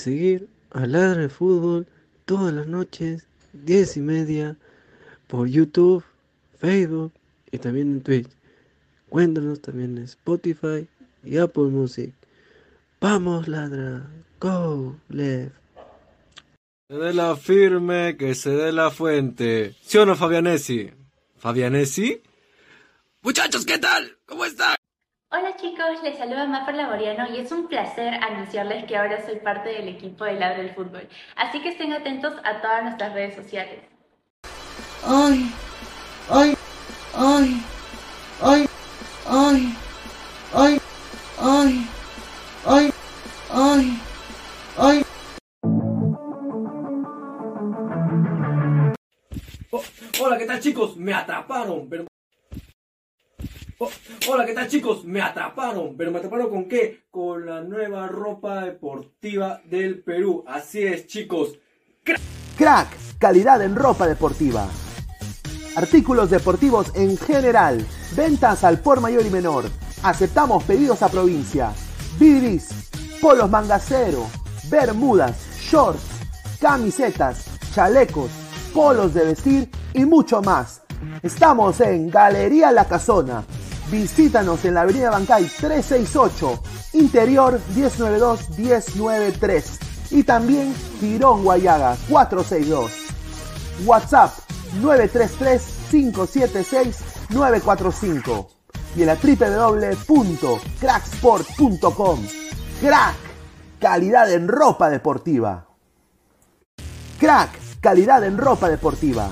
seguir a Ladra de Fútbol todas las noches, 10 y media, por YouTube, Facebook y también en Twitch. Cuéntanos también en Spotify y Apple Music. Vamos, Ladra, go, left. Se dé la firme, que se dé la fuente. ¿Sí o no, Fabianesi? ¿Fabianesi? Muchachos, ¿qué tal? ¿Cómo están? Hola chicos, les saluda Maffer Laboriano y es un placer anunciarles que ahora soy parte del equipo de Ladra del Fútbol. Así que estén atentos a todas nuestras redes sociales. Ay, ay, ay, ay, ay, ay, ay, ay, ay, ay. Oh, hola, ¿qué tal chicos? Me atraparon, pero... Oh, hola, ¿qué tal chicos? Me atraparon, pero me atraparon con qué? Con la nueva ropa deportiva del Perú. Así es, chicos. Crack, calidad en ropa deportiva. Artículos deportivos en general. Ventas al por mayor y menor. Aceptamos pedidos a provincia. Bidris, polos mangacero, bermudas, shorts, camisetas, chalecos, polos de vestir y mucho más. Estamos en Galería La Casona. Visítanos en la Avenida Bancay 368, Interior 192-193 y también Tirón Guayaga 462. WhatsApp 933-576-945 y en la www.cracksport.com. Crack, calidad en ropa deportiva. Crack, calidad en ropa deportiva.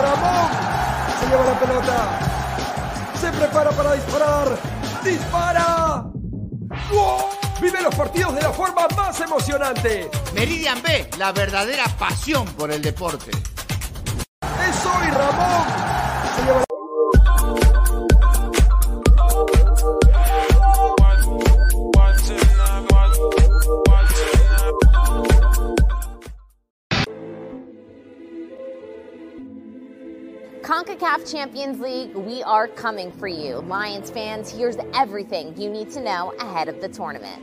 ¡Es hoy Ramón! Se lleva la pelota. Se prepara para disparar. ¡Dispara! ¡Wow! Vive los partidos de la forma más emocionante. Meridian B, la verdadera pasión por el deporte. Champions League, we are coming for you. Lions fans, here's everything you need to know ahead of the tournament.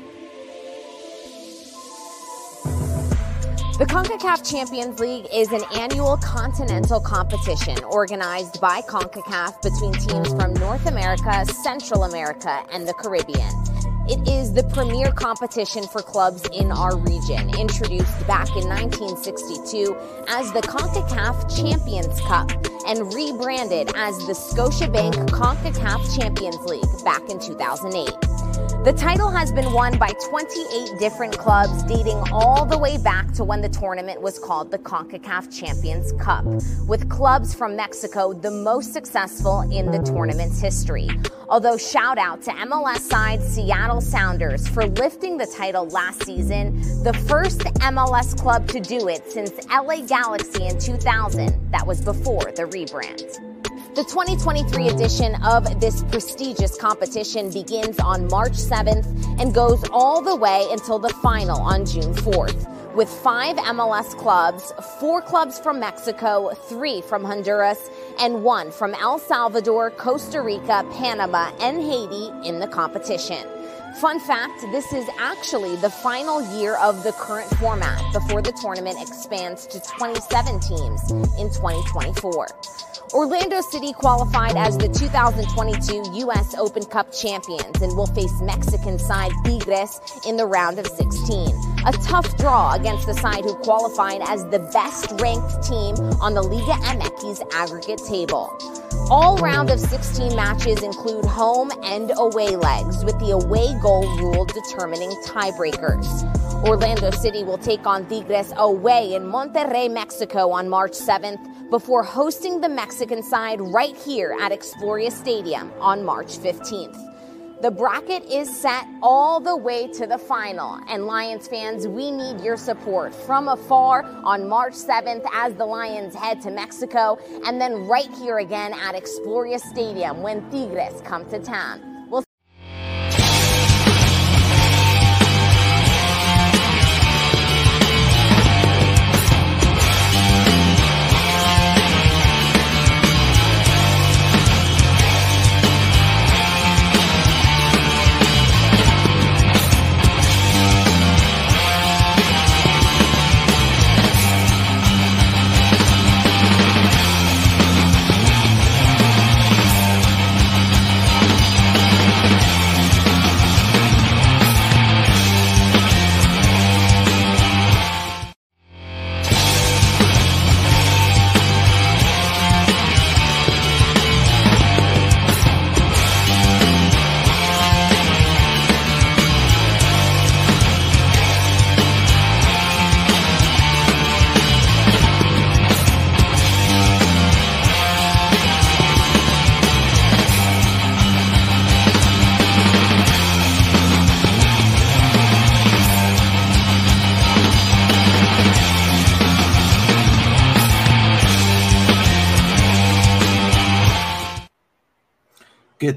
The CONCACAF Champions League is an annual continental competition organized by CONCACAF between teams from North America, Central America, and the Caribbean. It is the premier competition for clubs in our region, introduced back in 1962 as the CONCACAF Champions Cup and rebranded as the Scotiabank CONCACAF Champions League back in 2008. The title has been won by 28 different clubs dating all the way back to when the tournament was called the CONCACAF Champions Cup, with clubs from Mexico the most successful in the tournament's history. Although shout out to MLS side Seattle Sounders for lifting the title last season, the first MLS club to do it since LA Galaxy in 2000, that was before the rebrand. The 2023 edition of this prestigious competition begins on March 7th and goes all the way until the final on June 4th. With five MLS clubs, four clubs from Mexico, three from Honduras, and one from El Salvador, Costa Rica, Panama, and Haiti in the competition. Fun fact this is actually the final year of the current format before the tournament expands to 27 teams in 2024. Orlando City qualified as the 2022 U.S. Open Cup champions and will face Mexican side Tigres in the round of 16. A tough draw against the side who qualified as the best ranked team on the Liga MX aggregate table. All round of 16 matches include home and away legs, with the away goal rule determining tiebreakers. Orlando City will take on Tigres away in Monterrey, Mexico on March 7th before hosting the Mexican side right here at Exploria Stadium on March 15th. The bracket is set all the way to the final, and Lions fans, we need your support from afar on March 7th as the Lions head to Mexico, and then right here again at Exploria Stadium when Tigres come to town.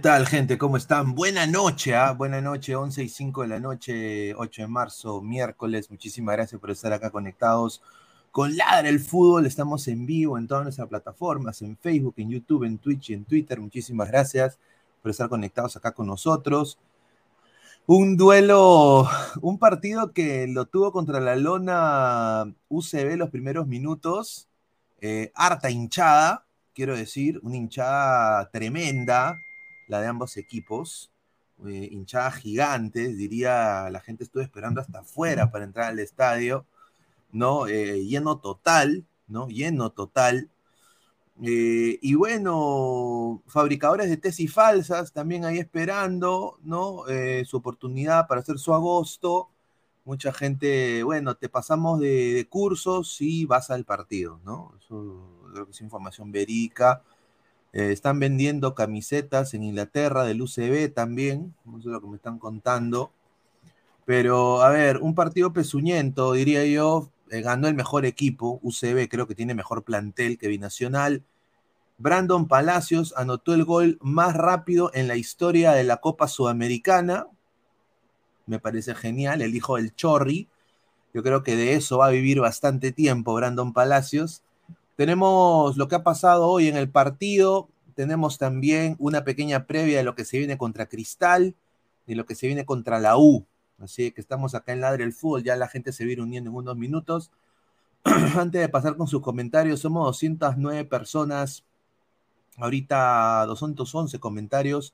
Tal, gente? ¿Cómo están? Buena noche, ¿ah? Buena noche, 11 y 5 de la noche, 8 de marzo, miércoles. Muchísimas gracias por estar acá conectados con Ladra el Fútbol. Estamos en vivo en todas nuestras plataformas, en Facebook, en YouTube, en Twitch y en Twitter. Muchísimas gracias por estar conectados acá con nosotros. Un duelo, un partido que lo tuvo contra la lona UCB los primeros minutos. Eh, harta hinchada, quiero decir, una hinchada tremenda la de ambos equipos. Eh, hinchadas gigantes, diría, la gente estuvo esperando hasta afuera para entrar al estadio, ¿no? Eh, lleno total, ¿no? Lleno total. Eh, y bueno, fabricadores de tesis falsas también ahí esperando, ¿no? Eh, su oportunidad para hacer su agosto. Mucha gente, bueno, te pasamos de, cursos y vas al partido, ¿no? Eso creo que es información verídica. Eh, están vendiendo camisetas en Inglaterra del UCB también, no sé lo que me están contando. Pero, a ver, un partido pesuñento, diría yo, eh, ganó el mejor equipo, UCB creo que tiene mejor plantel que Binacional. Brandon Palacios anotó el gol más rápido en la historia de la Copa Sudamericana. Me parece genial, el hijo del Chorri. Yo creo que de eso va a vivir bastante tiempo Brandon Palacios. Tenemos lo que ha pasado hoy en el partido. Tenemos también una pequeña previa de lo que se viene contra Cristal y lo que se viene contra la U. Así que estamos acá en Ladre el Fútbol. Ya la gente se viene uniendo en unos minutos. Antes de pasar con sus comentarios, somos 209 personas. Ahorita 211 comentarios.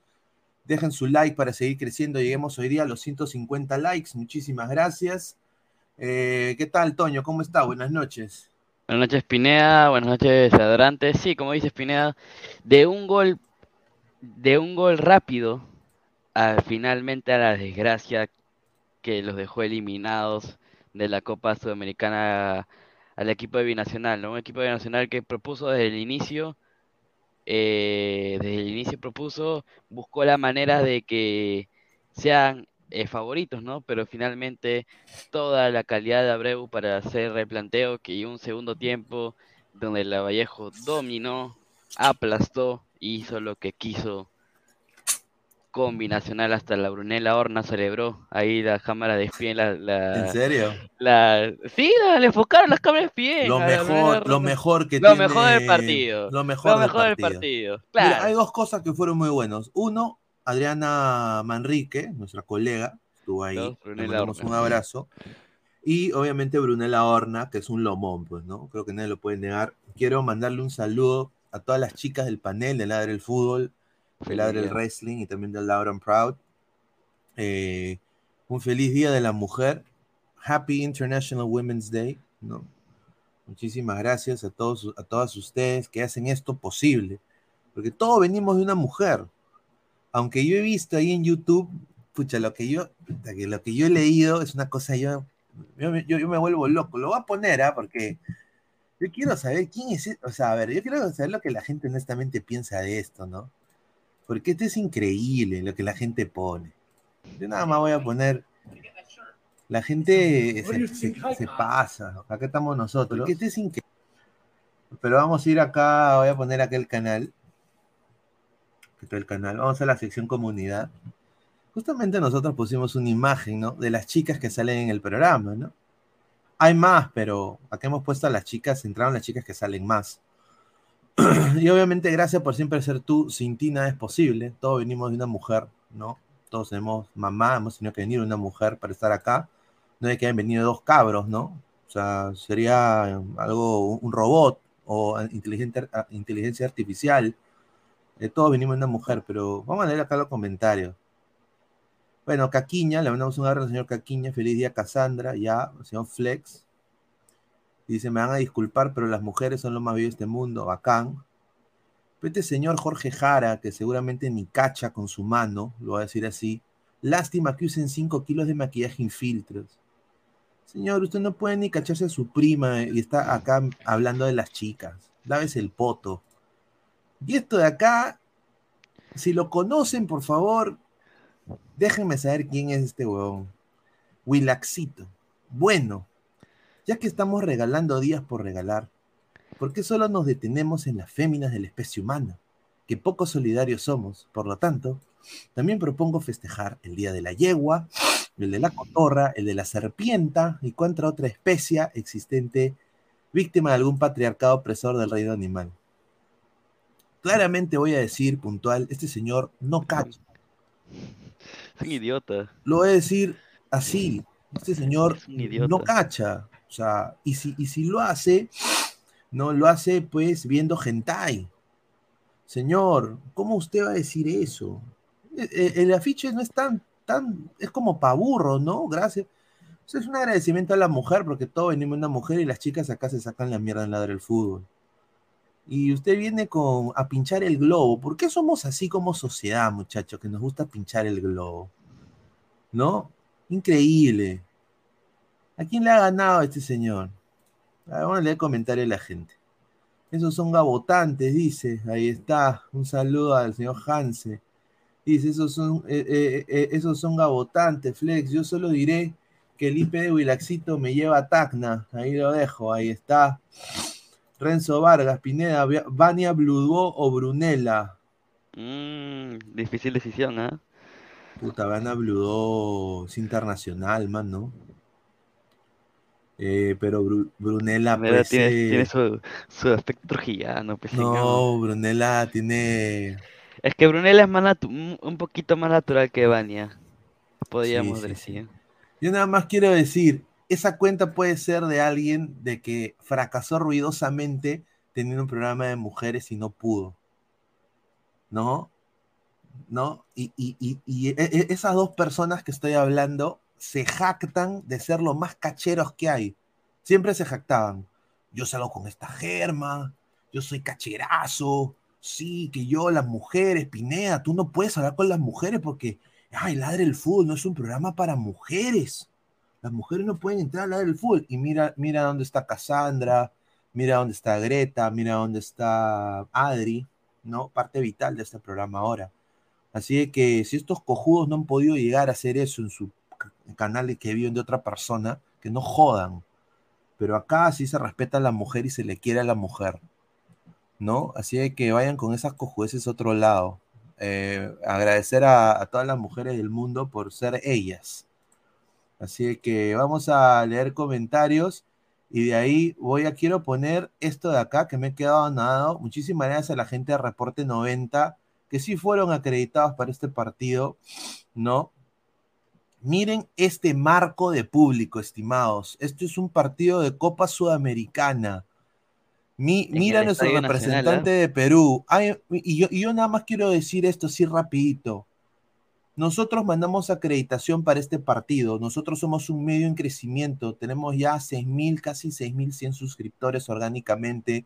Dejen su like para seguir creciendo. Lleguemos hoy día a los 150 likes. Muchísimas gracias. Eh, ¿Qué tal, Toño? ¿Cómo está? Buenas noches. Buenas noches, Pineda. Buenas noches, Adorantes. Sí, como dices, Pineda, de un gol, de un gol rápido, a, finalmente a la desgracia que los dejó eliminados de la Copa Sudamericana al equipo de Binacional. Un equipo de Binacional que propuso desde el inicio, eh, desde el inicio propuso, buscó la manera de que sean eh, favoritos, ¿no? Pero finalmente toda la calidad de Abreu para hacer replanteo que un segundo tiempo donde el Vallejo dominó aplastó, hizo lo que quiso. Combinacional hasta la Brunella Horna celebró. Ahí la cámara de espía. La, la, ¿En serio? La, sí, la- le enfocaron las cámaras de espía. Lo mejor, lo mejor que Lo tiene- mejor del partido. Lo mejor, Lo del, partido. Mira, Claro. hay dos cosas que fueron muy buenos. Uno, Adriana Manrique, nuestra colega, estuvo ahí. Le mandamos un abrazo. Y obviamente Brunella Horna, que es un lomón, pues, ¿no? Creo que nadie lo puede negar. Quiero mandarle un saludo a todas las chicas del panel de Ladre el Fútbol, de Ladre el. Wrestling y también de Loud and Proud. Eh, un feliz Día de la Mujer. Happy International Women's Day, ¿no? Muchísimas gracias a todos, a todas ustedes que hacen esto posible. Porque todos venimos de una mujer. Aunque yo he visto ahí en YouTube, pucha, lo que yo, lo que yo he leído es una cosa, yo, yo, me- yo- yo me vuelvo loco. Lo voy a poner, ¿ah? Porque yo quiero saber quién es, e- o sea, a ver, yo quiero saber lo que la gente honestamente piensa de esto, ¿no? Porque esto es increíble lo que la gente pone. Yo nada más voy a poner. La gente se, se- se pasa. Acá estamos nosotros. Porque este es increíble. Pero vamos a ir acá, voy a poner acá el canal. Está el canal. Vamos a la sección comunidad. Justamente nosotros pusimos una imagen, ¿no? De las chicas que salen en el programa, ¿no? Hay más, pero acá hemos puesto a las chicas, entraron las chicas que salen más. y obviamente, gracias por siempre ser tú. Sin ti nada es posible. Todos venimos de una mujer, ¿no? Todos tenemos mamá, hemos tenido que venir una mujer para estar acá. No es que hayan venido dos cabros, ¿no? O sea, sería algo, un robot o inteligencia artificial. Eh, todos venimos de una mujer, pero vamos a leer acá los comentarios. Bueno, Caquiña, le mandamos un abrazo al señor Caquiña. Feliz día, Cassandra. Ya, señor Flex. Dice, me van a disculpar, pero las mujeres son lo más bello de este mundo. Bacán. Este señor Jorge Jara, que seguramente ni cacha con su mano, lo voy a decir así. Lástima que usen 5 kilos de maquillaje infiltros. Señor, usted no puede ni cacharse a su prima y está acá hablando de las chicas. Lávese el poto. Y esto de acá, si lo conocen, por favor, déjenme saber quién es este huevón. Willaxito. Bueno, ya que estamos regalando días por regalar, ¿por qué solo nos detenemos en las féminas de la especie humana? Que poco solidarios somos. Por lo tanto, también propongo festejar el día de la yegua, el de la cotorra, el de la serpienta y cuánta otra especie existente víctima de algún patriarcado opresor del reino animal. Claramente voy a decir puntual, este señor no cacha. Es un idiota. Lo voy a decir así, este señor Es un idiota. no cacha. O sea, y si, y si lo hace, no lo hace pues viendo hentai. Señor, ¿cómo usted va a decir eso? E- e- El, afiche no es tan, tan, es como pa' burro, ¿no? Gracias. Eso es un agradecimiento a la mujer, porque todos venimos de una mujer y las chicas acá se sacan la mierda en ladra del fútbol. Y usted viene con a pinchar el globo. ¿Por qué somos así como sociedad, muchachos? Que nos gusta pinchar el globo. ¿No? Increíble. ¿A quién le ha ganado este señor? A ver, Vamos a leer comentarios de la gente. Esos son gabotantes, dice. Ahí está. Un saludo al señor Hanse. Dice, esos son, eh, eh, eh, esos son gabotantes, Flex. Yo solo diré que el IP de Wilaxito me lleva a Tacna. Ahí lo dejo, ahí está. Renzo Vargas, Pineda, Vania Bludó o Brunella. Mm, difícil decisión, ¿ah? Puta, Vania Bludó es internacional, man, ¿no? Eh, pero Bru- Brunella, pues, tiene, eh, tiene su, su aspecto trujillano, pues. No, Brunella tiene. Es que Brunella es más un poquito más natural que Vania, podríamos sí, sí. decir. Yo nada más quiero decir, esa cuenta puede ser de alguien de que fracasó ruidosamente teniendo un programa de mujeres y no pudo. ¿No? ¿No? Y, e- e- esas dos personas que estoy hablando se jactan de ser lo más cacheros que hay. Siempre se jactaban. Yo salgo con esta germa, yo soy cacherazo, sí, que yo, las mujeres, Pineda, tú no puedes hablar con las mujeres porque ay, ladre el fútbol, no es un programa para mujeres. Las mujeres no pueden entrar a ladre el fútbol. Y mira, mira dónde está Cassandra, mira dónde está Greta, mira dónde está Adri, ¿no? Parte vital de este programa ahora. Así que si estos cojudos no han podido llegar a hacer eso en su ca- canal que viven de otra persona, que no jodan. Pero acá sí se respeta a la mujer y se le quiere a la mujer. ¿no? Así que vayan con esas cojudeces a otro lado. Eh, agradecer a todas las mujeres del mundo por ser ellas. Así que vamos a leer comentarios y de ahí voy a quiero poner esto de acá que me he quedado nadado. Muchísimas gracias a la gente de Reporte 90 que sí fueron acreditados para este partido, ¿no? Miren este marco de público, estimados. Esto es un partido de Copa Sudamericana. Mi, mira el nuestro Estadio representante Nacional, de Perú. Ay, y, yo, y yo nada más quiero decir esto así rapidito. Nosotros mandamos acreditación para este partido. Nosotros somos un medio en crecimiento. Tenemos ya 6.000, casi 6.100 suscriptores orgánicamente,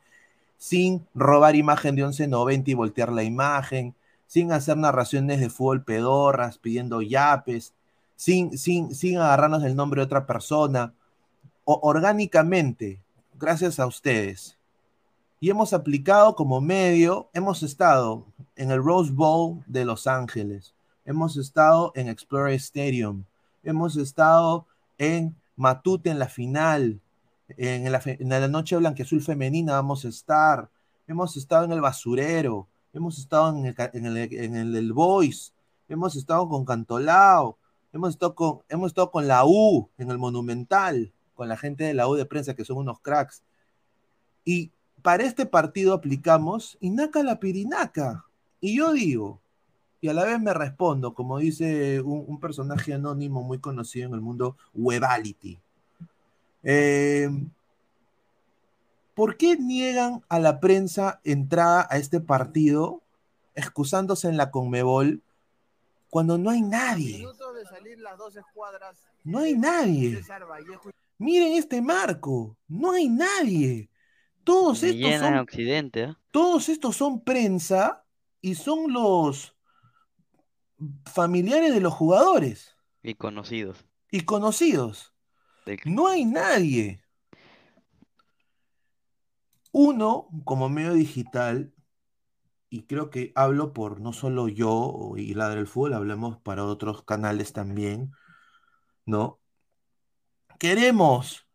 sin robar imagen de 1190 y voltear la imagen, sin hacer narraciones de fútbol pedorras, pidiendo yapes, sin, sin, sin agarrarnos del nombre de otra persona. Orgánicamente, gracias a ustedes. Y hemos aplicado como medio, hemos estado en el Rose Bowl de Los Ángeles, hemos estado en Explorer Stadium, hemos estado en Matute en la final, en la, en la noche blanqueazul femenina vamos a estar, hemos estado en el basurero, hemos estado en el, en el, en hemos estado con Cantolao, hemos estado con, hemos estado con la U en el Monumental, con la gente de la U de prensa que son unos cracks. Y para este partido aplicamos Inaka la Pirinaca. Y yo digo, y a la vez me respondo, como dice un, un personaje anónimo muy conocido en el mundo, Webality. Eh, ¿Por qué niegan a la prensa entrada a este partido, excusándose en la Conmebol, cuando no hay nadie? Minutos de salir las dos escuadras. No hay nadie. Miren este marco, no hay nadie. Todos Me estos son Occidente, ¿ah? todos estos son prensa y son los familiares de los jugadores Y conocidos. y conocidos. Del- No hay nadie. Uno, como medio digital, y creo que hablo por no solo yo y Ladra el Fútbol, hablemos para otros canales también, ¿no? Queremos,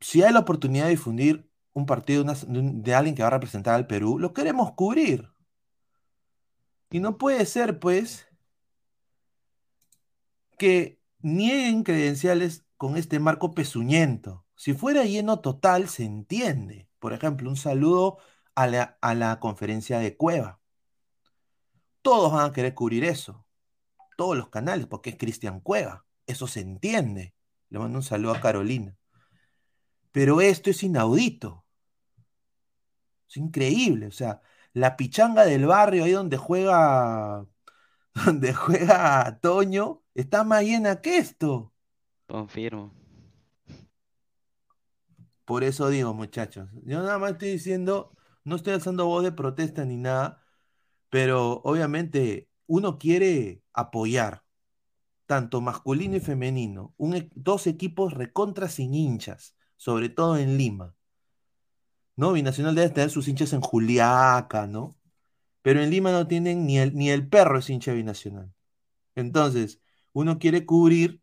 si hay la oportunidad de difundir un partido una- de alguien que va a representar al Perú, lo queremos cubrir. Y no puede ser, pues, que nieguen credenciales con este marco pezuñento. Si fuera lleno total, se entiende. Por ejemplo, un saludo a la, a la conferencia de Cueva. Todos van a querer cubrir eso. Todos los canales, porque es Cristian Cueva. Eso se entiende. Le mando un saludo a Carolina. Pero esto es inaudito. Es increíble. O sea, la pichanga del barrio, ahí donde juega, donde juega Toño, está más llena que esto. Confirmo. Por eso digo, muchachos, yo nada más estoy diciendo, no estoy alzando voz de protesta ni nada, pero obviamente uno quiere apoyar, tanto masculino y femenino, un e- dos equipos recontra sin hinchas, sobre todo en Lima. ¿No? Binacional debe tener sus hinchas en Juliaca, ¿no? Pero en Lima no tienen ni el, ni el perro es hincha binacional. Entonces, uno quiere cubrir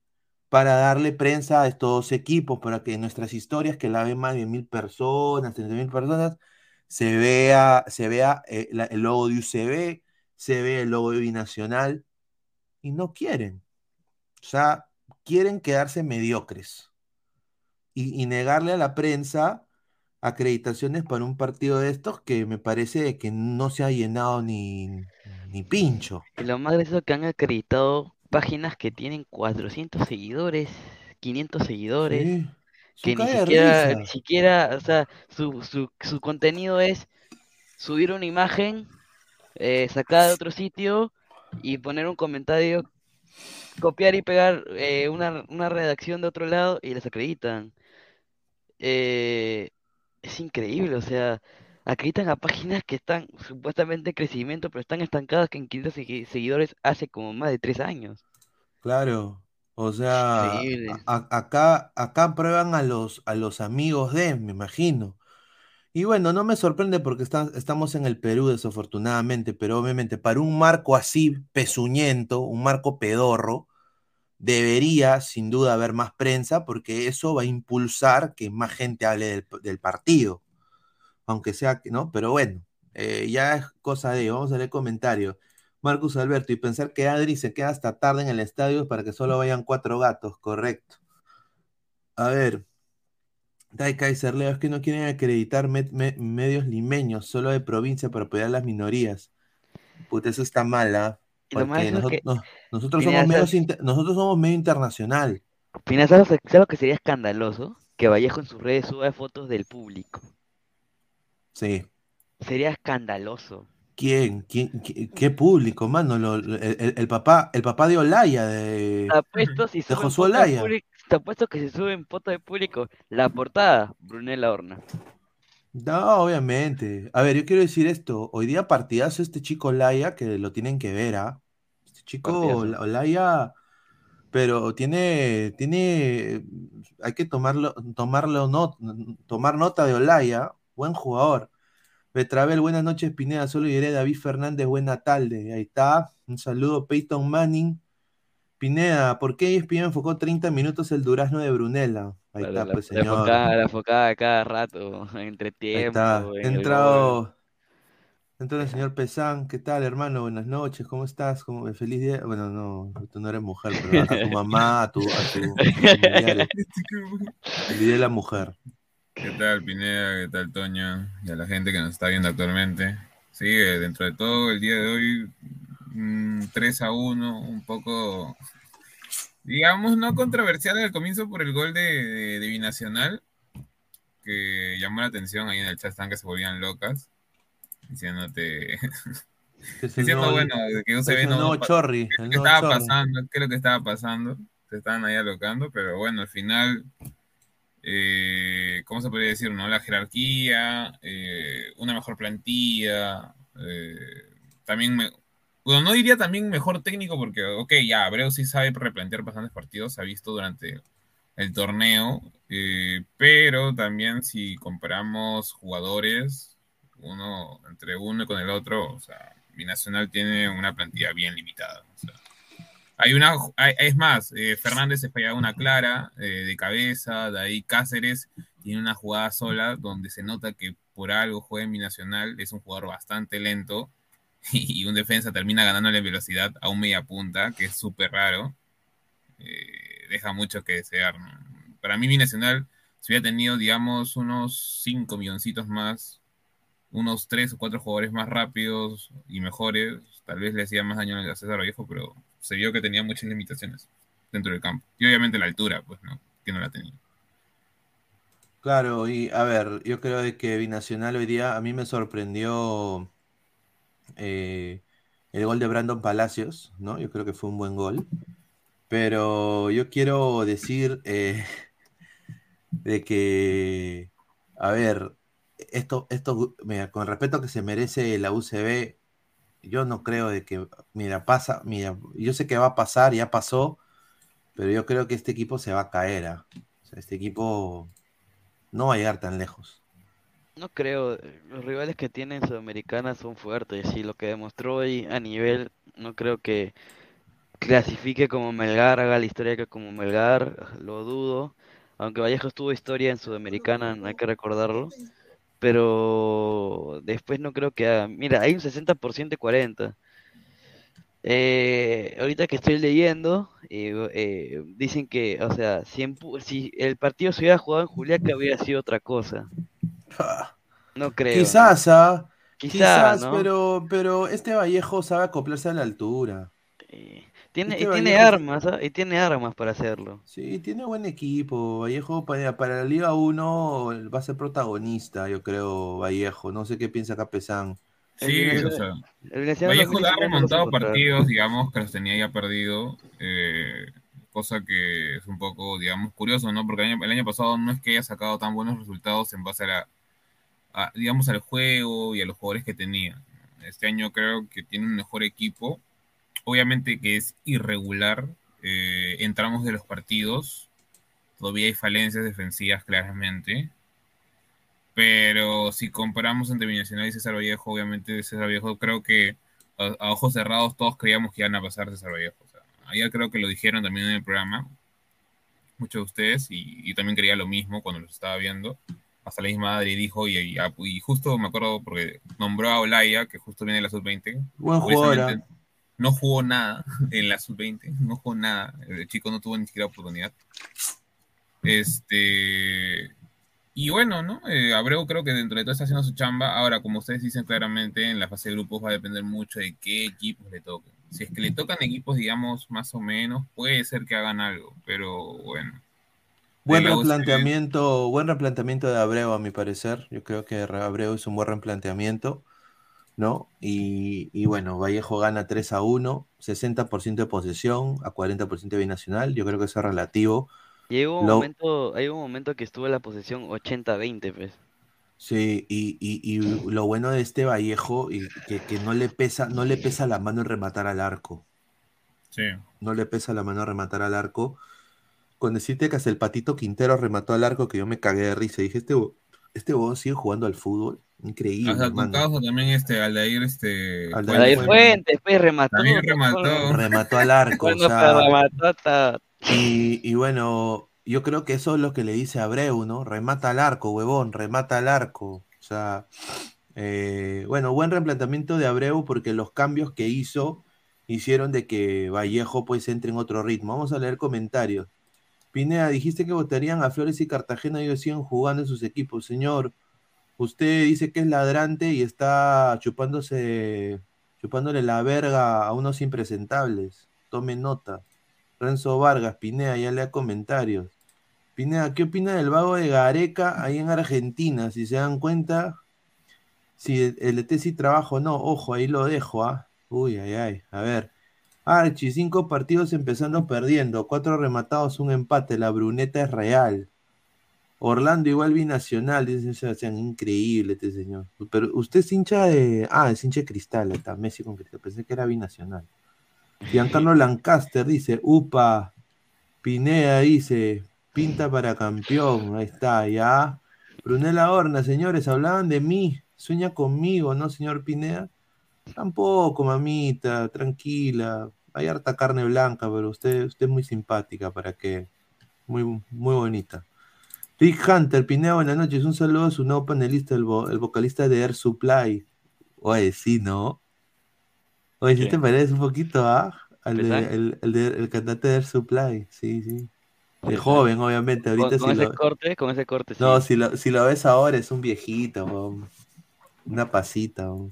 para darle prensa a estos equipos, para que nuestras historias, que la ven más de mil personas, treinta mil personas, se vea, se vea eh, el logo de UCB, se ve el logo de Binacional, y no quieren. O sea, quieren quedarse mediocres y negarle a la prensa acreditaciones para un partido de estos que me parece que no se ha llenado ni, ni pincho. Y lo más gracioso es que han acreditado páginas que tienen 400 seguidores, 500 seguidores, Sí, que ni siquiera, ni siquiera, o sea, su, su, su contenido es subir una imagen eh, sacada de otro sitio y poner un comentario, copiar y pegar eh, una, una redacción de otro lado y les acreditan. Eh, es increíble, o sea, acreditan a páginas que están supuestamente en crecimiento, pero están estancadas que en 500 segui- seguidores hace como más de tres años. Claro, o sea, a- acá, acá prueban a los, a los amigos de, me imagino. Y bueno, no me sorprende porque está- estamos en el Perú, desafortunadamente, pero obviamente para un marco así pezuñento, un marco pedorro, debería sin duda haber más prensa porque eso va a impulsar que más gente hable del, partido, aunque sea que no, pero bueno, Eh, ya es cosa de ellos. Vamos a leer comentarios. Marcus Alberto, y pensar que Adri se queda hasta tarde en el estadio para que solo vayan cuatro gatos, correcto. A ver, Dai Kaiser Leo, es que no quieren acreditar me- me- medios limeños, solo de provincia para apoyar a las minorías. Puta, eso está mal, ¿ah? Y lo más Porque es nosotros, que- no- nosotros Pineda, somos medios ¿sabes? inter- nosotros somos medio internacional. Pineda, ¿sabes sabes lo que sería escandaloso? Que Vallejo en sus redes suba fotos del público. Sí. Sería escandaloso. ¿Quién? ¿Quién? ¿Qué, qué público, mano? Lo- lo- el, papá, el papá de Olaya, de, si de Josué Olaya. público, te apuesto que si suben fotos de público, la portada, Brunella Horna. No, obviamente. A ver, yo quiero decir esto. Hoy día partidazo este chico Olaya, que lo tienen que ver, ¿ah? Este chico Partidazo. Pero tiene, tiene, hay que tomarlo, tomarlo, no, tomar nota de Olaya, buen jugador. Betravel, buenas noches, Pineda. Solo diré David Fernández, buena tarde. Ahí está. Un saludo, Peyton Manning. Pineda, ¿por qué ESPN enfocó 30 minutos el durazno de Brunella? Ahí La, está, la- pues, la señor. enfocada, la enfocada cada rato, entre Ahí tiempo, está. en el gol. Entrado. Entró el señor Pesán. ¿Qué tal, hermano? Buenas noches. ¿Cómo estás? ¿Cómo... Feliz día. Bueno, no, tú no eres mujer, pero a, tu mamá, a tu, a tu, familiares. Feliz día de la mujer. ¿Qué tal, Pineda? ¿Qué tal, Toño? Y a la gente que nos está viendo actualmente. Sí, eh, dentro de todo, el día de hoy, mm, 3 a 1, un poco, digamos, no controversial al comienzo por el gol de, de, de Binacional, que llamó la atención ahí en el chat, están que se volvían locas, diciéndote, diciendo, nuevo- bueno, que es UCB el no... Chorri, ¿Qué, qué estaba Chorri. pasando? ¿Qué es lo que estaba pasando? Se estaban ahí alocando, pero bueno, al final eh, ¿cómo se podría decir? ¿no? La jerarquía, eh, una mejor plantilla, eh, también, me, bueno, no diría también mejor técnico porque, ok, ya, Abreu sí sabe replantear bastantes partidos, ha visto durante el torneo, eh, pero también si comparamos jugadores, uno entre uno con el otro, o sea, Binacional tiene una plantilla bien limitada. Hay una, hay- es más, eh, Fernández se fallaba una clara eh, de cabeza, de ahí Cáceres tiene una jugada sola donde se nota que por algo juega en Binacional, es un jugador bastante lento y un defensa termina ganándole velocidad a un media punta, que es súper raro. Eh, deja mucho que desear. Para mí Binacional, si hubiera tenido, digamos, unos 5 milloncitos más, unos 3 o 4 jugadores más rápidos y mejores, tal vez le hacía más daño a César Vallejo, pero se vio que tenía muchas limitaciones dentro del campo. Y obviamente la altura, pues, ¿no? Que no la tenía. Claro, y a ver, yo creo que Binacional hoy día a mí me sorprendió eh, el gol de Brandon Palacios, ¿no? Yo creo que fue un buen gol. Pero yo quiero decir eh, de que, a ver, esto, esto, mira, con respeto que se merece la UCB, yo no creo de que, mira, pasa, mira, yo sé que va a pasar, ya pasó, pero yo creo que este equipo se va a caer. ¿ah? Este equipo no va a llegar tan lejos. No creo, los rivales que tienen Sudamericana son fuertes y lo que demostró hoy a nivel, no creo que clasifique como Melgar, haga la historia que como Melgar, lo dudo, aunque Vallejo tuvo historia en Sudamericana, hay que recordarlo, pero después no creo que haga, mira, hay un 60% y 40%. Eh, ahorita que estoy leyendo, eh, eh, dicen que, o sea, si, en si el partido se hubiera jugado en Juliaca hubiera sido otra cosa. No creo. Quizás, ah, Quizá, quizás, ¿no? pero, pero este Vallejo sabe acoplarse a la altura. Tiene, Este y tiene armas, ¿ah? Y tiene armas para hacerlo. Sí, tiene buen equipo. Vallejo para, para la Liga 1 va a ser protagonista, yo creo, Vallejo. No sé qué piensa Capesán. Sí, o sea, el Binacional Vallejo le ha 2019 no lo remontado partidos, digamos, que los tenía ya perdido, eh, cosa que es un poco, digamos, curioso, ¿no? Porque el año, el año pasado no es que haya sacado tan buenos resultados en base a, la, digamos, al juego y a los jugadores que tenía. Este año creo que tiene un mejor equipo, obviamente que es irregular, eh, entramos de los partidos, todavía hay falencias defensivas claramente, pero si comparamos entre Binacional y César Vallejo, obviamente César Vallejo creo que a, ojos cerrados todos creíamos que iban a pasar César Vallejo. O creo que lo dijeron también en el programa, muchos de ustedes, y también creía lo mismo cuando los estaba viendo. Hasta la misma Adri dijo, y, y- y justo me acuerdo porque nombró a Olaya, que justo viene de la sub-20. Buen jugador, Obviamente, No jugó nada en la sub-20, no jugó nada. El chico no tuvo ni siquiera oportunidad. Este. Y bueno, ¿no? Eh, Abreu creo que dentro de todo está haciendo su chamba. Ahora, como ustedes dicen claramente, en la fase de grupos va a depender mucho de qué equipos le toquen. Si es que le tocan equipos, digamos, más o menos, puede ser que hagan algo, pero bueno. Buen replanteamiento, buen replanteamiento de Abreu, a mi parecer. Yo creo que Abreu es un buen replanteamiento, ¿no? Y, y bueno, Vallejo gana 3 a 1, 60% de posesión, a 40% de binacional. Yo creo que eso es relativo. Llegó un Lo- momento, hay un momento que estuvo la posesión 80-20, pues. Sí, y, y- y lo bueno de este Vallejo, y que, que no le pesa, no le pesa la mano en rematar al arco. Sí. No le pesa la mano rematar al arco. Con decirte que hasta el Patito Quintero remató al arco, que yo me cagué de risa. Dije, este, este huevón sigue jugando al fútbol. Increíble, Hasta tu mano. causa también este, Aldair, este. Aldair Aldair fue- Fuentes, pues remató. También remató. Remató al arco. o sea, remató hasta- y, y bueno, yo creo que eso es lo que le dice a Abreu, ¿no? Remata al arco, huevón, remata al arco. O sea, eh, bueno, buen replanteamiento de Abreu porque los cambios que hizo hicieron de que Vallejo pues entre en otro ritmo. Vamos a leer comentarios. Pineda, dijiste que votarían a Flores y Cartagena y ellos siguen jugando en sus equipos. Señor, usted dice que es ladrante y está chupándose, chupándole la verga a unos impresentables. Tome nota. Renzo Vargas, Pineda, ya lea comentarios. Pineda, ¿qué opina del vago de Gareca ahí en Argentina? Si se dan cuenta, si el, ET sí trabaja o no, ojo, ahí lo dejo, ¿ah? Uy, ay, ay. A ver. Archie, cinco partidos empezando perdiendo, cuatro rematados, un empate. La bruneta es real. Orlando igual binacional, dice Sebastián, increíble este señor. Pero usted es hincha de. Ah, es hincha de cristal, está, Messi con cristal. Pensé que era binacional. Giancarlo Lancaster dice, upa. Pineda dice, pinta para campeón. Ahí está, ya. Brunella Horna, señores, hablaban de mí. Sueña conmigo, ¿no, señor Pineda? Tampoco, mamita, tranquila. Hay harta carne blanca, pero usted, usted es muy simpática, ¿para qué? Muy, muy bonita. Rick Hunter, Pineda, buenas noches. Un saludo a su nuevo panelista, el, vo- el vocalista de Air Supply. Oye, sí, ¿no? Oye, ¿sí te parece un poquito, ah? Al de- el, el de- el cantante de Air Supply, sí, sí. De joven, obviamente. Con, Ahorita con si ese lo... corte, con ese corte, sí. No, si lo, si lo ves ahora es un viejito, una pasita. weón.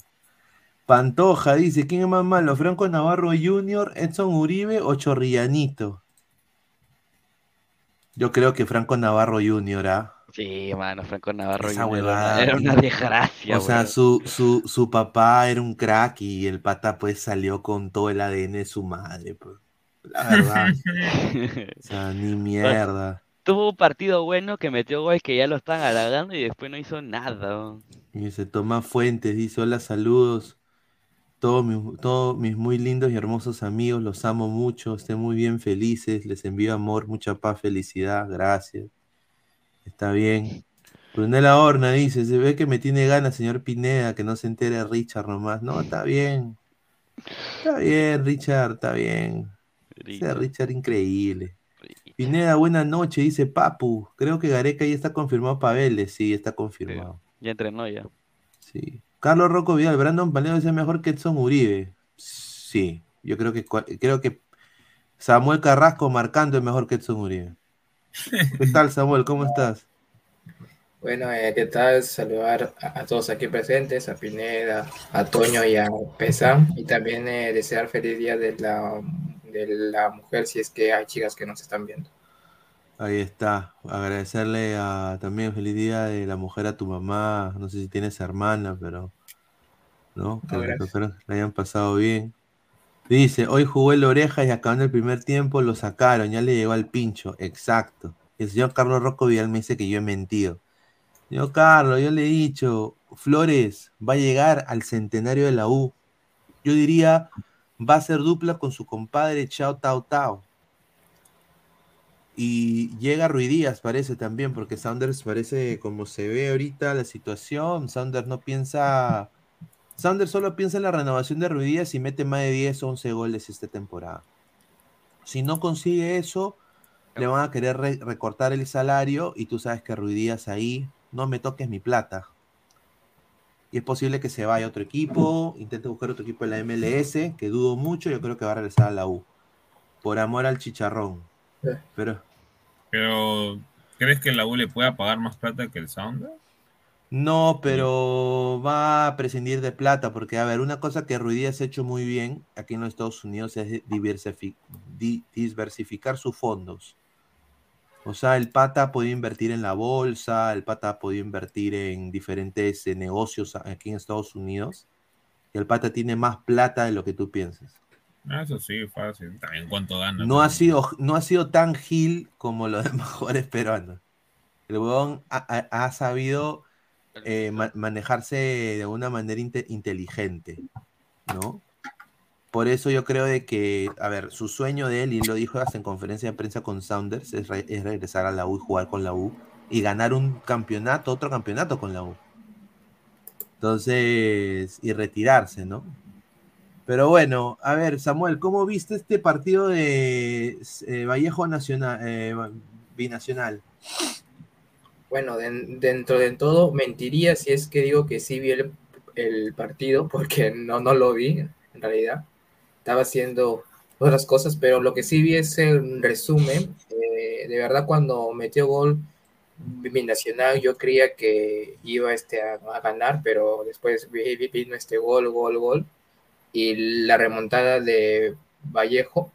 Pantoja dice, ¿quién es más malo? ¿Franco Navarro Jr., Edson Uribe o Chorrillanito? Yo creo que Franco Navarro Jr., ¿ah? Sí, mano, Franco Navarro Esa Jr. era huevada, una- era una desgracia, O sea, su, su, su papá era un crack y el pata pues salió con todo el ADN de su madre, pues. La verdad. o sea, ni mierda. Tuvo un partido bueno que metió gol que ya lo están halagando y después no hizo nada. Y dice Tomás Fuentes, dice, hola, saludos. Todos mis, todos mis muy lindos y hermosos amigos, los amo mucho, estén muy bien felices, les envío amor, mucha paz, felicidad, gracias. Está bien. Brunella Horna dice, se ve que me tiene ganas, señor Pineda, que no se entere Richard nomás. No, está bien. Está bien, Richard, está bien. Ese Richard increíble. Pineda, buena noche, dice Papu. Creo que Gareca ya está confirmado para Vélez. Sí, está confirmado. Ya entrenó ya. Sí. Carlos Rocco Vidal, Brandon Paleo es mejor que Edson Uribe. Sí, yo creo que creo que Samuel Carrasco marcando es mejor que Edson Uribe. ¿Qué tal, Samuel? ¿Cómo estás? Bueno, eh, ¿qué tal? Saludar a, a todos aquí presentes, a Pineda, a Toño y a Pesa, y también eh, desear feliz día de la, de la mujer si es que hay chicas que nos están viendo. Ahí está. Agradecerle a también feliz día de la mujer a tu mamá. No sé si tienes hermana, pero ¿no? Que, No, la hayan pasado bien. Dice, hoy jugó el oreja y acabando el primer tiempo lo sacaron, ya le llegó al pincho. Exacto. El señor Carlos Rocco Vidal me dice que yo he mentido. Señor Carlos, yo le he dicho, Flores va a llegar al centenario de la U. Yo diría, va a ser dupla con su compadre Chao Tao Tao. Y llega Ruidías, parece también, porque Saunders parece, como se ve ahorita la situación, Saunders no piensa, Saunders solo piensa en la renovación de Ruidías y mete más de 10 o 11 goles esta temporada. Si no consigue eso, le van a querer re- recortar el salario y tú sabes que Ruidías ahí no me toques mi plata. Y es posible que se vaya a otro equipo, intente buscar otro equipo en la MLS, que dudo mucho, yo creo que va a regresar a la U. Por amor al chicharrón. Pero Pero, ¿crees que la U le pueda pagar más plata que el Sounder? no, pero va a prescindir de plata, porque a ver, una cosa que Ruiz Díaz ha hecho muy bien aquí en los Estados Unidos es diversifi- di- diversificar sus fondos. O sea, el pata ha podido invertir en la bolsa, el pata ha podido invertir en diferentes eh, negocios aquí en Estados Unidos. Y el pata tiene más plata de lo que tú piensas. Ah, Eso sí, fácil. También cuánto gana. No ha sido, no ha sido tan gil como los demás jugadores peruanos. El huevón ha, ha- ha sabido eh, ma- manejarse de una manera inte- inteligente, ¿no? Por eso yo creo de que, a ver, su sueño de él, y lo dijo hasta en conferencia de prensa con Sounders, es, re- es regresar a la U y jugar con la U y ganar un campeonato, otro campeonato con la U. Entonces, y retirarse, ¿no? Pero bueno, a ver, Samuel, ¿cómo viste este partido de eh, Vallejo Nacional, eh, Binacional? Bueno, den- dentro de todo, mentiría si es que digo que sí vi el, partido, porque no, no lo vi, en realidad. Estaba haciendo otras cosas, pero lo que sí vi es el resumen. Eh, de verdad, cuando metió gol Binacional, yo creía que iba este, a, a ganar, pero después vi- vi- vino este gol, gol, gol. Y la remontada de Vallejo.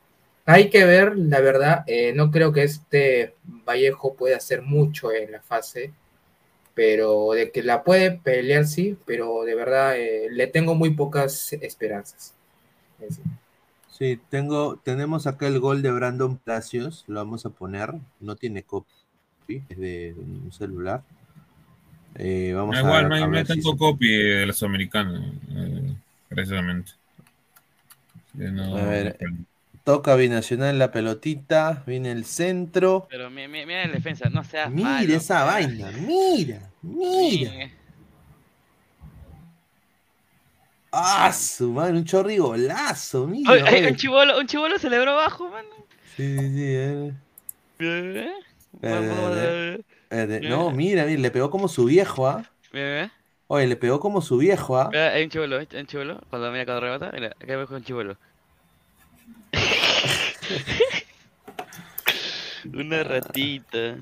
Hay que ver, la verdad, eh, no creo que este Vallejo pueda hacer mucho en la fase, pero de que la puede pelear, sí, pero de verdad eh, le tengo muy pocas esperanzas. Es- Sí, tengo, tenemos acá el gol de Brandon Palacios, lo vamos a poner, no tiene copy, es de un celular. Eh, vamos Ah, a igual, no hay, a no hay ver si tanto se- copy de los americanos, eh, precisamente. No- A ver, toca binacional la pelotita, viene el centro. Pero mi- mi- mira, la defensa, no seas Mira malo, esa vaina, mira, mira. Mira. Ah, su madre, un chorri golazo, mira. Ay, un chivolo, un chivolo celebró abajo, mano. Sí, sí, sí, eh. ¿Eh? Eh. No, mira, mira, le pegó como su viejo, ¿ah? Oye, le pegó como su viejo, ¿ah? Mira, hay un chivolo. Hay un chivolo. Cuando mira cuando rebota, mira, acá con un chivolo. Una ratita.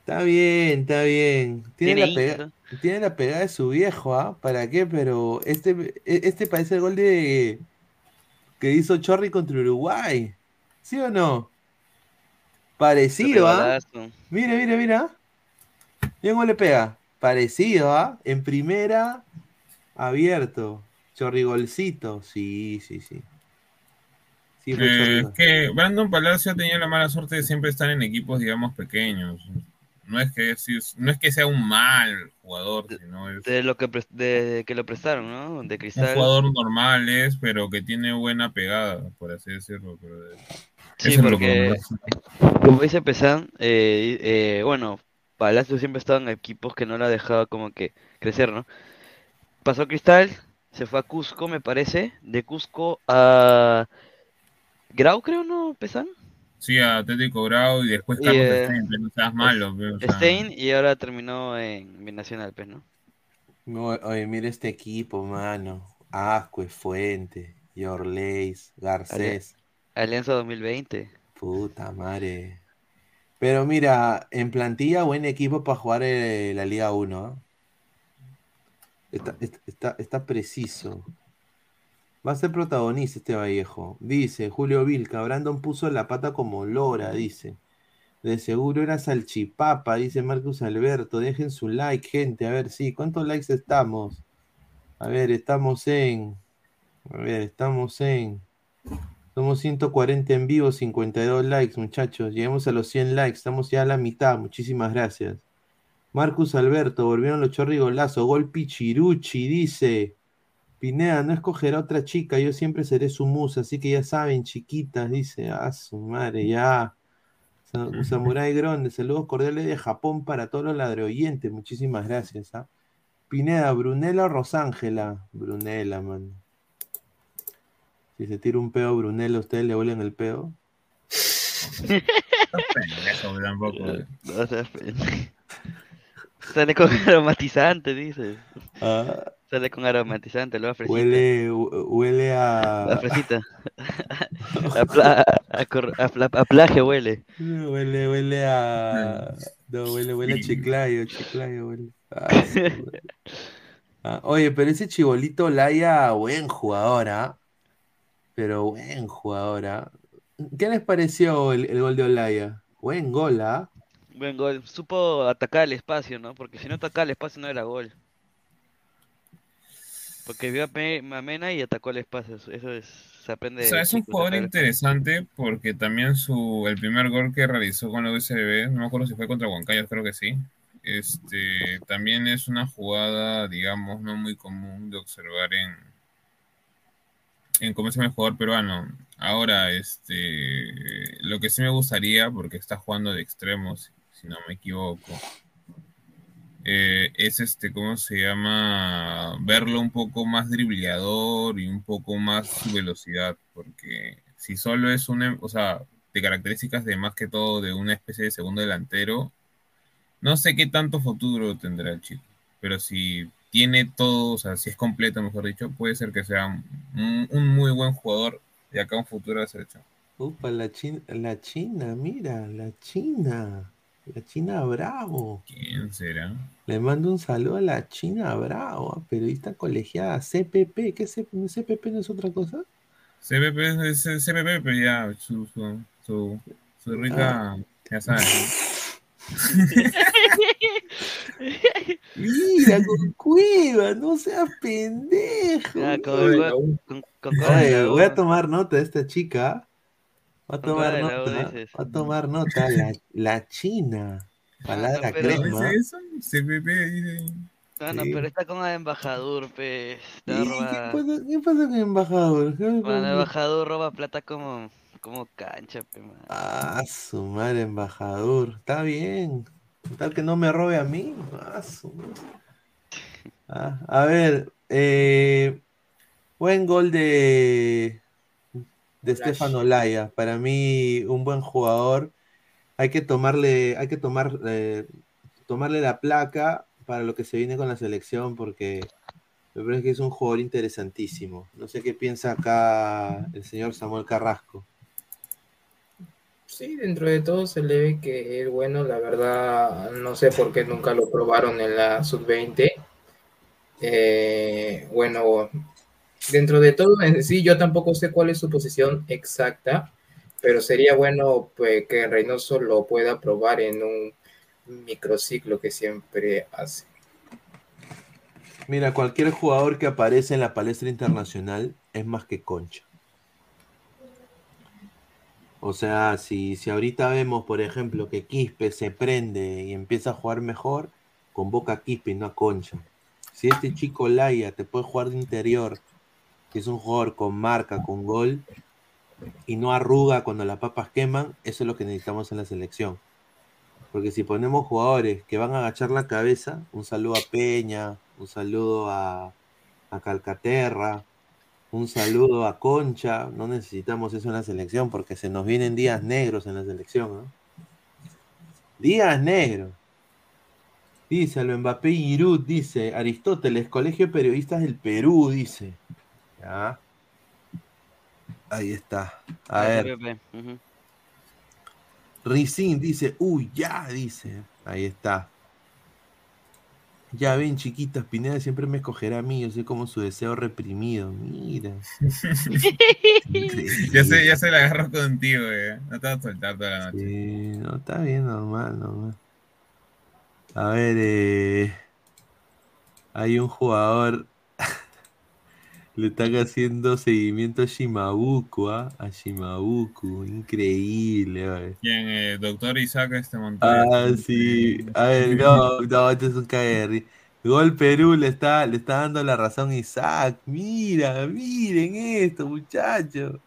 Está bien, está bien. Tiene, Tiene la, pega- tiene la pegada de su viejo, ¿ah? ¿Para qué? Pero este, e- este parece el gol de que hizo Chorri contra Uruguay. ¿Sí o no? Parecido, ¿ah? Mira, mira, mira. Bien cómo le pega. Parecido, ¿ah? En primera, abierto. Chorrigolcito. Sí, sí, sí. Sí, fue Eh, es que Brandon Palacio ha tenido la mala suerte de siempre estar en equipos, digamos, pequeños. No es que, no es que sea un mal jugador, sino es De lo que, de que lo prestaron, ¿no? De un jugador normal, es, pero que tiene buena pegada, por así decirlo. Pero de- Sí, eso es lo que porque, como dice Pesan, eh, eh, bueno, Palacio siempre ha estado en equipos que no la ha dejado como que crecer, ¿no? Pasó a Cristal, se fue a Cusco, me parece, de Cusco a Grau, creo, ¿no, Pesan? Sí, a Atlético Grau y después Y, Carlos eh, Stein, pero no seas malo. pe, o sea, Stein y ahora terminó en Binacional, pues, ¿no? No, oye, mira este equipo, mano. Ascue, Fuente, Yorleis, Garcés. Alianza 2020. Puta madre. Pero mira, en plantilla, buen equipo para jugar eh, la Liga 1. ¿ah? Está, está, está- está preciso. Va a ser protagonista este Vallejo. Dice Julio Vilca, Brandon puso la pata como lora, dice. De seguro era salchipapa, dice Marcus Alberto. Dejen su like, gente. A ver, sí, ¿cuántos likes estamos? A ver, estamos en. A ver, estamos en. Somos 140 en vivo, 52 likes, muchachos. Llegamos a los 100 likes, estamos ya a la mitad. Muchísimas gracias. Marcus Alberto, volvieron los chorrigolazos. Gol Pichiruchi, dice. Pineda, no escogerá otra chica, yo siempre seré su musa, así que ya saben, chiquitas, dice. Ah, su madre, ya. Sa- Samurai Grande, saludos cordiales de Japón para todos los ladroyentes. Muchísimas gracias. ¿ah? Pineda, Brunella o Rosángela. Brunella, man. Si se tira un pedo a Brunella, ¿ustedes le huelen el pedo? pendejo, tampoco. No seas pendejo. Sale con aromatizante, dice. Ah, Sale con aromatizante, lo fresita. huele, hu- huele La a. fresita. a, pla- a, cor- a pla- a plagio huele. Huele, huele a. No, huele, huele a chiclayo, chiclayo, huele. Ah, sí, huele. Ah, oye, pero ese chibolito Laya, buen jugador, ¿ah? Pero buen jugador, ¿ah? ¿Qué les pareció el, el gol de Olaya? Buen gol, ¿ah? Buen gol. Supo atacar el espacio, ¿no? Porque si no atacaba el espacio no era gol. Porque vio a Mena y atacó el espacio. Eso es, se aprende O sea, es un jugador interesante porque también su el primer gol que realizó con la USB, no me acuerdo si fue contra Huancayo, creo que sí. Este, también es una jugada, digamos, no muy común de observar en en cómo se llama el jugador. Ahora, este, lo que sí me gustaría, porque está jugando de extremos, si no me equivoco, eh, es este, ¿cómo se llama? Verlo un poco más dribleador y un poco más su velocidad, porque si solo es un, o sea, de características de más que todo de una especie de segundo delantero, no sé qué tanto futuro tendrá el chico, pero si tiene todo, o sea, si es completo, mejor dicho, puede ser que sea un, un muy buen jugador de acá a un futuro de selección. Upa, la China, la China, mira, la China. La China Bravo. ¿Quién será? Le mando un saludo a la China Bravo, ah, periodista colegiada, CPP. ¿Qué es CPP no es otra cosa? CPP es CPP, pero ya su, su, su, su rica, ya sabes. Mira, con cueva, no seas pendejo. Ah, con- Oye, con- con- con Oye, voy a tomar nota de esta chica. Va a tomar nota. Va a tomar nota. La, la China. Palabra no, pero- crema. ¿Dice eso? CPP dice. Ah, no, Sí. pero está con el embajador, pues. ¿Y Está qué pasa, qué pasa con el embajador? ¿Qué Bueno, el embajador roba plata como, como cancha, pe, man. Ah, su madre, embajador. Está bien. Tal que no me robe a mí. Ah. Ah, a ver, eh, buen gol de, de Stefano Olaya. Para mí, un buen jugador. Hay que tomarle, hay que tomar, eh, tomarle la placa para lo que se viene con la selección, porque me parece que es un jugador interesantísimo. No sé qué piensa acá el señor Samuel Carrasco. Sí, dentro de todo se le ve que es bueno, la verdad, no sé por qué nunca lo probaron en la sub-20. Eh, bueno, dentro de todo sí, yo tampoco sé cuál es su posición exacta, pero sería bueno pues, que Reynoso lo pueda probar en un microciclo que siempre hace. Mira, cualquier jugador que aparece en la palestra internacional es más que concha. O sea, si, si ahorita vemos, por ejemplo, que Quispe se prende y empieza a jugar mejor, convoca a Quispe y no a Concha. Si este chico Laia te puede jugar de interior, que es un jugador con marca, con gol, y no arruga cuando las papas queman, eso es lo que necesitamos en la selección. Porque si ponemos jugadores que van a agachar la cabeza, un saludo a Peña, un saludo a, a Calcaterra, un saludo a Concha, no necesitamos eso en la selección porque se nos vienen días negros en la selección, ¿no? Días negros. Dice lo Mbappé y Giroud, dice Aristóteles, Colegio de Periodistas del Perú, dice. Ya. Ahí está. A ver. Ujú. Ricin dice, uy, ya, dice. Ahí está. Ya ven, chiquitas, Pineda siempre me escogerá a mí, yo soy como su deseo reprimido. Mira. ya, se, ya se la agarró contigo, eh. No te vas a soltar toda la noche. Sí, no, está bien, normal, normal. A ver, eh, hay un jugador, le están haciendo seguimiento a Shimabuku, ¿ah? A Shimabuku, increíble, ¿vale? ¿Quién? Eh, doctor Isaac este Montoya. Ah, sí. A ver, no, no, este es un caer. Gol Perú le está, le está dando la razón a Isaac. Mira, miren esto, muchachos.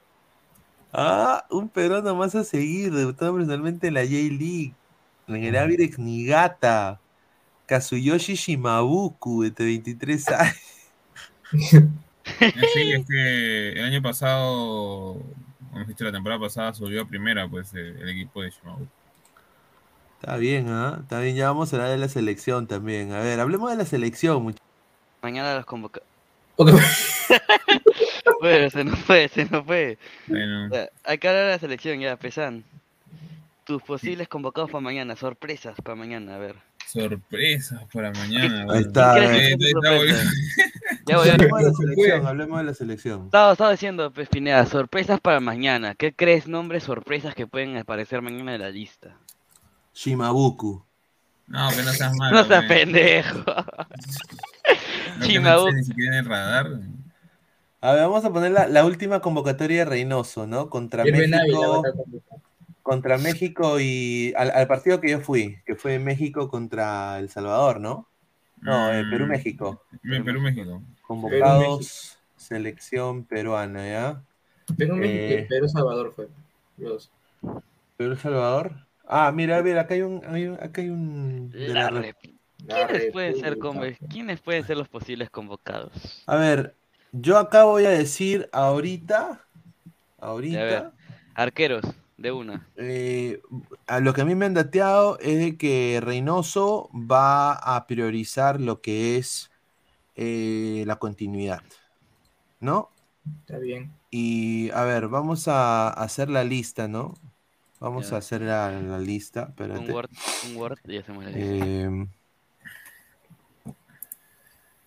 Ah, un peruano más a seguir, debutado personalmente en la J-League. En el Avirex Nigata. Kazuyoshi Shimabuku, de 23 años. Eh, Sí, es que el año pasado, como dicho, la temporada pasada subió a primera, pues, eh, el equipo de Shimau. Está bien, ¿ah? Está bien, ya vamos a hablar de la selección también. A ver, hablemos de la selección, muchachos. Mañana los convoca. Bueno, se nos fue, se nos fue. Bueno. Ya, Hay que hablar de la selección ya, Pesan. Tus posibles convocados para mañana, sorpresas para mañana, a ver. Sorpresas para mañana. Ahí está. ¿Quién crees Eh. Ya voy a Hablemos de la selección, hablemos de la selección. Estaba, estaba diciendo, pues, Pineda, sorpresas para mañana. ¿Qué crees nombres sorpresas que pueden aparecer mañana en la lista? Shimabuku. No, que no seas malo. No seas eh. pendejo. No, que no ni siquiera en el radar. A ver, vamos a poner la, la última convocatoria de Reynoso, ¿no? Contra México. Contra México y. Al, al partido que yo fui, que fue México contra El Salvador, ¿no? No, eh, Mm, Perú-México. Perú, México. Convocados, selección peruana, ¿ya? Perú, México Eh, y Perú, Salvador fue. Los. Perú, Salvador. Ah, mira, a ver, acá hay un. hay un- acá hay un. de La la rep- La ¿Quiénes pueden ser ¿Quiénes pueden ser los posibles convocados? A ver, yo acá voy a decir ahorita. A ver, Ahorita. arqueros, de una. eh, a lo que a mí me han dateado es de que Reynoso va a priorizar lo que es eh, la continuidad. ¿No? Está bien. Y a ver, vamos a hacer la lista, ¿no? Vamos Ya. a hacer la, la lista. Un. Word, un Word y hacemos la lista. Eh, voy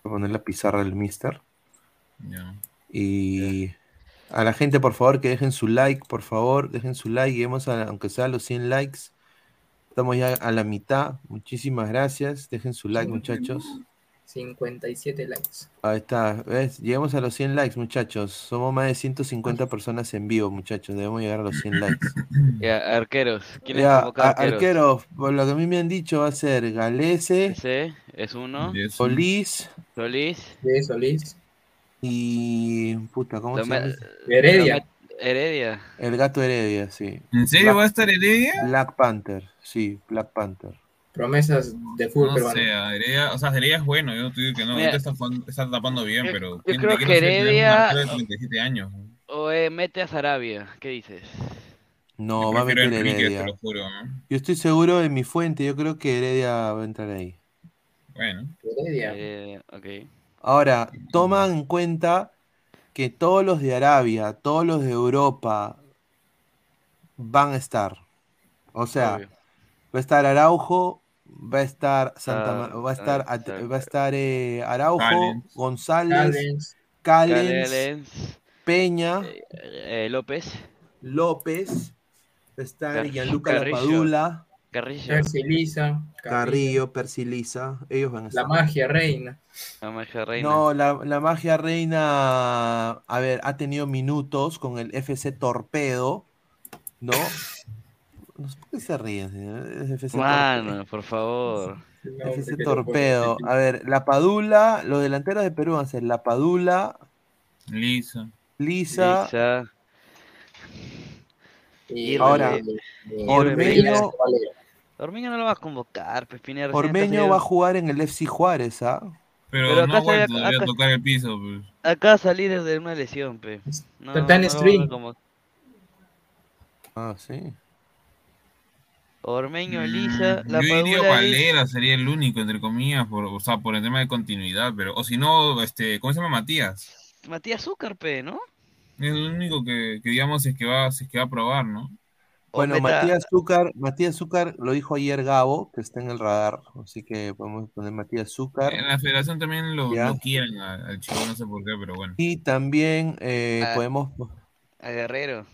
a poner la pizarra del mister. Ya. Y a la gente, por favor, que dejen su like, por favor, dejen su like. Lleguemos a, aunque sea a los 100 likes. Estamos ya a la mitad. Muchísimas gracias. Dejen su like, muchachos. 57 likes. Ahí está, ¿ves? Llegamos a los 100 likes, muchachos. Somos más de 150 personas en vivo, muchachos. Debemos llegar a los 100 likes. Ya, arqueros. ¿Quiénes Ya, convocan a- arqueros? arqueros, por lo que a mí me han dicho, va a ser Galese, Ese es uno. Solís Solís. De Solís. Y. Puta, ¿cómo Lo se llama? Heredia. lo me- Heredia. El gato Heredia, sí. ¿En serio Black- va a estar Heredia? Black Panther, sí, Black Panther. Promesas de fútbol No peruano. sé, Heredia, o sea, Heredia es bueno, yo te digo que no, Mira, ahorita está, está tapando bien, yo- pero yo ¿quién- creo que no se tiene un Heredia- de 37 años? O eh, mete a Sarabia. ¿Qué dices? No, Yo va a meter Heredia. te lo juro, ¿no? Yo estoy seguro de mi fuente, yo creo que Heredia va a entrar ahí. Bueno, Heredia. Eh, ok. Ahora, toman en cuenta que todos los de Arabia, todos los de Europa van a estar. O sea, Obvio. va a estar Araujo, va a estar Santa Ah, va a estar ah, exacto. va a estar eh, Araujo, Callens. González, Callens. Callens, Peña, eh, eh, López, López, va a estar Gianluca Carrillo. Lapadula, Carrillo, Percy Lisa. Carrillo, Persilisa, ellos van a La magia reina. la magia reina. No, la, la magia reina, a ver, ha tenido minutos con el FC Torpedo, ¿no? No sé por qué se ríen, señor. Es FC Mano, por favor. Torpedo. FC Torpedo. A ver, La Padula, los delanteros de Perú van a ser La Padula, Lisa. Lisa, Lisa, Y Ahora, Ormeño- Ormeño no lo va a convocar, pues Pineda, Ormeño va a jugar en el FC Juárez, ¿ah? Pero, Pero no acá ha se vuelto ve- todavía a acá- tocar el piso, pues. Acá salí desde una lesión, pe. No, Está en no stream. Ah, sí. Ormeño, Mm, Lisa, la Yo diría Valera sería el único, entre comillas, por, o sea, por el tema de continuidad, pero, o si no, este, ¿cómo se llama Matías? Matías Zúcar, pe, ¿no? Es el único que, que digamos es que va, si es que va a probar, ¿no? Bueno, meta- Matías Zúcar, Matías Zúcar lo dijo ayer Gabo, que está en el radar, así que podemos poner Matías Zúcar. En la federación también lo, lo quieren al, chico, no sé por qué, pero bueno. Y también eh, Ah. podemos... a Guerrero.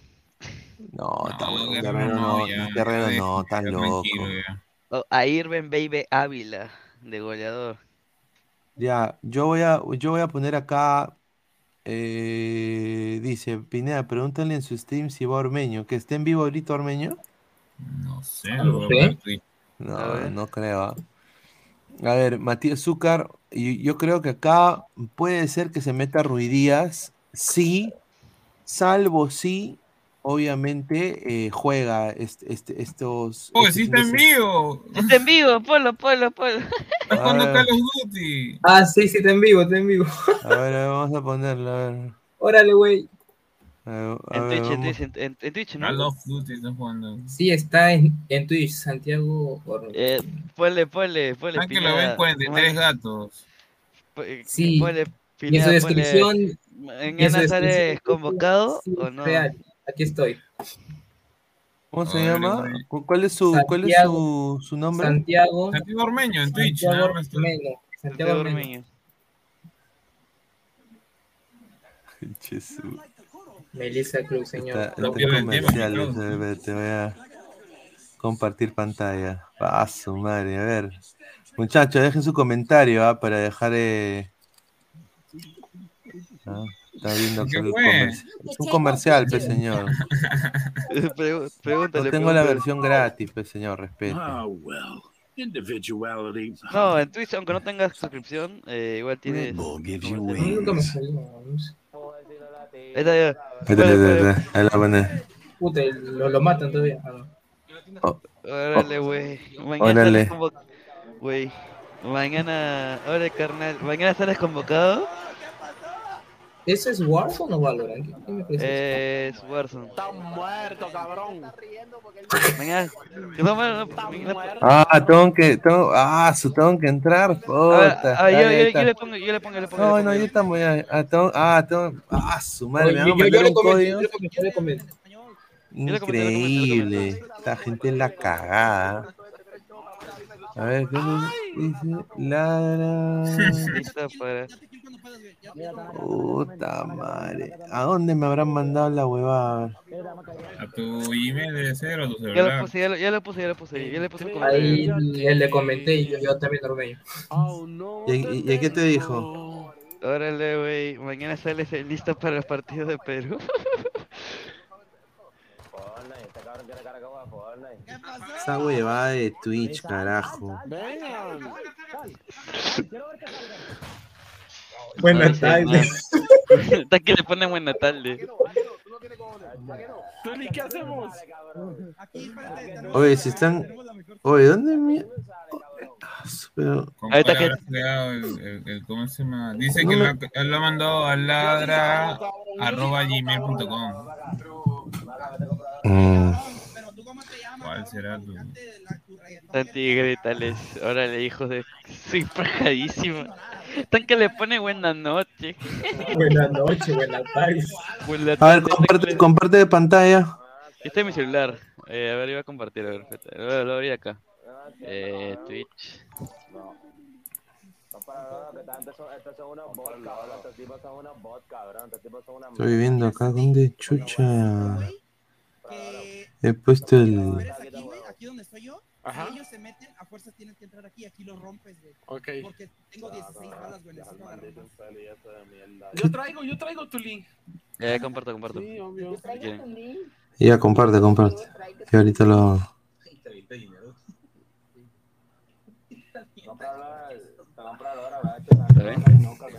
No, está No, bueno, Guerrero Guerrero no, no, ya, Guerrero ya, no, ya, tan loco. a Irving Baby Ávila, de goleador. Ya, yo voy a, yo voy a poner acá, eh, dice Pineda, pregúntale en su stream si va Ormeño, que esté en vivo ahorita Ormeño. No sé, lo tweet. No, A ver. no creo. ¿ah? A ver, Matías Zúcar, y yo creo que acá puede ser que se meta Ruidías, sí, salvo si, obviamente, eh, juega este, este- estos... ¡Oh, este sí está en vivo! Está en vivo, polo, polo, polo. Está jugando Ah. Call of Duty. Ah, sí, sí, está en vivo, está en vivo. A ver, a ver, vamos a ponerlo, a ver. Órale, güey. En en en, en- en Twitch, ¿no? Call of Duty está jugando. Sí, está en, en Twitch, Santiago. Eh, ponle, ponle, ponle. Ah, que lo ven Pineda, 43 gatos. eh, Sí. Ponle, Y en su ponle, descripción. y en su ¿Mañana sales descripción, convocado sí, o no? real, Aquí estoy. ¿Cómo se Ay, llama? güey. ¿Cu- ¿Cuál es su, cuál es su, su nombre? Santiago. Santiago Ormeño en Twitch. Santiago. Ormeño. Santiago Santiago Ormeño. Jesús. Melissa Cruz, señor. Está, No está pierde el tiempo, comercial, Claudio. a ver, te voy a compartir pantalla. Ah, su madre, a ver. Muchachos, dejen su comentario ah, para dejar. eh, ah, está viendo ¿Qué acá el fue? comercial. Es un comercial, pe señor. Pregúntale. No tengo la versión gratis, pe señor, respete. Oh, well, individuality. No, en Twitch, aunque no tengas suscripción, eh, igual tienes. Ahí está, ya. Ahí la. Puta, lo, lo matan todavía. Ah. Oh, Órale, güey. Mañana Órale. sales convocado. Güey. Mañana. Órale, carnal. Mañana sales convocado. ¿Eso es Warzone o Valorant? ¿Qué- qué me parece? Eh, es Warzone. Está muerto, cabrón. Ah, tengo que, tengo, ah, su tengo que entrar, puta. ah, yo, Ahí yo- yo le pongo, yo le pongo, le pongo. No, no, yo estamos ya. Ah, tengo, ah, tengo, ah, su madre, Oye, me van a yo, yo mandar le un comento, código. yo le comento, yo le comento. le comento, yo le Increíble. Esta gente es la cagada. A ver, ¿qué dice? Ladra. Puta madre. ¿A dónde me habrán mandado la huevada? A tu email debe ser o a tu Ya lo celular. puse, ya lo, ya lo puse, ya lo puse. Ya le puse Ahí comentario. le, le comenté y yo, yo también Ormeño. ¿Y, y, y qué te dijo? Órale, güey. Mañana sales listo para los partidos de Perú. Esa huevada de Twitch, carajo. Buenas tardes. tardes. Está que le ponen buena tarde. Tony, ¿qué hacemos? Oye, si están. Oye, ¿dónde mi... Ah, Pero... ¿Con Ahí está que- el, el- el- ¿Cómo se llama? Dice No que me- lo, lo mandado a ladra arroba gmail.com. Mm. ¿Cuál será tu? Santi, grítales. Órale, hijos de. Soy pajadísimo. Tan que le pone buena noche. Buenas noches, buenas tardes. Buena A ver, comparte, comparte de pantalla. Este es mi celular. Eh, a ver, iba a compartir. A ver. Lo, lo abrí acá. Eh, Twitch. Estoy viendo acá dónde chucha. He puesto el. Aquí, donde estoy yo, ellos se meten, a fuerzas tienes que entrar aquí, aquí los rompes, güey. Ok. Porque tengo 16 balas, güey. Yo traigo, yo traigo tu link. Eh, comparto, comparto. Sí, obvio. Si quieren. Ya, comparte, comparte. Que ahorita lo.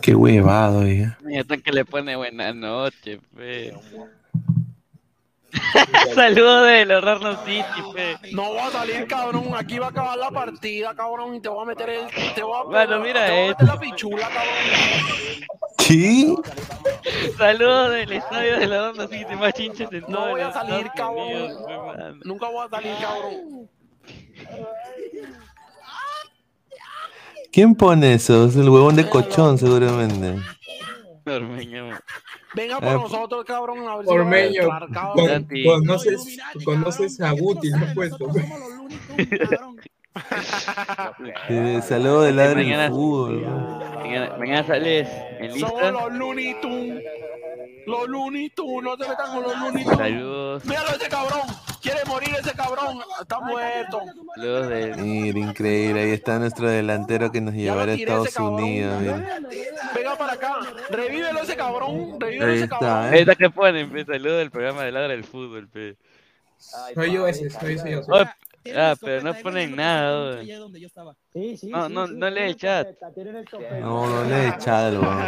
Qué huevado, ya. Mira, tan que le pone buena noche, fe. Saludos del Horror City, fe. No voy a salir, cabrón. Aquí va a acabar la partida, cabrón. Y te voy a meter el. Te voy a, Bueno, mira te voy a esto. meter la pichula, cabrón. ¿Qué? Saludos del estadio de la Onda City, más chinches en No todo voy a salir, cabrón. Unidos. Nunca voy a salir, cabrón. ¿Quién pone eso? Es el huevón de cochón, seguramente. Ormeño. Venga Ah, por nosotros, cabrón. A ver si Ormeño, vamos a entrar, cabrón. con- Santi. conoces, conoces a Guti, ¿no? Pues, Eh, saludo de ladre Mañana-. Mañana, mañana sales en lista. Looney Tunes. Los Tunes, no te metan con los Tunes. Saludos, Míralo ese cabrón. Quiere morir ese cabrón. Está muerto. saludos del. Mira, increíble. Ahí está nuestro delantero que nos llevará a Estados Unidos. mira. Venga para acá. Revívelo ese cabrón. Revívelo Ahí ese está, cabrón. Ahí ¿eh? está que ponen, fe. Saludos del programa de Ladra del Fútbol, fe. Soy yo ese, soy, soy yo. Ah, pero no ponen nada, güey. Donde yo estaba. No, no, no lee el chat. No, no le he echado, weón.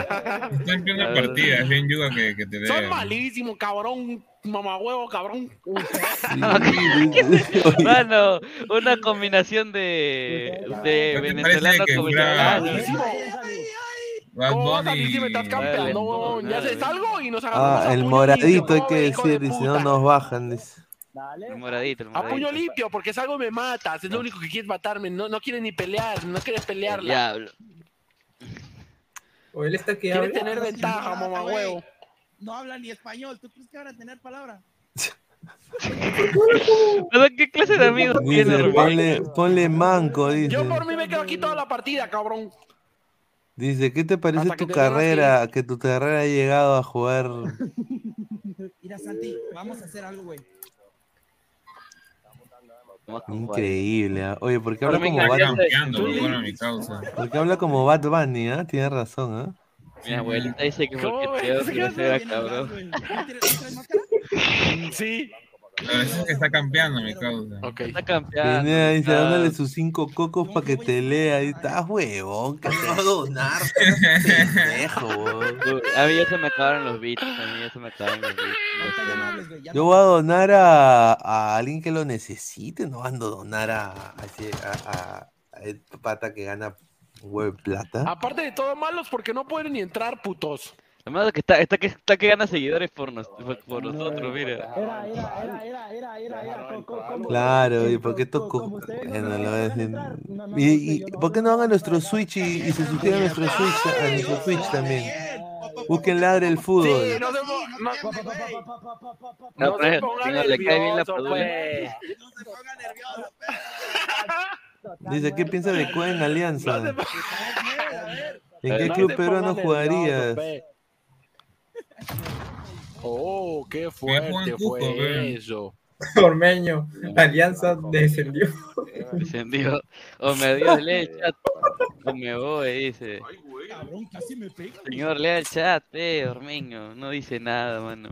Está en plena partida, es bien yuga que, que te Son lea. malísimos, cabrón. Mamahuevo, cabrón. Mano, una combinación de, de ¿No te venezolano que con mexicano. Bad ¿Cómo vas a decir Bunny. Ya haces algo y nos Ah, el moradito hay que decir, si no nos bajan. dice. El moradito, el A puño limpio, porque es algo me matas, es lo único que quieres matarme, no, no quieres ni pelear, no quieres El pelearla. diablo. O él está que Quieres habla. tener ventaja, mamá huevo. No hablan ni español. ¿Tú crees que van a tener palabra? ¿Pero qué clase de amigos tiene, ponle, ponle manco, dice. Yo por mí me quedo aquí toda la partida, cabrón. Dice, ¿qué te parece Hasta que tu te carrera? Que tu carrera ha llegado a jugar. Mira, Santi, vamos a hacer algo, güey. Increíble. ¿ah? Oye, ¿por qué habla como Bad causa. ¿Por qué habla como Bad Bunny? ¿ah? Tienes razón, ¿ah? Mi abuelita dice que ¿Cómo porque te cabrón. Sí. Pero eso es que está campeando mi causa. Ok. Está campeando. Está- dándole sus cinco cocos para que te lea. Y estás huevón, que te va a donar. pendejo, A mí ya se me acabaron los beats. A mí ya se me acabaron los beats. Yo voy a donar a, a alguien que lo necesite, no ando a donar a, a, ese- a, a- a el pata que gana de plata. Aparte de todo malos porque no pueden ni entrar, putos. Es que está, está, que, está que gana seguidores por, nos- por, por nosotros, mira. Era, era, era, era, era, Claro, ¿y por qué tocó? Bueno, lo voy a decir. ¿Y, y por qué no van a nuestro Switch y, y se suscriben a nuestro Switch, a nuestro Twitch también? Busquen ladre el fútbol. Sí, no se no- No, no pero se ponga le cae bien la nervioso, padula. pues. Dice, ¿qué piensa de Cueva en Alianza? ¿En qué No club se peruano ponga jugarías? Oh, qué fuerte fue eso. Ormeño, la alianza descendió. Encendió. O me dio, lee el chat. O me voy, dice. Cabrón, casi me pega. Señor, lea el chat, eh, Ormeño. No dice nada, mano.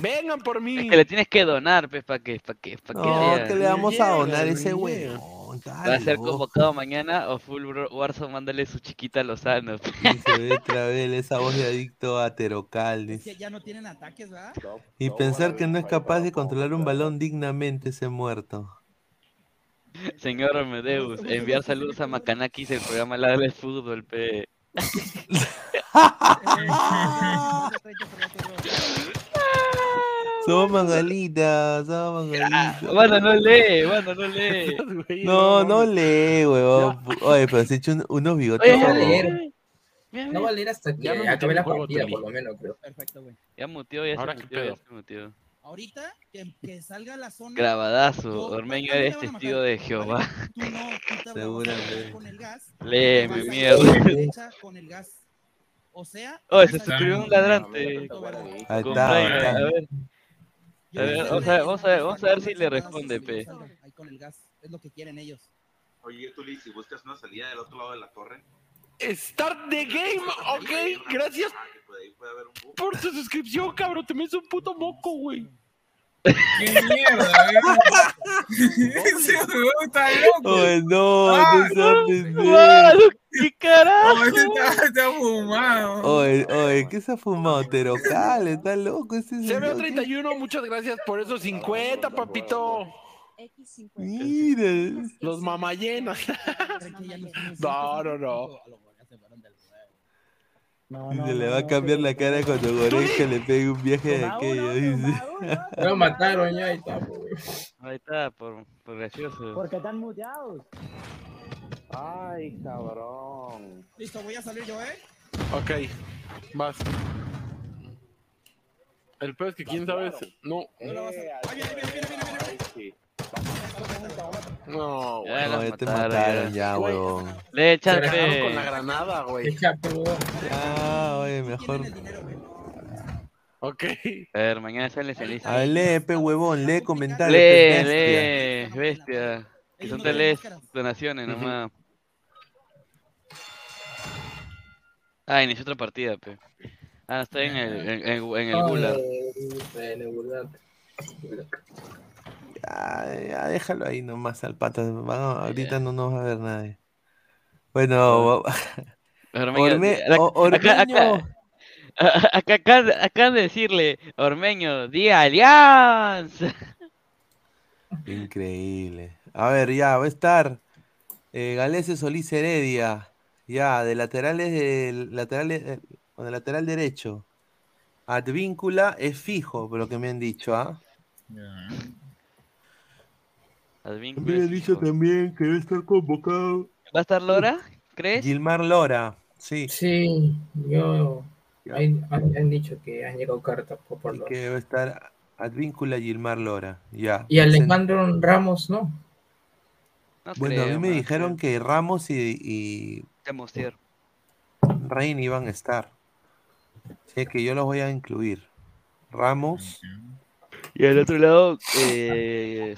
Vengan por mí. Es que le tienes que donar, pues, para que, para que, para que No, lea. que le vamos a donar ese Va a ser convocado mañana o Full Warzone, mándale su chiquita a Lozano. Dice Betravel, esa voz de adicto a Terocal. Es dice. que ya no tienen ataques, ¿verdad? Y pensar que no es capaz de controlar un balón dignamente ese muerto. Señor Amedeus, enviar saludos a Macanakis, el programa Ladra del Fútbol, pe. Somos mangalitas, somos mangalitas. Bueno, no lee, bueno, no lee. No, no lee, huevón. Oye, pero se ha hecho un- unos bigotes. Oye, va a leer. No va a leer hasta que Ya me acabe la partida, por lo menos, creo. Perfecto, güey. Ya muteó, ya Ahora se qué muteó, ya se muteó. Ahorita que, que salga la zona. Grabadazo, Ormeño eres a testigo de Jehová. Tú no, tú te Seguramente. con el gas. Léeme, mierda. Con el gas. O sea. Oye, se vas a suscribió un ladrante. Ahí está, Brian, ahí está. A ver, a ver, vamos a ver, vamos a ver, vamos a ver si le responde, salga Ahí con el gas. Es lo que quieren ellos. Oye, Tuli, si buscas una salida del otro lado de la torre, Start the game, ok. Gracias bug. por tu suscripción, cabrón. Te me hizo un puto moco, güey. ¡Qué mierda, güey! Ese huevón está loco. Oye, no, Ah, no seas pendejo. ¡Mano, qué carajo! Ese está, está fumado. Oye, oye, ¿qué se ha fumado? Terocal, está loco ese Se señor. 31, muchas gracias por esos 50, papito. Mira. Los mamayenas. No, no, no. Se le va a cambiar la cara cuando Goreca le pegue un viaje de aquello, dice. Lo mataron ya y está, pues. Ahí está, por, por gracioso. ¿Por qué están muteados? Ay, cabrón. Listo, voy a salir yo, ¿eh? Ok, vas. El peor es que quién sabe. No, No lo vas a- Ahí viene, viene, viene, viene, viene. No. Ya No, ya te mataron, mataron ya. ya, Güey. huevón. Lee el Se chat, dejaron con la granada, güey. Weón. Ah, oye, mejor. Güey. Ok. A ver, mañana sale ceniza. A ver, lee, pe huevón, lee comentarios. Lee, pe, bestia. lee, bestia. Que son máscaras. donaciones nomás. Ah, inició otra partida, pe. Ah, está en el, en, en- en el Gulag. Eh, en el Gulag. Ya, ya, déjalo ahí nomás al pata. a- ahorita no nos va a ver nadie. Bueno, Ormeño, Orme- acá- acá- Ormeño. acá- acá- acá- Acaban de decirle, Ormeño, di alianza. increíble. A ver, ya, va a estar eh, Galese Solís Heredia. Ya, de laterales, de laterales, eh, de lateral derecho. Advíncula es fijo, por lo que me han dicho, ¿ah? Advíncula Me han es dicho también que debe estar convocado. ¿Va a estar Lora? ¿Crees? Gilmar Lora, sí. Sí, yo. Han, han- han dicho que han llegado cartas por, por Y los- que debe estar Advíncula Gilmar Lora, ya. Y Alejandro Ramos, ¿no? Bueno, a mí me no dijeron que Ramos y, y. Rein iban a estar. Así que yo los voy a incluir. Ramos, Y al otro lado, eh,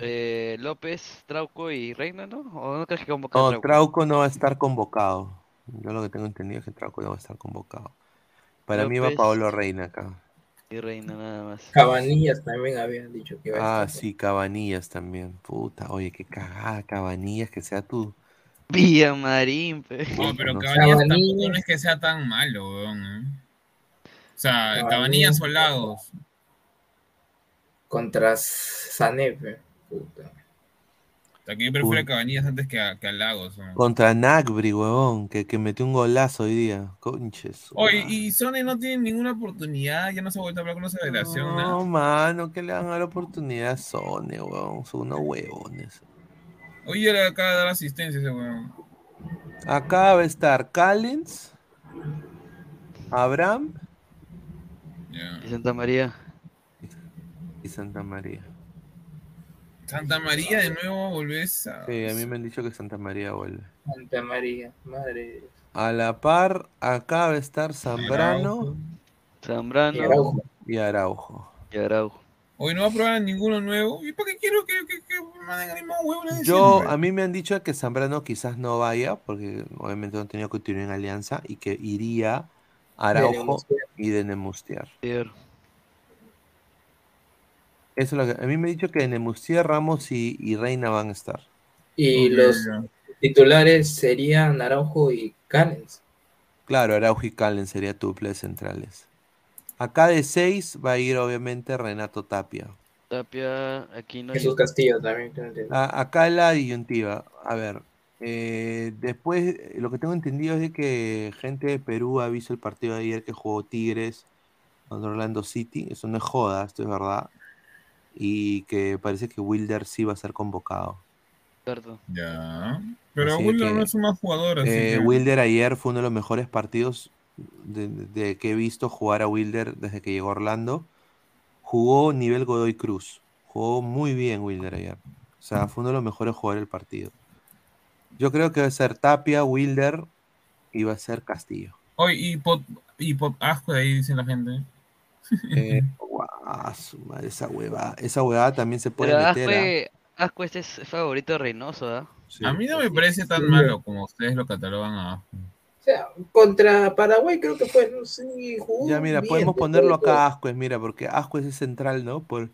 eh, López, Trauco y Reina, ¿no? ¿O no crees que no, Trauco? Trauco no va a estar convocado. Yo lo que tengo entendido es que Trauco no va a estar convocado. Para mí va López. Paolo Reina acá. Y Reina nada más. Cabanillas también habían dicho que iba a Ah, estar. sí, Cabanillas también. Puta, oye, qué cagada, Cabanillas, que sea tú. Villamarín, pe. No, pero No. Cabanillas tampoco no es que sea tan malo, weón. ¿eh? O sea, Cabanillas. Cabanillas o Lagos. Contra Sané, pe. Puta. Yo prefiero a Cabanillas antes que a, que a Lagos. ¿no? Contra Nagri, huevón, que, que metió un golazo hoy día. Conches. Oye, y Sony no tiene ninguna oportunidad, ya no se ha vuelto a hablar con la federación, No, ¿no? mano, que le van a dar oportunidad a Sony, huevón. Son unos huevones. Oye, le acaba de dar asistencia ese weón. Acá va a estar Callens, Abraham Y Santa María. y Santa María. Santa María de nuevo volvés a... Sí, a mí me han dicho que Santa María vuelve. Santa María, madre de Dios. A la par, acá va a estar Zambrano Zambrano Y Araujo. y Araujo. y Araujo. Hoy no va a probar a ninguno nuevo. ¿Y para qué quiero que, que, que manden al mismo huevo de Yo, a mí me han dicho que Zambrano quizás no vaya, porque obviamente no ha tenido continuidad en Alianza, y que iría Araujo y de Nemustier. Cierto. Eso es lo que, a mí me han dicho que Nemustier, Ramos y, y Reina van a estar. Y los titulares serían Araujo y Callens. Claro, Araujo y Calen sería tuples centrales. Acá de seis va a ir obviamente Renato Tapia. Tapia, Aquino y Jesús Castillo también. A- acá la disyuntiva. A ver, eh, después lo que tengo entendido es de que gente de Perú ha visto el partido de ayer que jugó Tigres contra Orlando City. Eso no es joda, esto es verdad. Y que parece que Wilder sí va a ser convocado. Cierto. Ya. Pero Así Wilder que, no es un mal jugador, así Eh, que... Wilder ayer fue uno de los mejores partidos de, de que he visto jugar a Wilder desde que llegó a Orlando. Jugó nivel Godoy Cruz. Jugó muy bien Wilder ayer. O sea, fue uno de los mejores jugadores del partido. Yo creo que va a ser Tapia, Wilder y va a ser Castillo. Oye, y pot, y pot asco de ahí, dicen la gente. Eh, guau, su madre, esa huevada. Esa huevada también se puede Pero meter. ¿ah? Este es favorito de Reynoso, ¿ah? Sí. A mí no me parece tan Sí. malo como ustedes lo catalogan a O sea, contra Paraguay creo que fue, no sé, jugó Ya, mira, bien, podemos ponerlo acá a Ascuez, mira, porque Ascuez es central, ¿no? Por,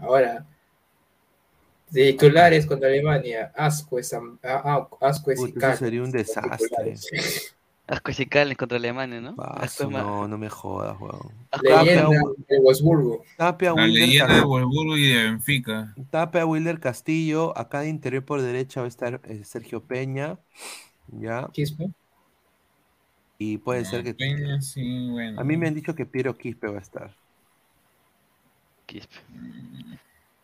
Ahora, titulares contra Alemania, Ascuez, ah, ah, Ascuez y Puta, eso sería un desastre. Y Callens contra Alemania, ¿no? Ah, no, no me jodas, weón. Leyenda Tapia, de Wolfsburgo. Tapia, la Wilder, leyenda de Castillo. Wolfsburgo y de Benfica. Tapia, Wilder Castillo. Acá de interior por derecha va a estar eh, Sergio Peña. Ya. Quispe. Y puede No, ser que. Peña, sí, bueno. A mí me han dicho que Piero Quispe va a estar. Quispe.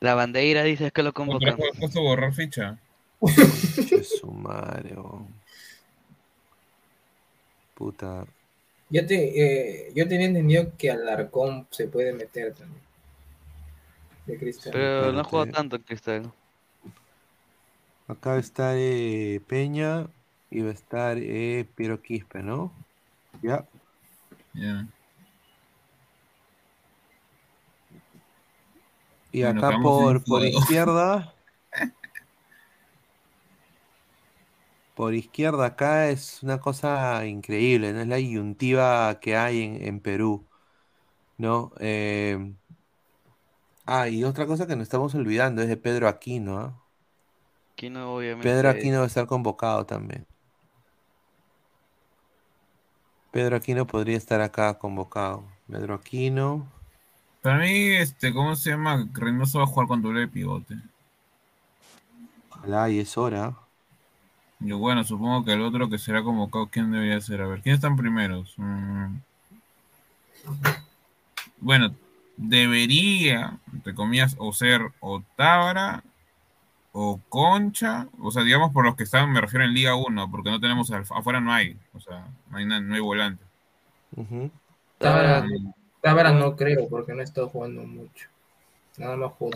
La bandera dice que lo convocan. borrar ficha. Su madre, weón. Puta. Yo, te, eh, yo tenía entendido que Alarcón se puede meter también. De Cristiano. Pero no juega tanto en Cristal. Acá va a estar eh, Peña y va a estar eh, Piero Quispe, ¿no? Ya. Ya. Y Bueno, acá por, por izquierda. Por izquierda acá es una cosa increíble, ¿no? Es la disyuntiva que hay en, en Perú, ¿no? Eh, ah, y otra cosa que nos estamos olvidando es de Pedro Aquino, ¿ah? Aquino, obviamente. Pedro Aquino va a estar convocado también. Pedro Aquino podría estar acá convocado. Pedro Aquino. Para mí, este, ¿cómo se llama? Reynoso va a jugar con doble de pivote. Ojalá y es hora. Yo, bueno, supongo que el otro que será convocado, ¿quién debería ser? A ver, ¿quiénes están primeros? Mm. Bueno, debería, entre comillas, o ser o Tábara o Concha, o sea, digamos por los que están, me refiero en Liga 1, porque no tenemos, al- afuera no hay, o sea, no hay, na- no hay volante. Tábara, Mm. Tábara no creo, porque no he estado jugando mucho. Nada más jugó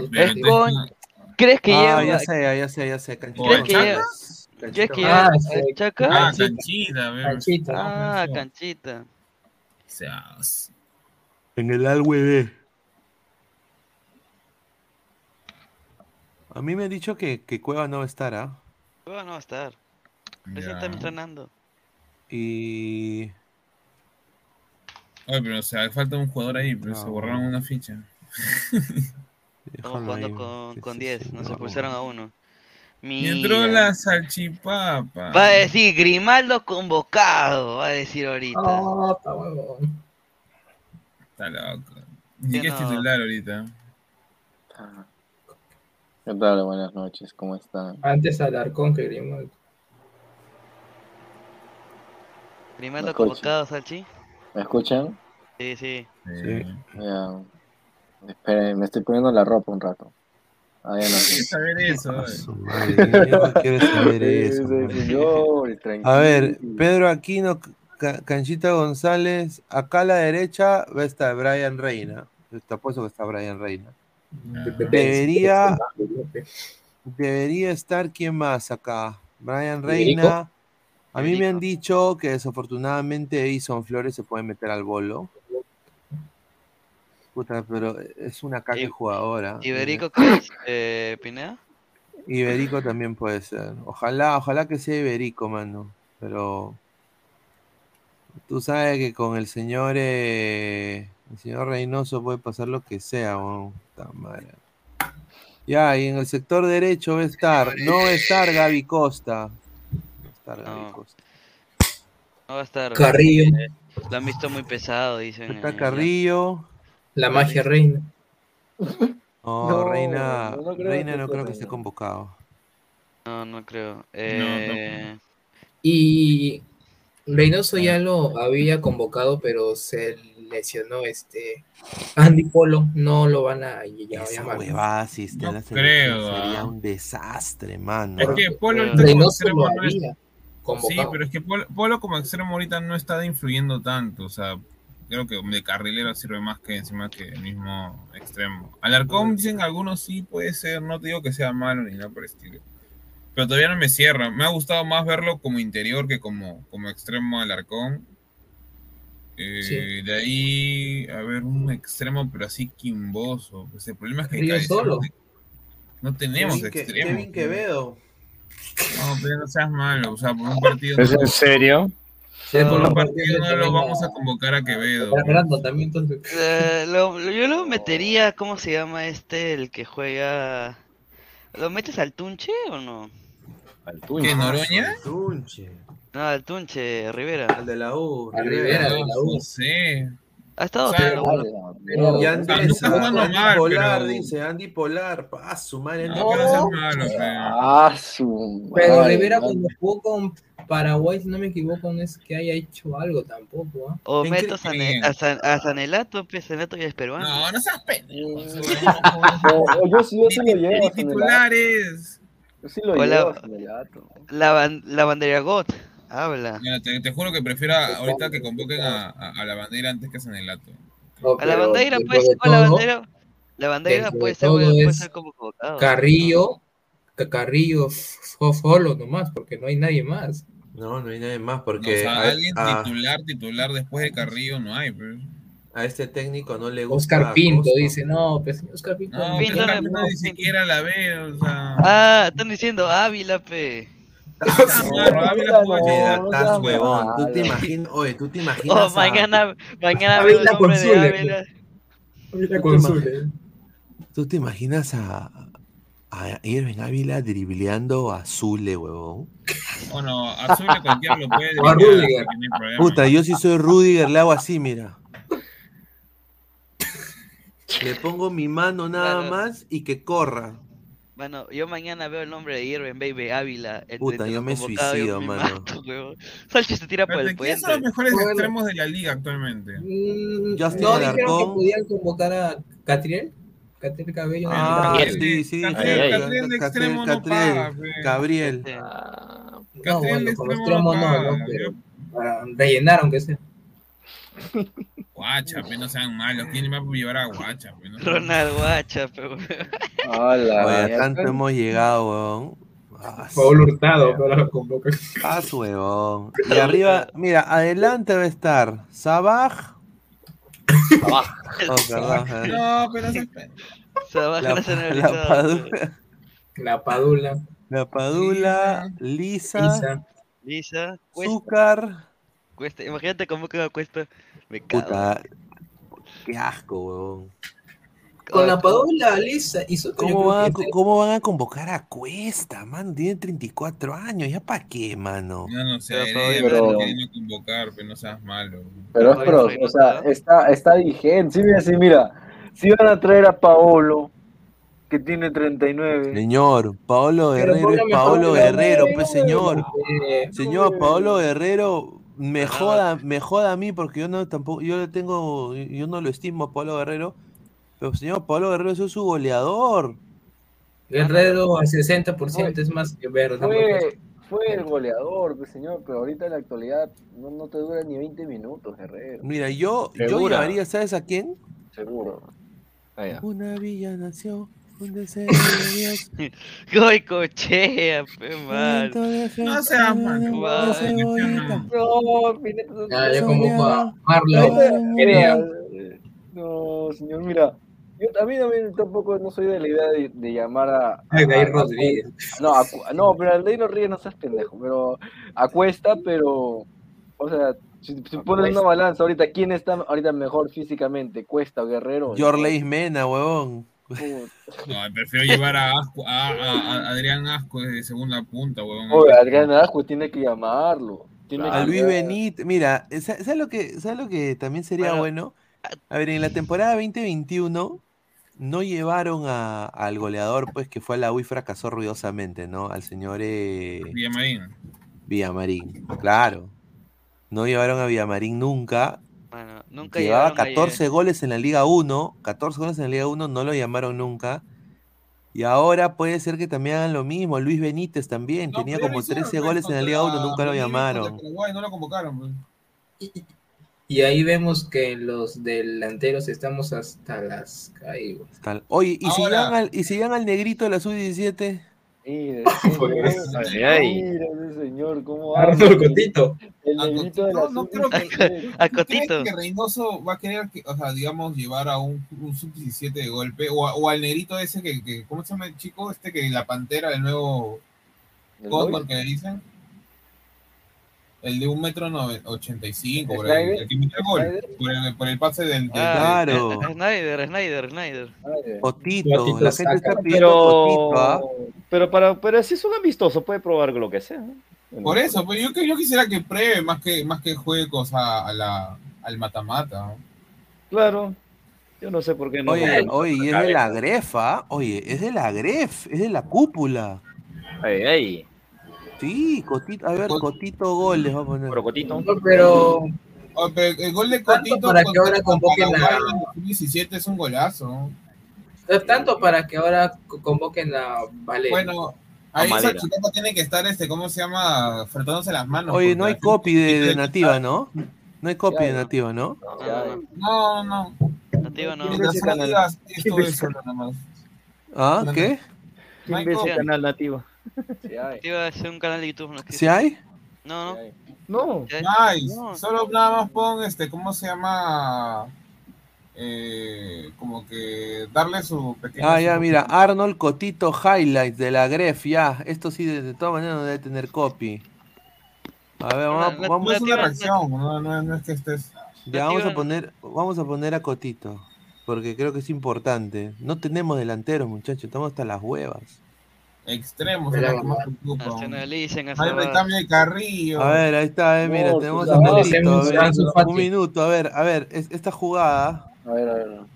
¿Crees que Ah, lleva- ya sé, ya sé, ya sé. ¿Crees que Canchita. Lleva- ¿Crees que Ah, sí. el Chaca? Ah, Canchita. Canchita. Ah, canchita. En el ALWB. A mí me han dicho que, que Cueva no va a estar, ¿ah? Cueva no va a estar. Recién está entrenando. Y. Oye, pero o sea, falta un jugador ahí, pero No, se borraron una ficha. Estamos jugando con, con 10, nos expulsaron a uno. Y entró Mira. la salchipapa. Va a decir Grimaldo convocado, va a decir ahorita. Ah, está huevón. Está loco. Ni Que que es no. titular ahorita. ¿Qué tal? Buenas noches, ¿cómo están? Antes Alarcón que Grimaldo. Grimaldo convocado, Salchi. ¿Me escuchan? Sí, sí. Ya. Esperen, me estoy poniendo la ropa un rato. Ah, ya no. Saber eso. A ver, Pedro Aquino, Ca- Canchita González. Acá a la derecha va a estar Brian Reina. Te apuesto que está Brian Reina. Debería, debería estar quién más acá. Brian. Reina. A mí me han dicho que desafortunadamente Edison Flores se puede meter al bolo. Puta, pero es una caca Y- jugadora. ¿Iberico qué es? Eh, ¿Pineda? Iberico también puede ser. Ojalá, ojalá que sea Iberico, mano. Pero tú sabes que con el señor eh, el señor Reynoso puede pasar lo que sea, weón. Puta madre. Ya, y en el sector derecho va a estar, no va a estar Gaby Costa. No va a estar Gaby No. Costa. No va a estar. Carrillo. eh, Lo han visto muy pesado, dicen. Está Carrillo. La magia reina. No, No, Reina, no creo Reina que no creo que esté convocado. No, no creo. Eh, Y Reynoso ya lo había convocado, pero se lesionó este Andy Polo. No lo van a ll- Esa llamar. si está No la creo, sería ah. un desastre, mano. Es que Polo ahorita como Reynoso extremo lo no es- había Sí, pero es que Polo, Polo como extremo ahorita no está influyendo tanto. O sea, creo que de carrilero sirve más que encima que el mismo extremo. Alarcón dicen algunos sí puede ser, no te digo que sea malo ni nada por el estilo. Pero todavía no me cierra. Me ha gustado más verlo como interior que como, como extremo Alarcón. Eh, Sí. De ahí, a ver, un extremo, pero así quimboso. Pues el problema es que Río solo. no tenemos Kevin, extremos. Kevin Quevedo. No, pero no seas malo. O sea, por un partido. ¿Es no- en serio? Sí, por un partido no lo vamos a convocar a Quevedo. Fernando también, entonces. eh, lo- lo- yo lo metería, ¿cómo se llama este? El que juega. ¿Lo metes al Tunche o no? Al ¿Qué, Noroña? Tunche. No, al Tunche, Rivera. Al de la U. A Rivera de la U. No sé. Ha estado O sea, Ah, Pero- mierda. Y O Andrés, sea, no está jugando Andy mal, Polar, pero- dice Andy Polar. Pa, su madre. No, no. malo, pero- Ah, su Pero Rivera man. cuando jugó con Paraguay, si no me equivoco, no es que haya hecho algo tampoco. ¿ah? O ¿En meto Sane- creen? a, San- a Sanelato, pues Sanelato ya es peruano. No, no seas pendejo. No, yo sí, yo sí lo llevo. Titulares. Yo sí lo llevo. La, la bandera GOT, habla. Mira, te, te juro que prefiero ahorita que convoquen a, a, a la bandera antes que a Sanelato. No, A la bandera, pues, o la bandera, la bandera puede de ser, puede ser convocado. Carrillo, Ca- Carrillo solo nomás, porque no hay nadie más. No, no hay nadie más No, o porque sea, a, alguien a- titular, titular después de Carrillo no hay. Pero... a este técnico no le gusta. Oscar Pinto Costa. dice, no, pues Oscar Pinto. No, Pinto pero no- ni siquiera la ve. O sea, Ah, están diciendo Ávila, pe. no estás huevón. Tú te imaginas, oye, tú te imaginas. Oh, a- mañana, mañana Ávila veo el nombre de Ávila. Mira con Zule. ¿Tú te imaginas a, a Irving Ávila dribleando a Zule, huevón? Bueno, Azul de cualquiera lo puede O a driblear, Rudiger. no. Puta, yo si soy Rudiger le hago así, mira. Le pongo mi mano nada más y que corra. Mano, yo mañana veo el nombre de Irving Baby Ávila. Puta, yo me suicido, me mano. mato, huevón. Sánchez se tira por el Espérate, ¿Quiénes son puente. los mejores Bueno. extremos de la liga actualmente? Mm, Justin ¿No dijeron que podían convocar a Catriel? Catriel Cabello. Ah, Catriel. sí, sí. Catriel- Catriel, Catriel de Catriel, extremo no Catriel, paga, pe. Gabriel. Ah, no, Catriel bueno, extremo extremos no no, no, pero para rellenar aunque sea. Guacha, no sean malos. ¿Quién va a llevar a Guacha? No Ronald Guacha, pero. Hola, Oye, tanto está. hemos llegado, weón. Ah, Paul Hurtado, pero lo convoca. Ah, huevón. Y arriba, mira, adelante va a estar Sabaj. Oh, perdón. No, pero se- Se baja La, Padula, La Padula. la Padula, Lisa, Lisa. Lisa, Cuesta. Zúcar. Cuesta. Imagínate cómo queda Cuesta. Me cago. Puta, qué asco, huevón. Con la Padula, Lisa y Soto. ¿Cómo van, a, que co- este- ¿Cómo van a convocar a Cuesta, mano? Tiene 34 años, ¿ya para qué, mano? No, no sé, Pero Heredia pero- no queriendo convocar, pero no seas malo. Pero es pro, o sea, está, está vigente. Sí, mira, sí, mira. Si van a traer a Paolo, que tiene 39. Señor, Paolo Guerrero es Paolo Guerrero, pues señor. Señor, Paolo Guerrero, me joda, me joda a mí porque yo no tampoco, yo le tengo, yo no lo estimo a Paolo Guerrero, pero señor, Paolo Guerrero es su goleador. Guerrero al 60% es más que Verde. Fue, fue el goleador, pues, señor, pero ahorita en la actualidad no, no te dura ni 20 minutos, Guerrero. Mira, yo, yo llamaría, ¿sabes a quién? Seguro. Una villa nació, un deseo de Dios. Goicochea, pe mal. viento de fe, No seas malo, de cebollita. No, Ya, ya no, convoco a Ahorita, Marlon. mira, no, señor, mira. Yo a mí también tampoco no soy de la idea de, de llamar a. A- a- Rodríguez. No, a no, pero al Rodríguez no seas pendejo, pero a Cuesta, pero. O sea, si, si pones una balanza ahorita, ¿quién está ahorita mejor físicamente? ¿Cuesta o Guerrero? Jorleis Mena, huevón. No, prefiero llevar a, Asco- a, a- a Adrián Asco de segunda punta, weón. Oye, Adrián Asco tiene que llamarlo. Tiene A que Luis. Benítez, mira, sa- ¿sabes lo que, sabes lo que también sería Bueno. bueno? A ver, en la temporada 2021 no llevaron a- al goleador, pues, que fue a la U y fracasó ruidosamente, ¿no? Al señor eh, Villamarín. Villamarín, claro. No llevaron a Villamarín nunca. Bueno, nunca Llevaba llegaron a- 14 goles en la Liga 1, 14 goles en la Liga 1, no lo llamaron nunca. Y ahora puede ser que también hagan lo mismo. Luis Benítez también, No, tenía como lo hicieron, 13 pues, goles en la Liga 1, nunca lo llamaron. Paraguay, no lo convocaron. pues. Y ahí vemos que los delanteros estamos hasta las caídas. Tal. Oye, ¿y si, llegan al, ¿y si llegan al negrito de la sub-17? Mire, Pues, señor, ay, ay. mira ese señor, cómo Arnold habla. Cotito. El A negrito de la No, no creo que. sub-17. A ¿Tú crees Cotito. que Reynoso va a querer, que, o sea, digamos, llevar a un, un sub-17 de golpe? O, a- o al negrito ese que, que- ¿Cómo se llama el chico? Este que la pantera, el nuevo. ¿El Cóndor Boy? que le dicen. El de un metro nove- ochenta y cinco, por ahí, ¿Snyder? el que metió el gol. Por el, por el pase del. del- Ah, Claro. Snyder, Snyder, Snyder. Cotito la gente está pidiendo Pero, ¿ah? pero, para, pero si es un amistoso, puede probar lo que sea. ¿no? Por eso, pues yo, que- yo quisiera que pruebe más que, más que juegue cosa a la, al mata-mata. ¿no? Claro. Yo no sé por qué no. Oye, oye, es de la grefa, oye, es de la gref, es de la cúpula. Ey, ey, Sí, Cotito, a ver, Cotito goles va a poner. pero Cotito. No, pero Oh, pero el gol de Tanto Cotito para que ahora convoquen Paraguay a- en el 2017 es un golazo. eh, tanto para que ahora co- convoquen a Valeria. Bueno, ahí esa chica tiene que estar, este, ¿cómo se llama? Frotándose las manos. Oye, no hay copy de, de nativa, ¿no? No hay copy Ya, de nativa, ¿no? No, No, no. Nativa no. ¿Quién esto es solo nada más. ¿Ah? ¿Qué? No hay ¿Quién ve ese copy. canal nativo? Sí hay, Nativa es un canal de YouTube. ¿no? ¿Sí hay? No, sí no. hay. No. ¿sí hay? Nice. No. Solo nada más pon este, ¿cómo se llama? Eh, como que darle su pequeño. Ah, ya, su- mira, Arnold Cotito Highlights de la gref, ya. Esto sí, de, de todas maneras no debe tener copy. A ver, vamos, a- La- vamos, No es una reacción, no, no, no es que estés. ya vamos a poner, vamos a poner a Cotito. Porque creo que es importante. No tenemos delanteros, muchachos, estamos hasta las huevas. Extremos, Mira, es lo que más preocupa. Nacionalicen a No Sabah. recambio de Carrillo. A ver, ahí está, eh, mira, No, tenemos a no, Fati. un minuto, a ver, a ver, es- esta jugada. A ver, a ver. Ahí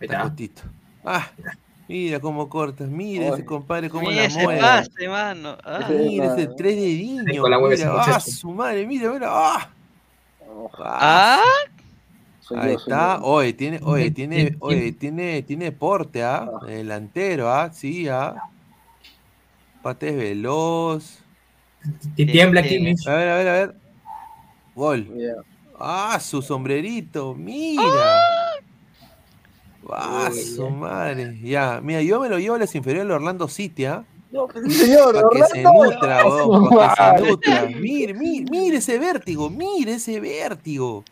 Está. Cotito. Ah, Mira cómo cortas, mira ese compadre cómo Mira la ese mueve. pase, mano. Ah. Mira ese tres dediños. Rico la mueve ese Mira, ah, su madre, mira, mira. Ah. Ah. Soy Ahí está, oye, tiene, oye, tiene, oye, tiene, tiene porte, ¿ah? Delantero, ¿ah? Sí, ¿ah? Pate es veloz. Y tiembla aquí, Mitch. A ver, a ver, a ver. Gol. Ah, su sombrerito, mira. Ah, Uy, su ya. madre. Ya, mira, yo me lo llevo a las inferiores del Orlando City, ¿ah? No, sí, señor, Para que se Orlando. nutra, Ah, weón, para que se nutra. Mire, mire, mire ese vértigo, mire ese vértigo.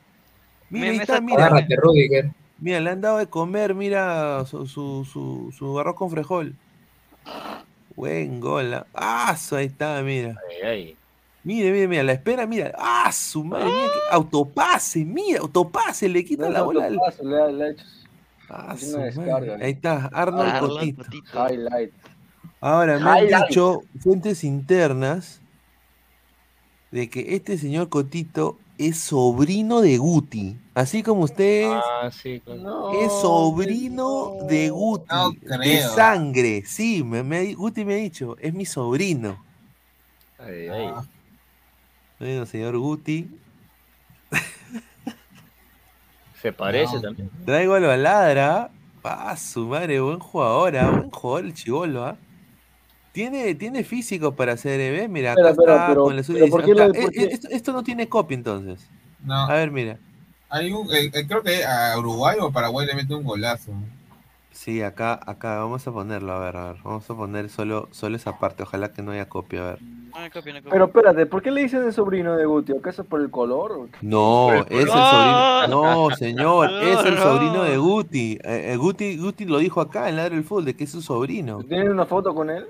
Mira, Mira ahí está, mira. Agárrate, Rudiger. Mira, le han dado de comer, mira, su, su, su, su arroz con frejol. Buen gol. ah. Ah, su, ahí está, mira. Ay, ay. Mire, mire, mira, la espera, mira. Ah, su madre, mira, que autopase, mira, autopase, le quita No, la bola. al- le ha- le ha hecho Ah, es su descarga. Ahí está, Arnold Arnold Cotito. Cotito. highlight. Ahora, me han dicho fuentes internas de que este señor Cotito es sobrino de Guti. Así como usted es, Ah, sí, claro. es sobrino de Guti. No de sangre. Sí, me, me- Guti me ha dicho, es mi sobrino. Ay, ay. Bueno, señor Guti. Se parece No. también. Traigo a lo ladra. Ah, su madre, buen jugador, ah, buen jugador el chivolo, ah. Tiene, tiene físico para ser EB, mira, acá espera, está pero- con la pero ¿por qué acá. lo- por qué? Esto, esto no tiene copia entonces. No, A ver, mira. Hay un, eh, eh, creo que a Uruguay o Paraguay le mete un golazo. Sí, acá, acá, vamos a ponerlo, a ver, a ver. Vamos a poner solo, solo esa parte, ojalá que no haya copia, a ver. No me copio, no copio. Pero espérate, ¿por qué le dicen el sobrino de Guti? ¿Acaso por el color? o qué? No, es el No. sobrino. No, señor, No, es el no. sobrino de Guti. Eh, eh, Guti. Guti lo dijo acá en Ladre del Fútbol, de que es su sobrino. ¿Tienen una foto con él?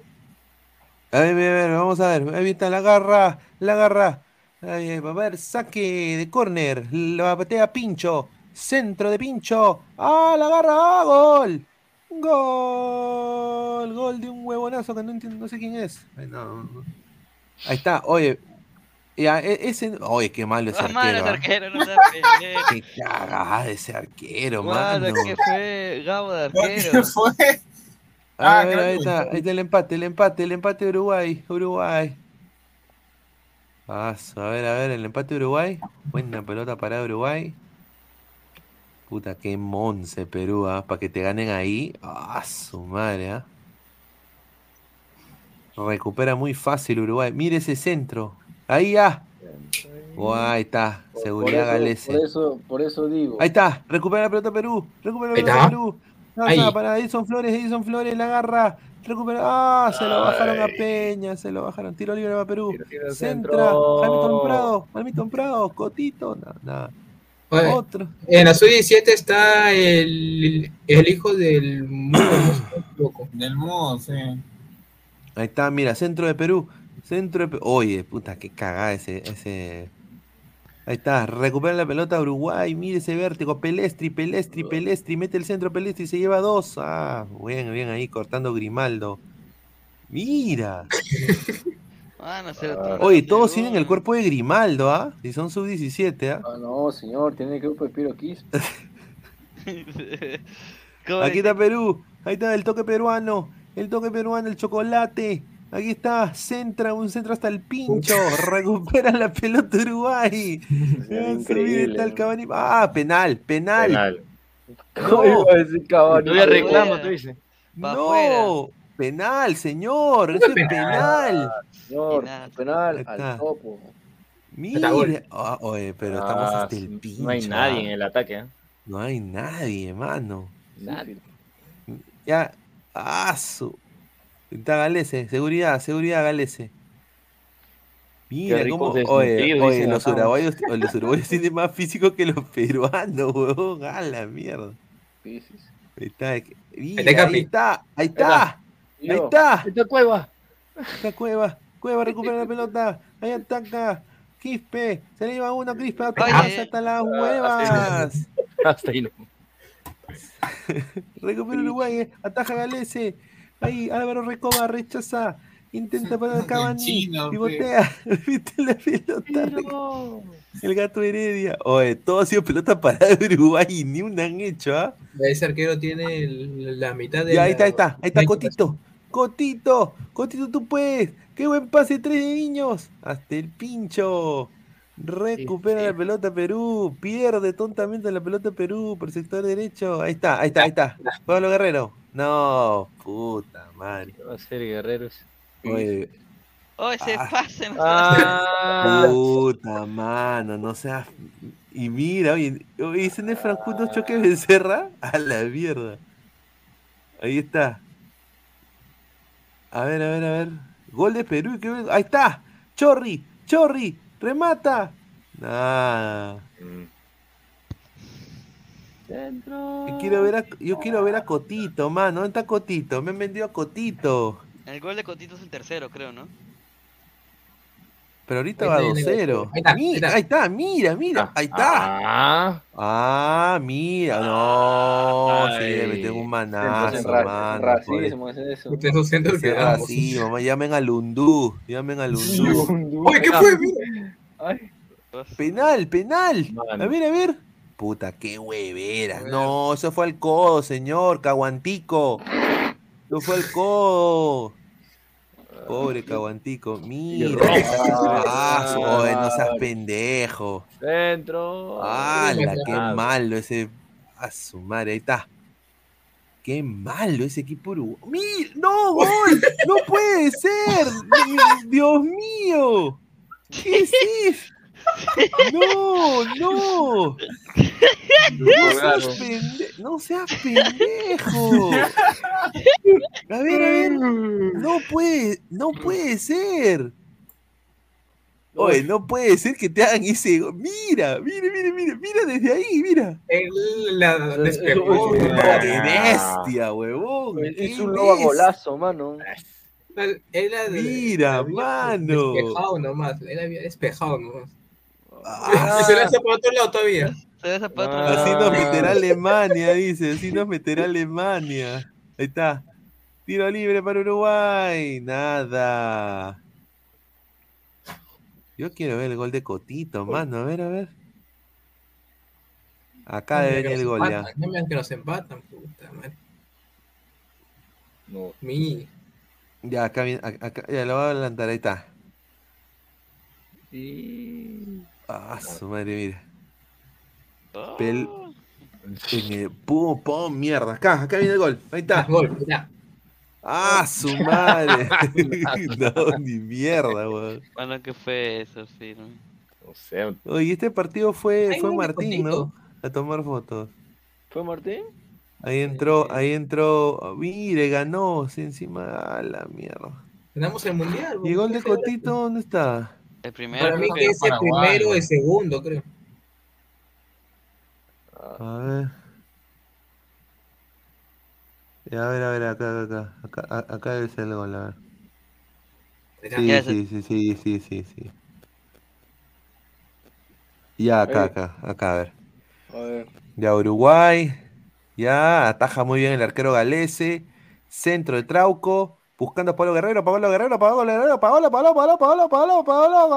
A ver, a ver, a ver, vamos a ver. Ahí está, la garra, la garra. Ahí, a ver, saque de córner. La patea Pincho. Centro de Pincho. ¡Ah, la garra! ¡Ah, gol! Gol. Gol de un huevonazo que no entiendo, no sé quién es. Ay, no, no. Ahí está, oye. Ya, e- ese. Oye, qué malo ese Ah, arquero. ese ¿ah? arquero, no. Qué cagada ese arquero, Mano. ¿qué fue? Gabo de ¿Qué arquero. fue? A Ah, ver, creo ahí está, fue. ahí está el empate, el empate, el empate de Uruguay, Uruguay. Paso, a ver, a ver, el empate de Uruguay. Buena pelota para Uruguay. Puta, qué monce Perú, ¿ah? Para que te ganen ahí. Ah, su madre, ¿ah? Recupera muy fácil Uruguay. Mire ese centro. Ahí, ah. Guay, está. Por- Seguridad por eso, galese. Por eso, por eso digo. Ahí está, recupera la pelota Perú, recupera la Ahí pelota está. Perú. Ahí. Pasa para Edison Flores, Edison Flores la agarra, recupera. Ah, se lo bajaron a Peña, se lo bajaron. Tiro libre para Perú. Centra, centro. Hamilton Prado, Hamilton Prado, Cotito, nada. Oye, Otro. En la sub-17 está el, el hijo del mudo, no. Del mudo, sí. Ahí está, mira, centro de Perú. Centro de Perú. Oye, puta, qué cagada ese, ese. Ahí está, recupera la pelota Uruguay, mire ese vértigo, Pelestri, Pelestri, Pelestri, mete el centro Pelestri, se lleva dos. Ah, bien, bien ahí, cortando Grimaldo. Mira. Mano, se lo Ah. Oye, todos tienen el cuerpo de Grimaldo, ¿ah? Si son sub-17, ¿ah? Ah, no, señor, tiene el grupo de Piro Kiss. ¿Cómo Aquí está Perú, ahí está el toque peruano, el toque peruano, el chocolate. Aquí está, centra, un centro hasta el pincho, recupera la pelota Uruguay. increíble, Está el ¿no? Cavani. Ah, penal, penal. Penal. No, Iba a decir Cavani. Todavía reclama, tú dices. No, penal, señor, eso es penal. Señor, Penal. penal Ahí al está. topo. Mire, ah, oye, pero estamos Ah, hasta el pincho. no hay nadie en ah. el ataque. ¿eh? No hay nadie, mano. Nadie. Ya, ah, su. Está Galese, seguridad, seguridad Galese. Mira cómo, oye, los uruguayos, los uruguayos tienen más físico que los peruanos, huevón, a la mierda. Ahí está, mira, está, ahí está, ahí está, ahí está, Esta cueva. está Cueva, Cueva recupera la pelota, ahí ataca, Quispe, se le lleva uno, Quispe, hasta las huevas. Hasta ahí no. Recupera Uruguay, eh, ataja Galese. Ahí Álvaro Recoba rechaza. Intenta para Cavani. Pivotea. Viste la pelota. El gato Heredia. Oye, todo ha sido pelota parada de Uruguay y ni una han hecho, ¿ah? Ese arquero tiene el- la mitad de. Ya, ahí la- está, ahí está, ahí está Cotito. Cotito, Cotito, tú puedes. Qué buen pase, tres niños. Hasta el pincho. Recupera la pelota Perú. Pierde tontamente la pelota Perú por el sector derecho. Ahí está, ahí está, ahí está. Pablo Guerrero. No, puta madre. Va a ser guerreros. Oye, Oh, ese Ah. pase. no Ah. puta mano, no seas. Y mira, oye, ese no es Francuto Choque Becerra. A la mierda. Ahí está. A ver, a ver, a ver. Gol de Perú. ¿qué- Ahí está. Chorri, Chorri, remata. Nada. Yo quiero ver a, yo quiero ver a Cotito, mano. ¿Dónde está Cotito? Me han vendido a Cotito. El gol de Cotito es el tercero, creo, ¿no? Pero ahorita Ahí va está, ahí está. 2-0. Ahí está, ahí Mira, está. Ahí está, mira, mira. Ahí está. Ah, Ah, mira. No, sí, le Ay. metió un manazo, mano. racismo, es eso. Usted no siente Ese que racismo, llamen a Lundú, llamen a Lundú. Oye, ¿qué fue? Penal, penal. Mano. A ver, a ver. Puta, qué huevera. No, eso fue al codo, señor, caguantico. Eso fue al codo. Pobre caguantico. Mira. Ah, oye, no seas pendejo. Dentro. ¡Hala! ¡Qué Ah, malo ese! A su madre, ahí está. ¡Qué malo ese equipo uruguayo! ¡Mira! ¡No, gol! ¡No puede ser! ¡Dios mío! ¿Qué es eso? ¡No, no! ¡No seas, pende- no seas pendejo! A ver, a ver. No puede, no puede ser. Oye, no puede ser que te hagan ese. Mira, mira, mira, mira, mira desde ahí, mira. Él la despegó. ¡Qué bestia, huevón! Es un lobo golazo, mano. Él era de- Mira, había mano. Despejado nomás. Él había despejado nomás. Ah. Se lanza para otro lado todavía. Se lanza para otro Así lado. nos meterá Alemania, dice. Así nos meterá Alemania. Ahí está. Tiro libre para Uruguay. Nada. Yo quiero ver el gol de Cotito, mano. A ver, a ver. Acá debe venir el gol ya. No me digan que nos empatan, puta madre. No. Mi. Ya, acá viene. acá- acá- ya lo voy a adelantar. Ahí está. Ah, su madre, mira. Pel- en el- pum, pum, mierda. Acá, acá viene el gol. Ahí está. Gol, ya. Ah, su madre. no, ni mierda, weón. Bueno, ¿qué fue eso? Sí, ¿no? No sé. Oye, este partido fue, fue Martín, ¿no? A tomar fotos. ¿Fue Martín? Ahí entró, ahí entró. Mire, ganó. Sí, encima, a la mierda. Ganamos el mundial. ¿Y el gol de Cotito dónde está? El primero. Para mí que es el Paraguay, primero güey. y segundo, creo. A ver. Ya, a ver, a ver, acá, acá, acá. Acá, acá debe ser el gol, a ver. Sí, sí, sí, sí, sí, sí, sí. Ya, acá, Eh. acá, acá, a ver. A ver. Ya Uruguay. Ya ataja muy bien el arquero galese. Centro de Trauco. Buscando a Pablo Guerrero, Pablo Guerrero, Pablo Guerrero, Pablo, Pablo, Pablo, Pablo, Pablo, Pablo,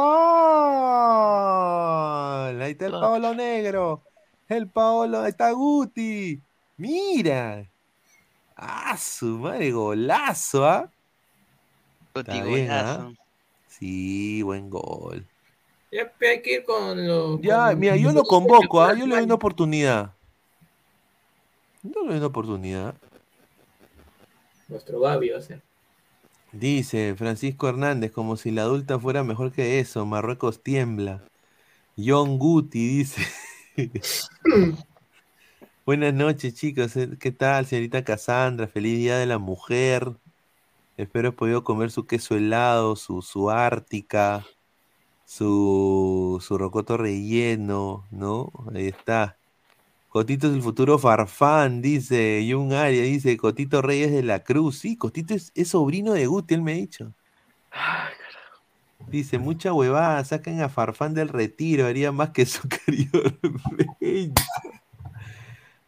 gol. Ahí está el Pablo Negro. El Pablo, ahí está Guti. Mira. Ah, su madre, golazo, ¿ah? Guti, ¿ah? golazo. Sí, buen gol. Ya hay que ir con los. Ya, con- mira, yo lo convoco, ¿ah? Yo le doy una oportunidad. Yo le una oportunidad. Nuestro Gaby va a ser. Dice Francisco Hernández, como si la adulta fuera mejor que eso. Marruecos tiembla. John Guti dice. Buenas noches, chicos. Eh, ¿Qué tal, señorita Cassandra? Feliz Día de la Mujer. Espero haber podido comer su queso helado, su, su ártica, su, su rocoto relleno, ¿no? Ahí está. Cotito es el futuro Farfán, dice Jun Aria, dice Cotito Reyes de la Cruz. Sí, Cotito es, es sobrino de Guti, él me ha dicho. Dice, mucha huevada, sacan a Farfán del retiro, haría más que su querido.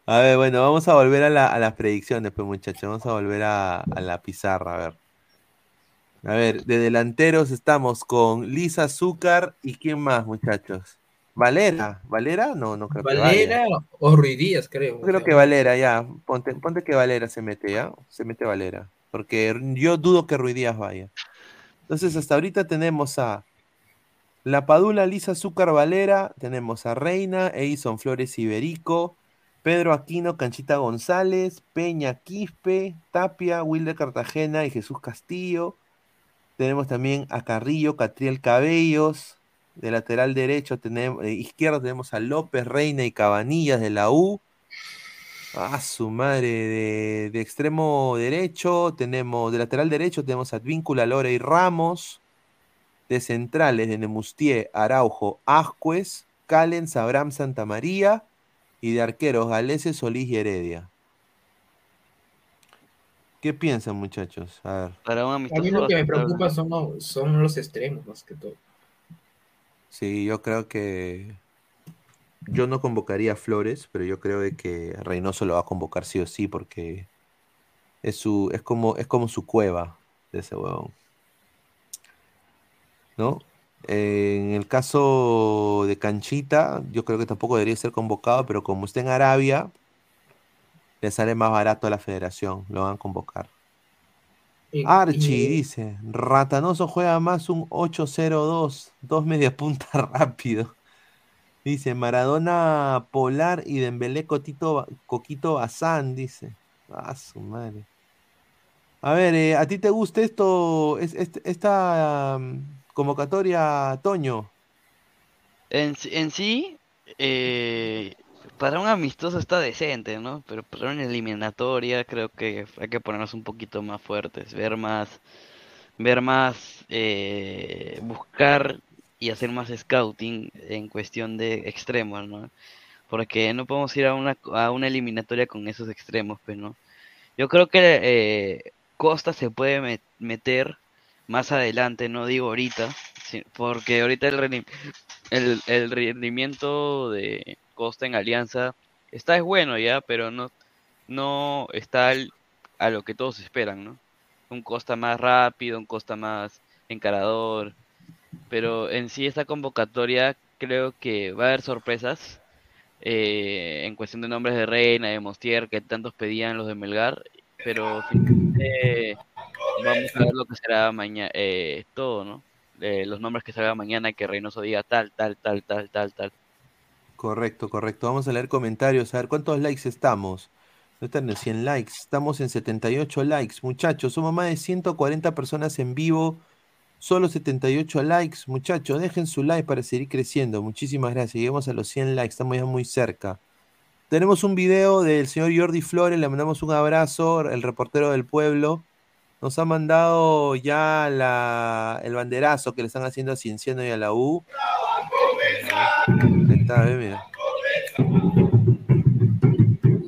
A ver, bueno, vamos a volver a, la- a las predicciones, pues muchachos, vamos a volver a, a la pizarra, a ver. A ver, de delanteros estamos con Lisa Azúcar y quién más, muchachos. Valera, ¿Valera? No, no creo que Valera o Ruidías, creo. Yo creo que Valera, ya. Ponte, ponte que Valera se mete, ¿ya? Se mete Valera. Porque yo dudo que Ruidías vaya. Entonces, hasta ahorita tenemos a La Padula, Lisa Azúcar Valera, tenemos a Reina, Edison Flores Iberico, Pedro Aquino, Canchita González, Peña Quispe, Tapia, Wilder Cartagena y Jesús Castillo. Tenemos también a Carrillo, Catriel Cabellos. De lateral derecho tenemos, eh, izquierdo tenemos a López, Reina y Cabanillas de la U. A su madre, de, de extremo derecho tenemos, de lateral derecho tenemos a Advíncula, Lore y Ramos. De centrales de Nemustier, Araujo, Ascuez, Callens, Abraham Santamaría. Y de arqueros, Galeses, Solís y Heredia. ¿Qué piensan, muchachos? A ver. Para un A mí lo que me preocupa son, los- son los extremos, más que todo. Sí, yo creo que yo no convocaría a Flores, pero yo creo de que Reynoso lo va a convocar sí o sí porque es su es como es como su cueva de ese huevón. ¿No? En el caso de Canchita, yo creo que tampoco debería ser convocado, pero como está en Arabia, le sale más barato a la federación, lo van a convocar. Y- Archie y- dice, Ratanoso juega más un 8-0-2, dos media punta rápido. Dice, Maradona Polar y Dembélé Cotito, Coquito Bazán, dice. Ah, su madre. A ver, eh, ¿a ti te gusta esto, es, este- esta um, convocatoria, Toño? En, sí- en sí, eh, para un amistoso está decente, ¿no? Pero para una eliminatoria creo que hay que ponernos un poquito más fuertes, ver más, ver más, eh, buscar y hacer más scouting en cuestión de extremos, ¿no? Porque no podemos ir a una, a una eliminatoria con esos extremos, pues, ¿no? Yo creo que eh, Costa se puede met- meter más adelante, no digo ahorita, porque ahorita el, el, el rendimiento de Costa en Alianza está es bueno ya, pero no, no está a lo que todos esperan, ¿no? Un Costa más rápido, un Costa más encarador, pero en sí esta convocatoria creo que va a haber sorpresas eh, en cuestión de nombres de Reina, de Mostier, que tantos pedían los de Melgar, pero finalmente vamos a ver lo que será mañana, todo, ¿no? Eh, los nombres que salga mañana, que Reynoso diga tal, tal, tal, tal, tal, tal. Correcto, correcto. Vamos a leer comentarios. A ver, ¿cuántos likes estamos? No están en 100 likes. Estamos en 78 likes. Muchachos, somos más de 140 personas en vivo. Solo 78 likes. Muchachos, dejen su like para seguir creciendo. Muchísimas gracias. Lleguemos a los 100 likes. Estamos ya muy cerca. Tenemos un video del señor Jordi Flores. Le mandamos un abrazo. El reportero del pueblo. Nos ha mandado ya el banderazo que le están haciendo a Cienciano y a la U. Ahí está, ve, mira.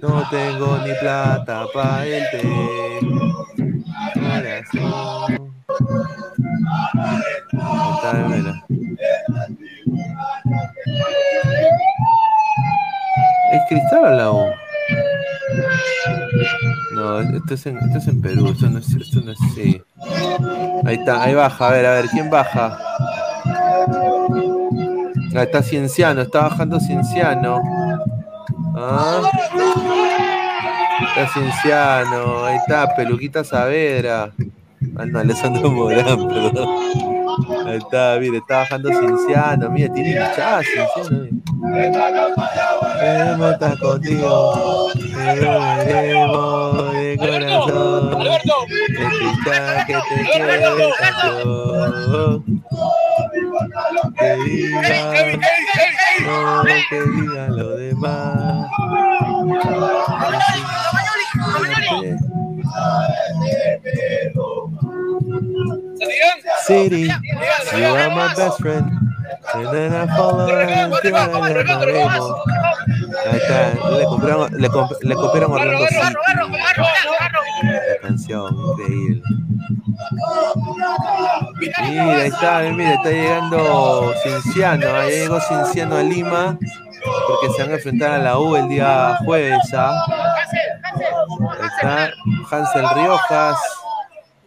No tengo ni plata para el té. Corazón. Ahí está, ve, mira. ¿Es Cristal o la U? No, esto es en, esto es en Perú, esto no es, esto no es sí. Ahí está, ahí baja, a ver, a ver, ¿quién baja? Ahí está Cienciano, está bajando Cienciano. Ah. Está Cienciano, ahí está, Peluquita Saavedra. Ah, no, Alessandro Morán, perdón. Ahí está, mire, está bajando Cienciano, mira, tiene hinchada Cienciano. Queremos estar contigo, de corazón. Que te canción. Que diga, no que diga lo demás. City, you are my best friend. Ahí está, le copiaron, le, comp- le copiaron Orlando City. La canción, increíble. Mira, ahí está, mira, está llegando Cinciano, ahí llegó Cinciano a Lima, porque se van a enfrentar a la U el día jueves, ¿ah? Ahí está Hansel Riojas.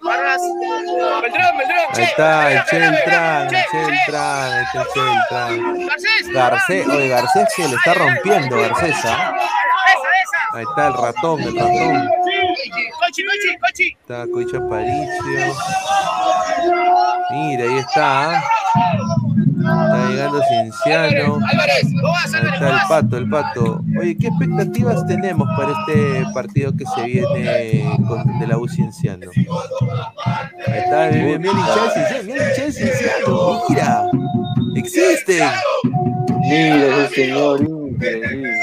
Barras. Beltrán, Beltrán, Ahí está, el ahí está el Cheltran. Garcés, oye, Garcés que le está rompiendo, Garcés, ¿ah? Ahí está el ratón, el ratón. Cochi, cochi, cochi. Está Coicha Paricio. Mira, ahí está. ¿ah? Está llegando Cienciano. Álvarez, no vas, Ahí Álvarez, está el pato, el pato. Oye, ¿qué expectativas tenemos para este partido que se viene con, de la U Cienciano? Ahí está, mira, mira el hincha de Cienciano, mira Cienciano, mira. Existen. Mira ese señor, increíble.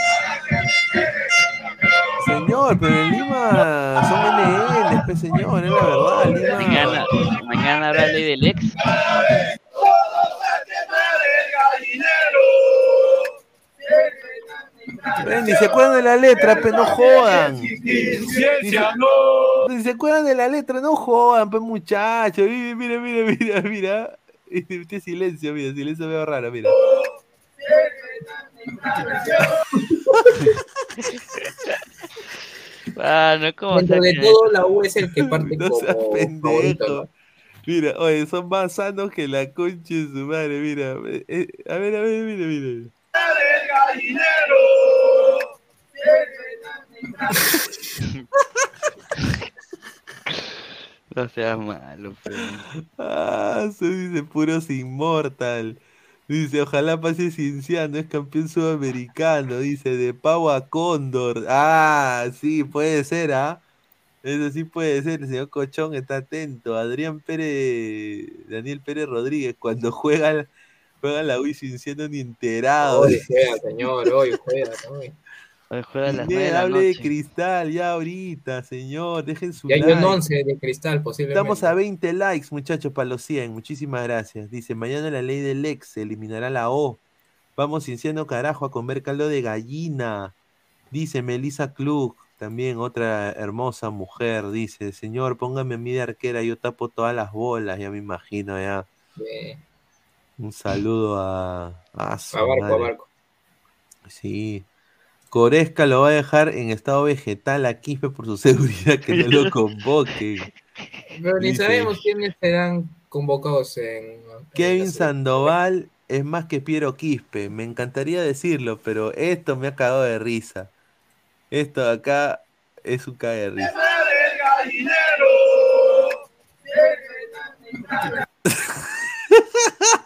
Señor, pero en Lima son NL, pues señor, es la verdad, Lima. Mañana, mañana habrá ley del ex. Eh, ni se acuerdan de la letra, pues no jodan. Ni se, ni se acuerdan de la letra, no jodan, pues muchachos. Mira, mira, mira, mira, mira. Este silencio, mira, silencio veo raro, mira. Ah, no, ¿cómo Dentro de todo, la U es el que parte No seas como pendejo. ¿no? Mira, oye, son más sanos que la concha de su madre, mira. Eh, eh, a ver, a ver, mira, mira. No seas malo, pero. Ah, se dice puros inmortal. Dice, ojalá pase Cinciano, es campeón sudamericano. Dice, de pavo a cóndor. Ah, sí, puede ser, ¿ah? Eso sí puede ser, el señor Cochón está atento. Adrián Pérez, Daniel Pérez Rodríguez, cuando juega, juega la UI Cinciano ni enterado. Hoy juega, señor, hoy juega. hoy. Hoy juega las Pineda, 9 de la hable de cristal ya ahorita, señor. Dejen su Y hay like. un 11 de cristal, posiblemente. Estamos a 20 likes, muchachos, para los 100. Muchísimas gracias. Dice, mañana la ley del ex se eliminará la O. Vamos Cinciano carajo a comer caldo de gallina. Dice Melissa Klug, también otra hermosa mujer. Dice, señor, póngame a mí de arquera, yo tapo todas las bolas, ya me imagino ya. Eh, Un saludo a... A, a Barco, a. Barco. Sí. Coresca lo va a dejar en estado vegetal a Quispe por su seguridad que no lo convoquen. Pero ni Dice, sabemos quiénes serán convocados en. Kevin Sandoval es más que Piero Quispe. Me encantaría decirlo, pero esto me ha cagado de risa. Esto de acá es un cague de risa.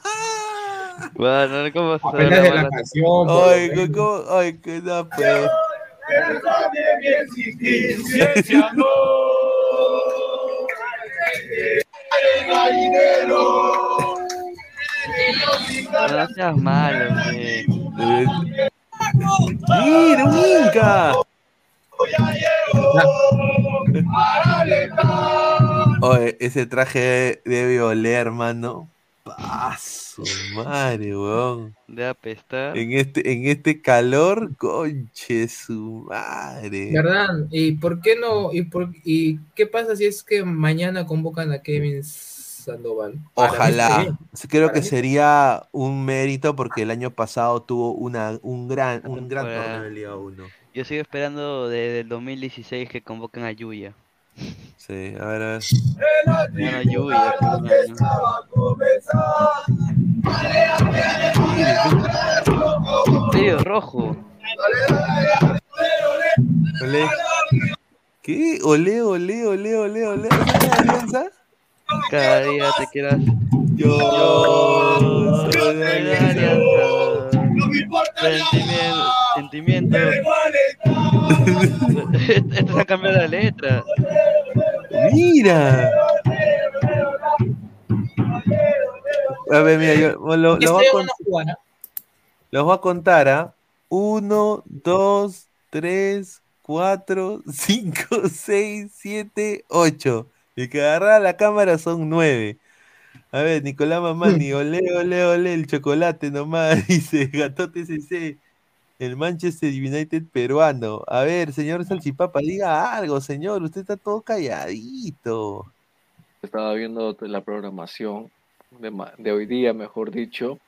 Bueno, ¿cómo saber Apenas de la canción. Ay. ¿cómo? Ay, que no, pues. No seas malo. ¡Mira, un Inca! Oye, ese traje debe oler, hermano. Paso, madre, weón. De apestar. En este, en este calor, conche su madre. ¿Verdad? ¿Y por qué no? ¿Y, por, ¿Y qué pasa si es que mañana convocan a Kevin Sandoval? Para Ojalá. Creo Para que mí- sería un mérito porque el año pasado tuvo una, un gran, un gran torneo de Liga 1. Yo sigo esperando desde el 2016 que convoquen a Yuya. Sí, a ver, a ver. No pues, no. Río Rojo. Olé. ¿Qué? Olé, olé, olé, olé, olé. ¿Esa es la alianza? Cada día te quieras. Yo soy de soy de alianza. Sentimiento. Sentimiento. Esto se ha cambiado la letra. Mira. A ver, mira, yo lo, lo voy a estoy en con- una cubana. los voy a contar, ¿ah? Uno, dos, tres, cuatro, cinco, seis, siete, ocho. Y que agarrar la cámara son nueve. A ver, Nicolás Mamani, ole, ole, ole, el chocolate nomás, dice Gatote CC, el Manchester United peruano. A ver, señor Salchipapa, diga algo, señor, usted está todo calladito. Estaba viendo la programación de, hoy día, mejor dicho,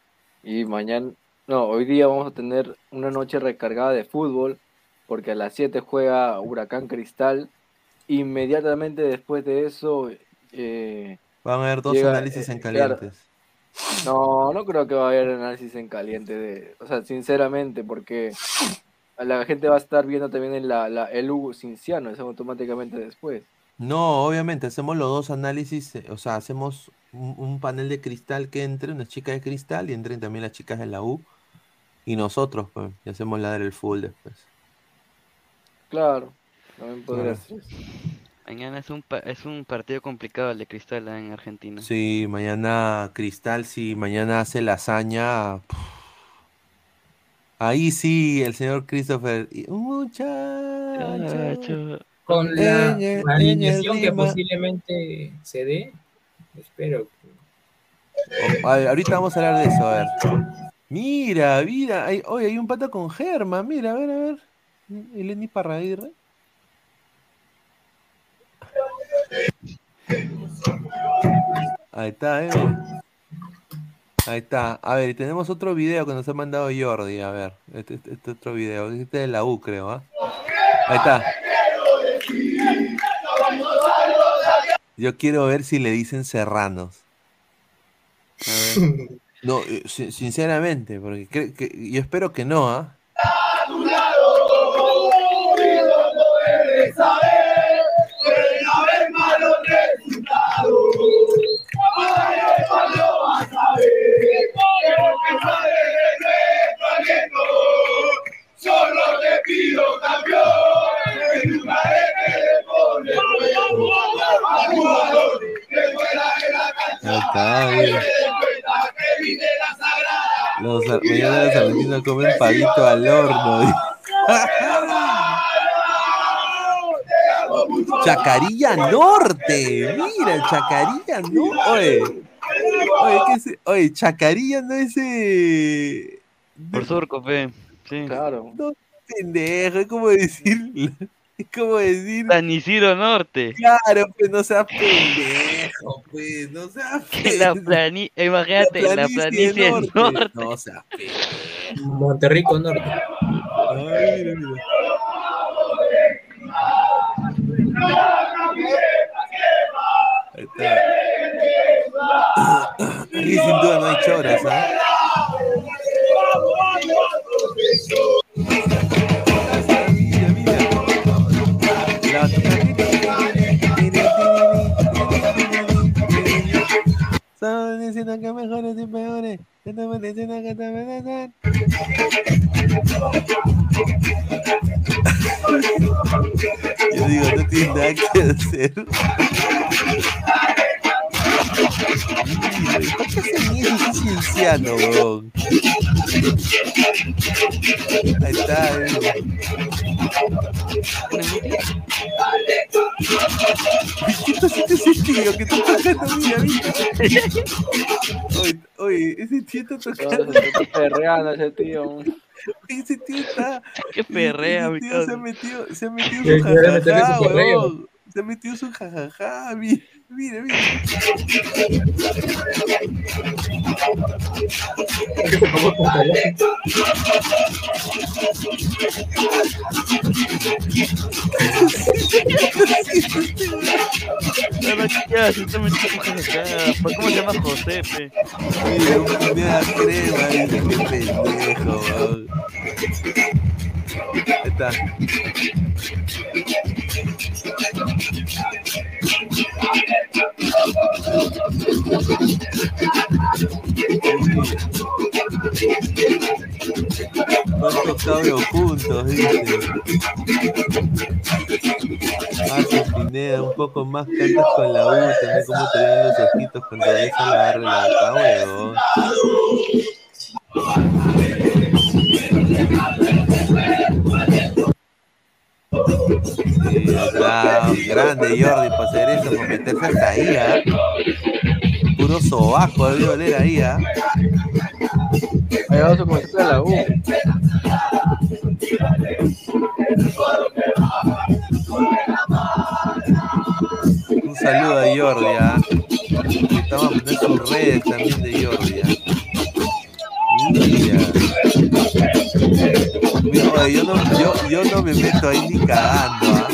y mañana, no, hoy día vamos a tener una noche recargada de fútbol, porque a las 7 juega Huracán Cristal. Inmediatamente después de eso eh, Van a haber dos llega, análisis eh, en claro. No, no creo que va a haber análisis en caliente de, o sea, sinceramente, porque la gente va a estar viendo también en la, la- el Hugo Cinciano, eso automáticamente después. No, obviamente, hacemos los dos análisis, eh, o sea, hacemos un, un panel de cristal que entre, una chica de cristal y entren también las chicas de la U. Y nosotros, pues, y hacemos la del full después. Claro, también podría ser. Mañana es un, pa- es un partido complicado el de Cristal ah, en Argentina. Sí, mañana Cristal, si mañana hace la hazaña. Ahí sí, el señor Christopher. y- Muchacho. Con la alineación que posiblemente se dé, espero que Oh, a ver, ahorita vamos a hablar de eso, a ver. Mira, mira, hay, oye, hay un pata con Germa, mira, a ver, a ver. Eleni Parraguirre. Ahí está, eh. Ahí está. A ver, tenemos otro video que nos ha mandado Jordi, a ver. Este, este- este otro video, este es de la U, creo, ¿ah? Ahí está. Yo quiero ver si le dicen serranos. No, eh, sin- sinceramente, porque yo espero que no, ¿ah te pido campeón, en lugares que le pones al jugador que fuera de la cancha. Ahí está, mira. que vine la sagrada. Los ar- mañana comen pavito al horno. Chacarilla Norte, mira, Chacarilla Norte. Oye, oye, ¿qué es? Oye, Chacarilla no es eh, Por surco, fe. Sí. Claro. No, pendejo, es como decir, es como decir, San Isidro Norte. claro, pues no seas pendejo, pues, no seas La pendejo. plani Imagínate, la planicie norte. No seas pendejo. Monterrico Norte. Ay, mira, mira. Ahí está. Ahí sin duda no hay choras, ¿ah? La Son diciendo que mejores y peores. Estamos diciendo que te merecen. Yo digo, no tiene nada que hacer. ¿Por qué hacen? Es cienciano, weón. Ahí está, eh. ¿Qué está haciendo ese tío que está tocando? Mira, mira. Oye, oye, ese tío está tocando. Se está perreando ese tío. Ese tío está. Qué perrea, mi tío se ha metido, se ha metido su jajaja, huevón. Se ha metido su jajaja. Mira, metiendo jajaja. Pues, ¿Cómo se llama José, pe? Mira, un- me da crema, dice que pendejo. Ahí está. ¿Cuántos cabros juntos, dice? Su Pineda, un poco más cantas con la U, también como te ven los ojitos cuando ves a la huevón. Sí, grande Jordi para hacer eso, para meterse hasta ahí, ¿ah? Puro sobajo debe oler ahí, ¿ah? Ahí vamos a comenzar la U. Un saludo a Jordi, ¿ah? Estamos a poner sus redes también de Jordi, ¿ah? Mira. Mira, yo, no, yo, yo no me meto ahí ni cagando, ¿ah?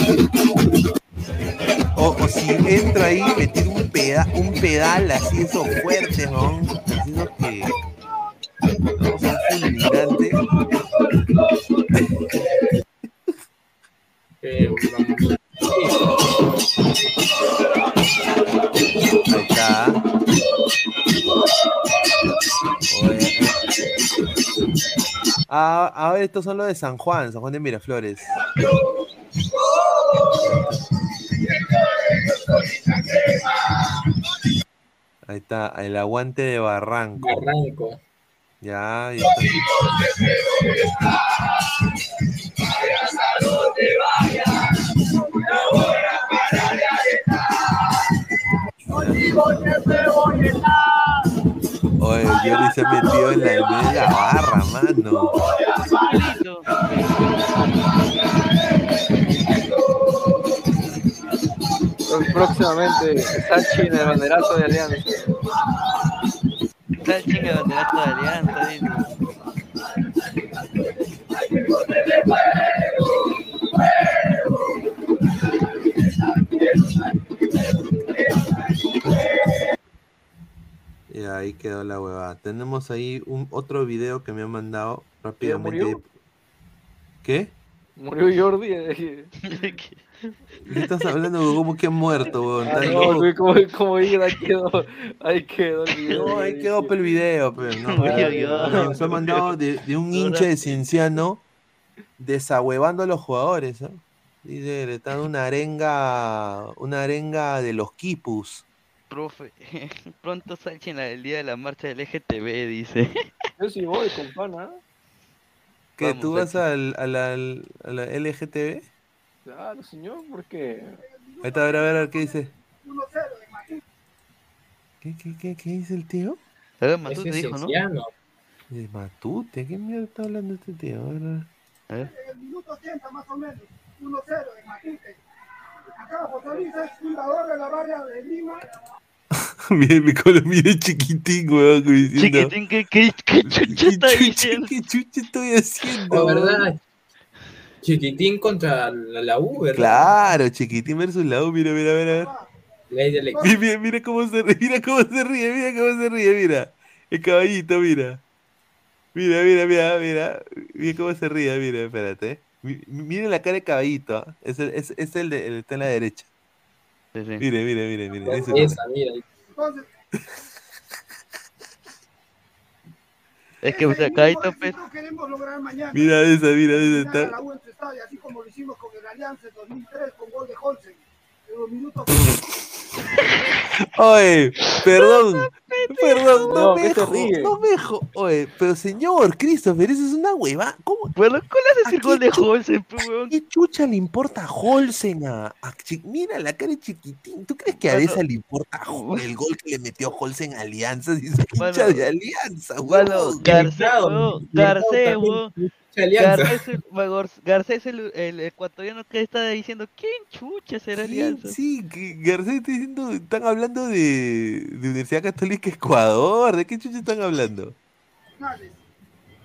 O, o si entra ahí, me tiro un, peda, un pedal así, eso fuerte, ¿no? Así eso que. No, son fulminantes. Eh, Ahí está. Oye, eh. Ah, a ver, estos son los de San Juan, San Juan de Miraflores. Ahí está, el aguante de Barranco. Barranco. Ya, ya está. Oye, Jordi se ha metido en la, la barra, mano. Próximamente, Sachi en el banderazo de Alianza. Sachi en el banderazo de Alianza. Quedó la huevada. Tenemos ahí un otro video que me han mandado rápidamente. murió? ¿Qué? Murió Jordi. eh. ¿Qué estás hablando? ¿Cómo que ha muerto, weón? Ah, no, güey, como, como ahí quedó, ahí quedó el video. No, ahí quedó pe, el video, pero no. Murió no, Nos ha mandado de, de un hincha de Cienciano desahuevando a los jugadores. ¿ah? Dice, le están una arenga, una arenga de los quipus. Profe, pronto Sachi en la- el día de la marcha del LGTB, dice. Yo sí voy, compadre. ¿Que Vamos, tú vas al, a, la, a la LGTB? Claro, señor, porque. Ahí está, a ver, a ver, a ver, ¿qué dice? ¿Qué, qué, qué, qué dice el tío? Matute dijo, ¿no? De Matute, ¿qué mierda está hablando este tío? A ver, a ver. El minuto 80 más o menos, 1-0 en Matute. Acá José Luis es fundador de la de Lima. Mire, mi colo, mire chiquitín, weón. Chiquitín, ¿qué, qué, qué chucha está diciendo? ¿Qué chucha estoy haciendo? Weón? ¿verdad? Chiquitín contra la, la U, ¿verdad? Claro, chiquitín versus la U, mira, mira, mira, Mira, mira, mira cómo se ríe, mira cómo se ríe, mira cómo se ríe, mira. El caballito, mira. Mira, mira, mira, mira. Mira cómo se ríe, mira, espérate. Mi- Mira la cara de caballito. ¿ah? Es el, es, es el de el, está en la derecha. Mire, mire, mire, mire. ese- Esa, mira. Entonces, Es que, o sea, Caito, pues, queremos lograr mañana. Mira esa, mira esa. a la Está... U en estadio, así como lo hicimos con el Alianza en 2003 con gol de Holsen. En los minutos Oye, perdón, perdón, no, No, no me jo- Oye, pero señor Christopher, eso es una hueva. ¿Cómo? Bueno, ¿cuál es el ¿A gol de Holsen, weón? ¿Qué chucha le importa a Holsen a, a Mira la cara de chiquitín. ¿Tú crees que a esa le importa el gol que le metió Holsen a Alianza? Si es hincha de Alianza, weón, Garcés, weón. Garcés, Garcés, el, el ecuatoriano que está diciendo, ¿quién chucha será Sí, Alianza? sí, que Garcés está diciendo, están hablando de, de Universidad Católica Ecuador. ¿De qué chucha están hablando?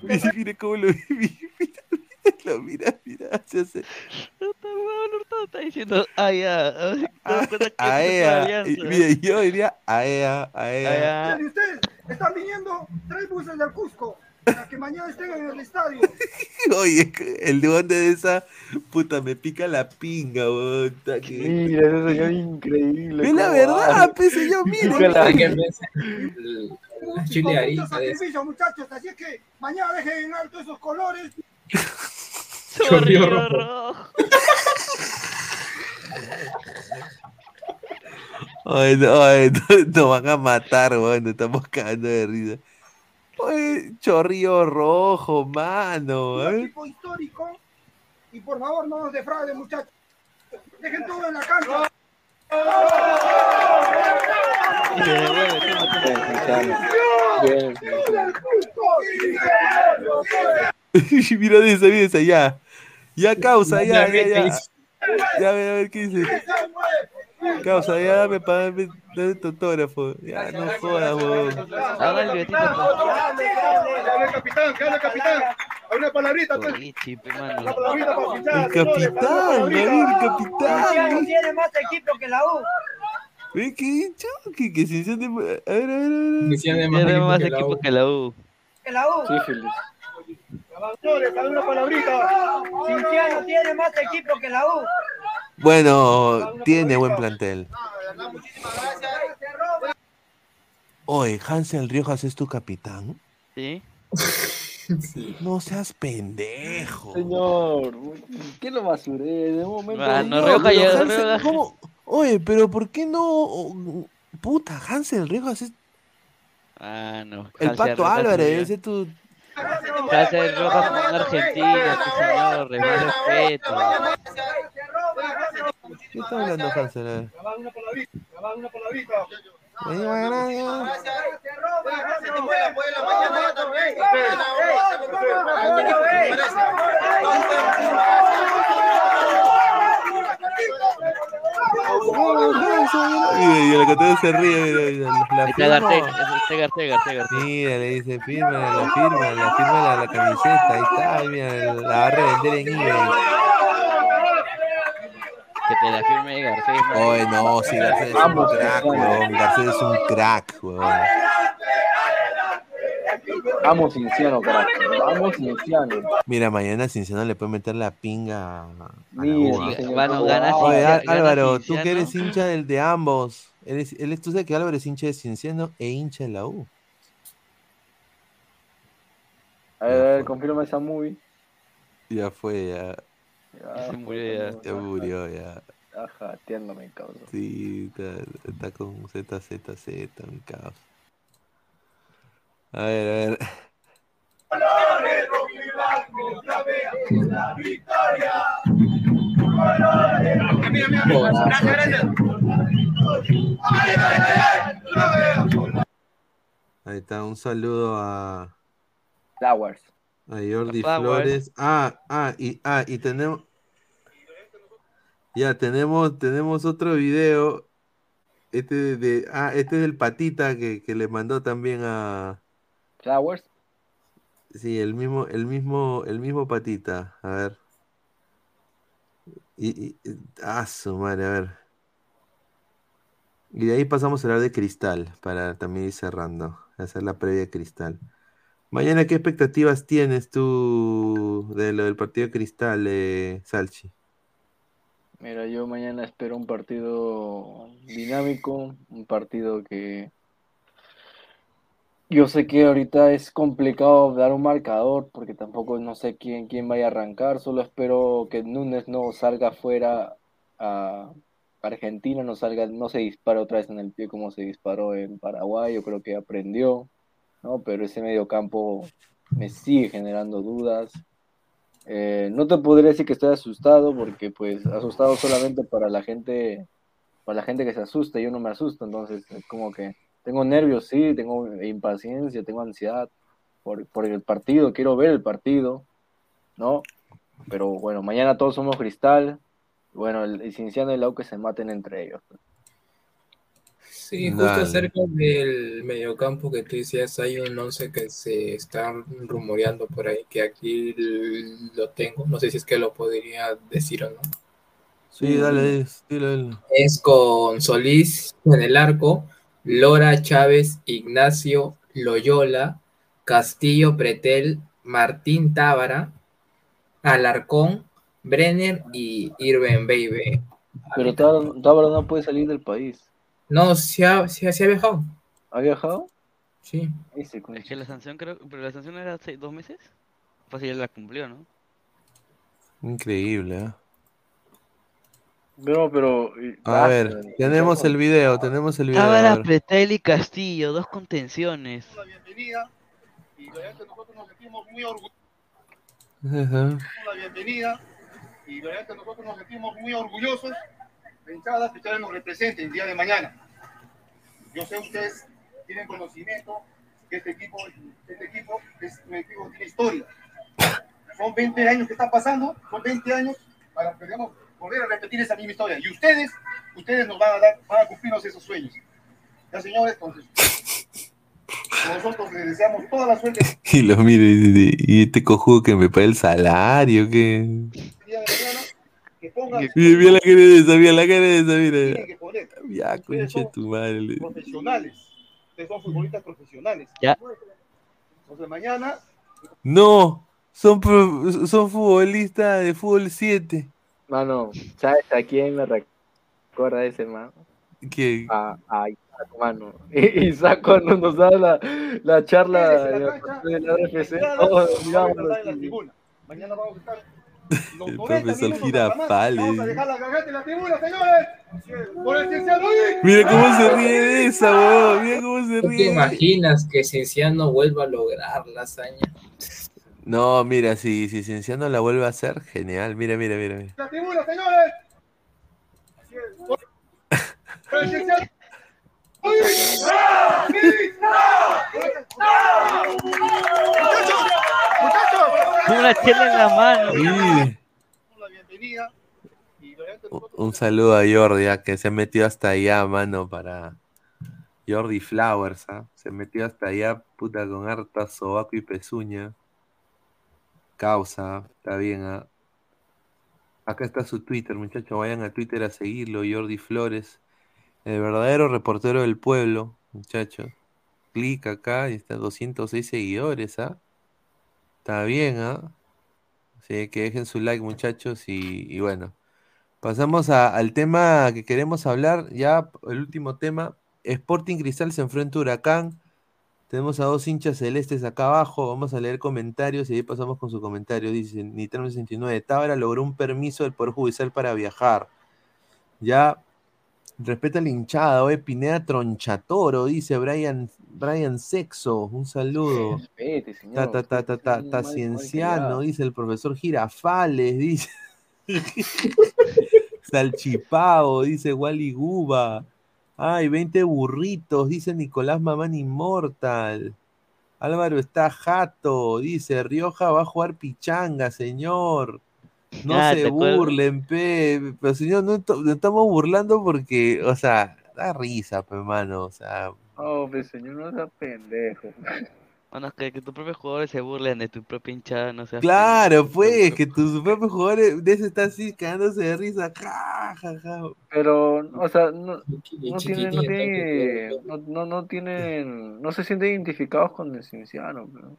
Mira, mira cómo lo mira, mira, mira, mira, se hace. Weón, Hurtado está diciendo, ah, ya, ¿te das cuenta que A es ella, Alianza? mira, yo diría a ella, a Ah, ella. ya. Y ustedes están viniendo tres buses del Cusco para que mañana estén en el estadio. Oye, el de onda de esa, puta, me pica la pinga, weón. Mira, ese señor increíble. Es la verdad, pues señor, mira. Chile eso. sacrificio, muchachos. Así es que mañana dejen en alto esos colores. Chorrillo rojo. Oye, no, no- nos van a matar, weón, estamos cagando de risa. Oye, chorrillo rojo, mano. Un a ver. equipo histórico. Y por favor, no nos defrauden, muchachos. Dejen todo en la cancha. Mira de esa, ya. Ya, causa, ya, ya, ya. dice. Ya, a ver, a ver qué dice. Causa, ya dame para darme dame tu autógrafo. Ya, no jodas. Haga el capitán, el capitán. Una palabrita, pues. Mano. Una palabrita para fichar. El capitán, David, el capitán. Tiene más equipo que la U. Ve que dicho que, que Cinciano de- A ver, a ver, a ver. Tiene más equipo que la U. Que la U. Sí, una palabrita. Cinciano tiene más equipo que la U. Bueno, tiene buen plantel. Oye, Hansel Riojas es tu capitán. Sí. No seas pendejo. Señor, ¿qué lo basuré? De un momento. Ah, no, No, Rioja llegó, Hansel, Rioja- ¿cómo? Oye, pero ¿por qué no? Puta, Hansel Riojas es Ah, no. el Pato Álvarez, ese es tu. Hansel Rojas con Argentina, sí señor, respeto. ¿Qué está hablando ver. Grabad una una y el que se ríe, mira, mira, la. Garcés, está Garcés, Garcés, Garcés. Mira, le dice, firma, la firma, la firma la, la camiseta, ahí está, mira, la va a revender en eBay. Que te la firme Garcés. Oye, no, si Garcés es un crack, weón, Garcés es un crack, weón. Vamos, Cinciano, carajo. Vamos, Cinciano. Mira, mañana Cinciano le puede meter la pinga a la Mira, U, ¿ah? señor, Mano, ¿cómo gana va? Oye, Cinciano, Á- gana Álvaro, tú que eres hincha del de ambos. Eres, él, tú sabes que Álvaro es hincha de Cinciano e hincha de la U. A ver, a ver, confirma esa movie. Ya fue, ya, Ya, Se murió ya. ya murió, ya. Ajá, tiéndome, cabrón. Sí, está, está con ZZZ, mi caos. A ver, a ver. Ahí está, un saludo a, Flowers. A Jordi A Flowers. Flores. Ah, ah, y, ah, y tenemos. Ya, tenemos, tenemos otro video. Este de, de- ah, este es del patita que, que le mandó también a. Flowers. Sí, el mismo, el mismo, el mismo patita. A ver. Y, y- y- ah, su madre, a ver. Y de ahí pasamos a hablar de Cristal, para también ir cerrando, hacer la previa de Cristal. Mañana, ¿qué expectativas tienes tú de lo del partido Cristal, eh, Salchi? Mira, yo mañana espero un partido dinámico, un partido que yo sé que ahorita es complicado dar un marcador porque tampoco no sé quién, quién vaya a arrancar, solo espero que Núñez no salga fuera a Argentina, no salga, no se dispare otra vez en el pie como se disparó en Paraguay, yo creo que aprendió, ¿no? Pero ese mediocampo me sigue generando dudas. Eh, no te podría decir que estoy asustado porque pues asustado solamente para la gente para la gente que se asusta yo no me asusto entonces es como que tengo nervios sí tengo impaciencia tengo ansiedad por, por el partido quiero ver el partido no pero bueno mañana todos somos cristal bueno el, el Cinciano y la U que se maten entre ellos Sí, justo Dale. acerca del mediocampo que tú decías, hay un 11 que se está rumoreando por ahí, que aquí lo tengo, no sé si es que lo podría decir o no. Sí, dale, dilo, dilo. Es con Solís en el arco, Lora, Chávez, Ignacio, Loyola, Castillo, Pretel, Martín Tábara, Alarcón, Brenner y Irving Baby. pero Tábara no puede salir del país No, se ha, ha- se ha viajado. ¿ha viajado? Sí. Ese. Es que la sanción creo, pero la sanción era seis, dos meses. Pues ya la cumplió, ¿no? Increíble, ¿eh? No, pero A ver, tenemos el video, tenemos el video. a Tábara, ver. Pretel y Castillo, dos contenciones. bienvenida y realmente nosotros nos sentimos muy orgullosos la bienvenida y realmente nosotros nos sentimos muy orgullosos de hinchadas que ustedes nos representen el día de mañana. Yo sé ustedes tienen conocimiento que este equipo, este equipo es un equipo tiene historia. Son 20 años que está pasando, son 20 años para podamos volver a repetir esa misma historia. Y ustedes, ustedes nos van a dar, van a cumplirnos esos sueños. Ya señores, entonces. Nosotros le deseamos toda la suerte Y lo miro y y este cojudo que me paga el salario, que. el día de mañana, que pongan Mira, mira la esa, mira la de esa, tienen mira. que poner. Ya, son tu madre. le- profesionales. Ustedes son futbolistas profesionales. Ya. Entonces mañana No, son, pro- son futbolistas de fútbol 7. Mano, ¿sabes a quién me recuerda ese man? ¿Quién? A, a Isaac, mano. Isaac cuando nos da la, la charla de la la cancha, de la RFC. Mañana vamos a estar los El 90 profesor. Girafales. Vamos a dejar la garganta en la tribuna, señores. Por el Cienciano. Mira cómo se ríe de esa, weón. Mira cómo se ¿Tú te ríe. imaginas que Cienciano vuelva a lograr la hazaña? No, mira, si, si Cienciano la vuelve a hacer, genial. Mira, mira, mira. mira. La tribuna, señores. Por por el Cienciano. ¡Ahí! ¡Ah! ¡Sí! ¡Ah! ¡Muchachos! Una chela en la mano. Un- saludo a Jordi, ah, que se metió hasta allá, mano, para Jordi Flowers, ¿ah? Se metió hasta allá, puta, con harta sobaco y pezuña. Causa, está bien, ¿ah? Acá está su Twitter, muchachos, vayan a Twitter a seguirlo, Jordi Flores, el verdadero reportero del pueblo, muchachos. Clic acá y está 206 seguidores, ¿ah? Está bien, ¿ah? Así que dejen su like, muchachos, y, y bueno. Pasamos al tema que queremos hablar, ya el último tema. Sporting Cristal se enfrenta a Huracán. Tenemos a dos hinchas celestes acá abajo. Vamos a leer comentarios y ahí pasamos con su comentario. Dice Nitro 69. Tábara logró un permiso del Poder Judicial para viajar. Ya respeta la hinchada. Oye, Pineda Tronchatoro, dice Brian, Brian Sexo. Un saludo. Respete, señor. Ta, ta, ta, ta, ta, cienciano, dice el profesor Girafales, dice. Salchipao, dice Wally Guba. Ay, 20 burritos, dice Nicolás Mamán Inmortal. Álvaro está jato, dice Rioja va a jugar pichanga, señor. No Ah, se burlen, pe. Pero señor, no, estamos burlando porque, o sea, da risa, pe, mano. O sea, Oh, pues señor, no sea pendejo. Bueno, que, que tus propios jugadores se burlen de tu propia hinchada, no seas Claro, pues, que tus propios jugadores de ese están así cagándose de risa. Ja, ja, ja. Pero, o sea, no, no tienen, no, tiene, no, no, no tienen, no se sienten identificados con el cienciano, pero,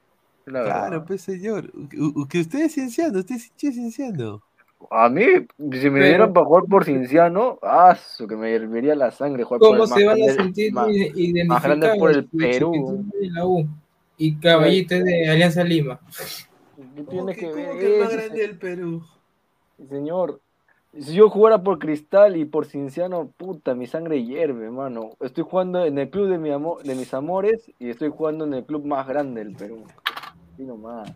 Claro, verdad. pues, señor. U- Que usted es cienciano, usted es cienciano. A mí, si me dieran para jugar por cienciano, ah, su que me herviría la sangre jugar por ¿Cómo el se más van a grande- sentir más- grande por el Perú. Es la U y Caballito es de Alianza Lima. ¿Qué tiene que ver ¿Cómo que el más grande del Perú? Señor, si yo jugara por Cristal y por Cienciano, puta, mi sangre hierve, hermano. Estoy jugando en el club de, mi amor, de mis amores y estoy jugando en el club más grande del Perú. Y nomás.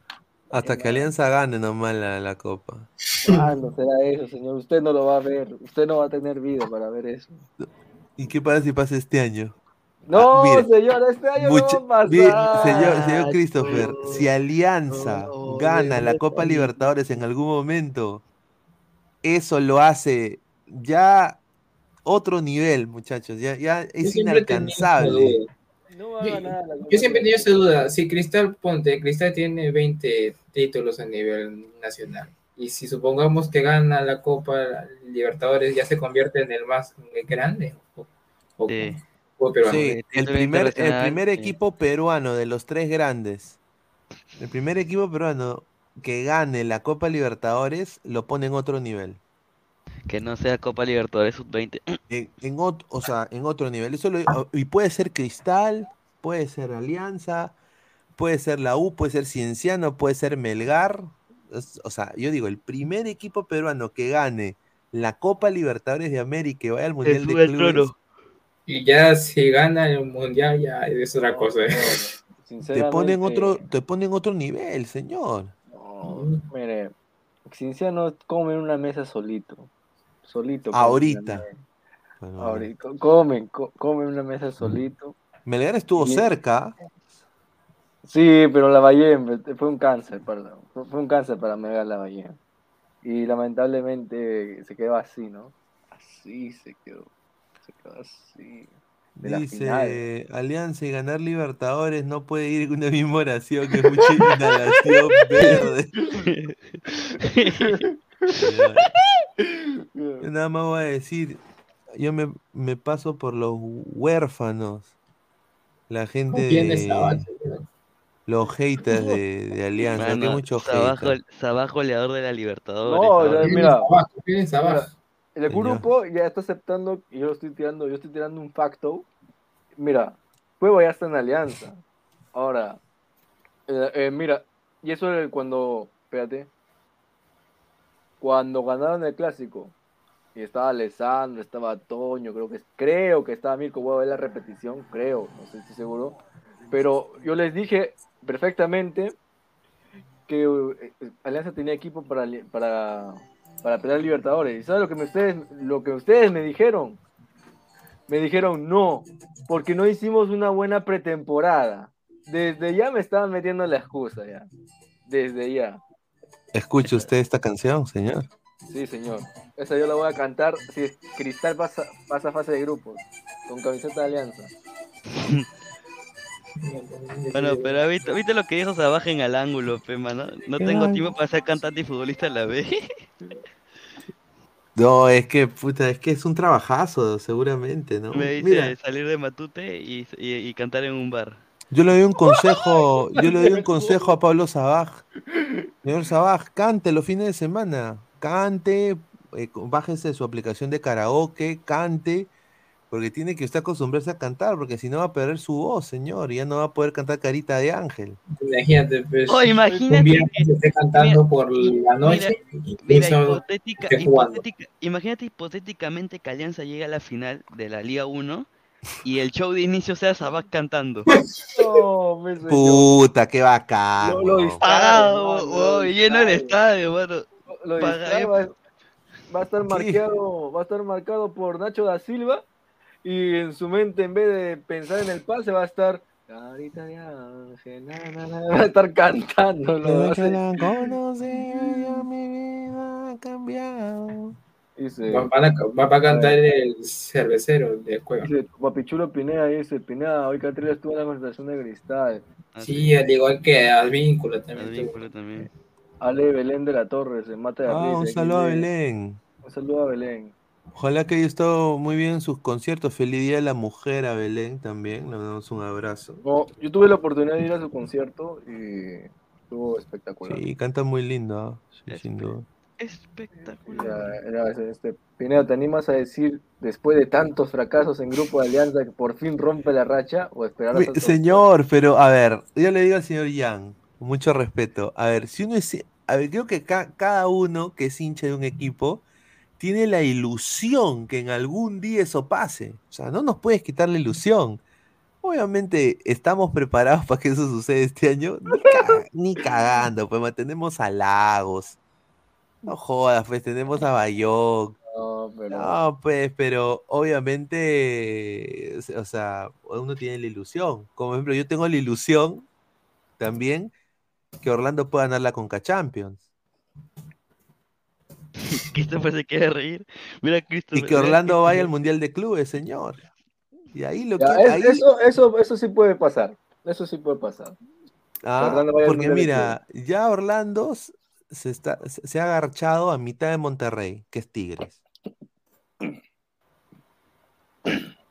Hasta que Alianza gane nomás la, la copa. ¿Cuándo será eso, señor? Usted no lo va a ver. Usted no va a tener vida para ver eso. ¿Y qué pasa si pasa este año? No, Ah, mire, señor, este año mucha- no va a señor, señor Christopher, si Alianza gana la Copa Libertadores en algún momento, eso lo hace ya otro nivel, muchachos. Ya, ya es Yo Yo, yo siempre he tenido esa duda. Si Cristal, ponte, Cristal tiene 20 títulos a nivel nacional. Y si supongamos que gana la Copa Libertadores, ya se convierte en el más grande. O, o- o peruano. Sí, el primer, el primer equipo peruano de los tres grandes, el primer equipo peruano que gane la Copa Libertadores lo pone en otro nivel. Que no sea Copa Libertadores Sub-20. En, en ot- o sea, en otro nivel. Eso lo- y puede ser Cristal, puede ser Alianza, puede ser la U, puede ser Cienciano, puede ser Melgar. Es- O sea, yo digo, el primer equipo peruano que gane la Copa Libertadores de América y vaya al Mundial de Clubes, trono. Y ya si gana el mundial, ya es otra cosa. te ponen otro, te ponen otro nivel, señor. Mire, Cienciano come en una mesa solito. Solito. Ahorita. Ahorita. Come, co- come en una mesa solito. Melgar estuvo Y- cerca. Sí, pero la Bayern fue un cáncer, perdón. Fue un cáncer para Melgar la Bayern. Y lamentablemente se quedó así, ¿no? Así se quedó. Se quedó así. de Dice. Alianza y ganar Libertadores no puede ir con una misma oración, que es mucha inhalación verde. Yo nada más voy a decir, yo me, me paso por los huérfanos, la gente ¿Quién es Sabaj, de los haters de, de Alianza, que Mano, muchos Sabaj, haters. Sabaj goleador de la Libertadores. El grupo ya está aceptando y yo estoy tirando, yo estoy tirando un facto. Mira, Cueva ya está en alianza. Ahora, eh, eh, mira, y eso es cuando, espérate, cuando ganaron el clásico, y estaba Alessandro, estaba Toño, creo que creo que estaba Mirko, voy a ver la repetición, creo, no sé si seguro, pero yo les dije perfectamente que eh, Alianza tenía equipo para, para, para pelear Libertadores. ¿Y sabes lo que, me, ustedes, lo que ustedes me dijeron? Me dijeron no, porque no hicimos una buena pretemporada. Desde ya me estaban metiendo la excusa ya. Desde ya. ¿Escucha usted esta canción, señor? Sí, señor. Esa yo la voy a cantar si es Cristal pasa, pasa fase de grupos. Con camiseta de Alianza. Bueno, pero ¿viste, viste lo que dijo Sabaj en al ángulo, pe, mano? No ¿Qué tengo tiempo para ser cantante y futbolista a la vez. No, es que, puta, es que es un trabajazo, seguramente, ¿no? Me dice Mira, salir de Matute y, y- y cantar en un bar. Yo le doy un consejo, yo le doy un consejo a Pablo Sabaj. Señor Sabaj, cante los fines de semana, cante, eh, bájese su aplicación de karaoke, cante, porque tiene que usted acostumbrarse a cantar, porque si no va a perder su voz, señor, y ya no va a poder cantar carita de ángel. Imagínate, pues, Oh, imagínate un viernes que- esté cantando por la noche y Mira, eso hipotética, esté jugando. hipotética- imagínate hipotéticamente que Alianza llega a la final de la Liga 1 y el show de inicio sea Sabaj cantando. Señor. Puta, qué bacán. Lo- lo weón. distrae, Pagado, hermano, oh, lo lleno el estadio, mano. Lo va, va a estar marcado, va a estar marcado por Nacho da Silva y en su mente en vez de pensar en el pase va a estar Carita de ángel, na, na, na, va a estar cantando. Desde que la conocí, mi vida ha cambiado. Dice, Va, van a- va a cantar el cervecero de Cueva. dice Papichulo Pineda dice, Pineda, hoy Catril estuvo en la concentración de cristal. Sí, al igual que Advíncula también. Advíncula también. Ale Belén de la Torre, se mata de Ah, un saludo a Belén. Un saludo a Belén. Ojalá que haya estado muy bien en sus conciertos. Feliz Día de la Mujer a Belén también. Le damos un abrazo. No, yo tuve la oportunidad de ir a su concierto y estuvo espectacular. Sí, canta muy lindo. ¿ah? Sí, sin duda. Espectacular. Era- era este, Pineda, ¿te animas a decir, después de tantos fracasos en Grupo de Alianza, que por fin rompe la racha o esperar otro- Señor, pero a ver, yo le digo al señor Yang, con mucho respeto. A ver, si uno es. A ver, creo que ca- cada uno que es hincha de un equipo tiene la ilusión que en algún día eso pase. O sea, no nos puedes quitar la ilusión. Obviamente estamos preparados para que eso suceda este año. Ni, ca- ni cagando, pues tenemos a Lagos. No jodas, pues tenemos a Bayón. No, pero... No, pues, pero obviamente, o sea, uno tiene la ilusión. Como ejemplo, yo tengo la ilusión también que Orlando pueda ganar la Conca Champions. Christopher se quiere reír. Mira, Christopher. Y que mira, Orlando vaya al. Mundial de Clubes, señor. Y ahí lo que Ya, es- ahí- eso, eso, eso sí puede pasar. Eso sí puede pasar. Ah, porque mira, ya Orlando se, está, se ha agarchado a mitad de Monterrey, que es Tigres.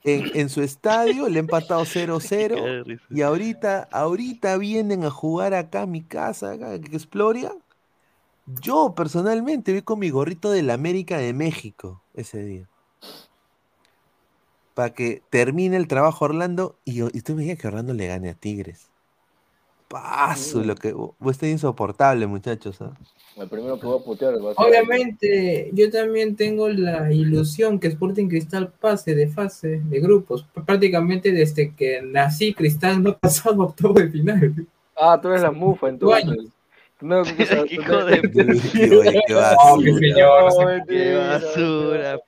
En, en su estadio le ha empatado 0-0 y ahorita, ahorita vienen a jugar acá a mi casa, acá, en Exploria. Yo personalmente vi con mi gorrito del América de México ese día. Para que termine el trabajo Orlando y, y tú me digas que Orlando le gane a Tigres. Paso, lo que está insoportable, muchachos. ¿ah? El primero que voy a putear va a ser- Obviamente, yo también tengo la ilusión que Sporting Cristal pase de fase de grupos. Prácticamente desde que nací, Cristal no ha pasado octavo de final. Ah, tú eres la mufa, entonces. No, Hijo de qué No, basura.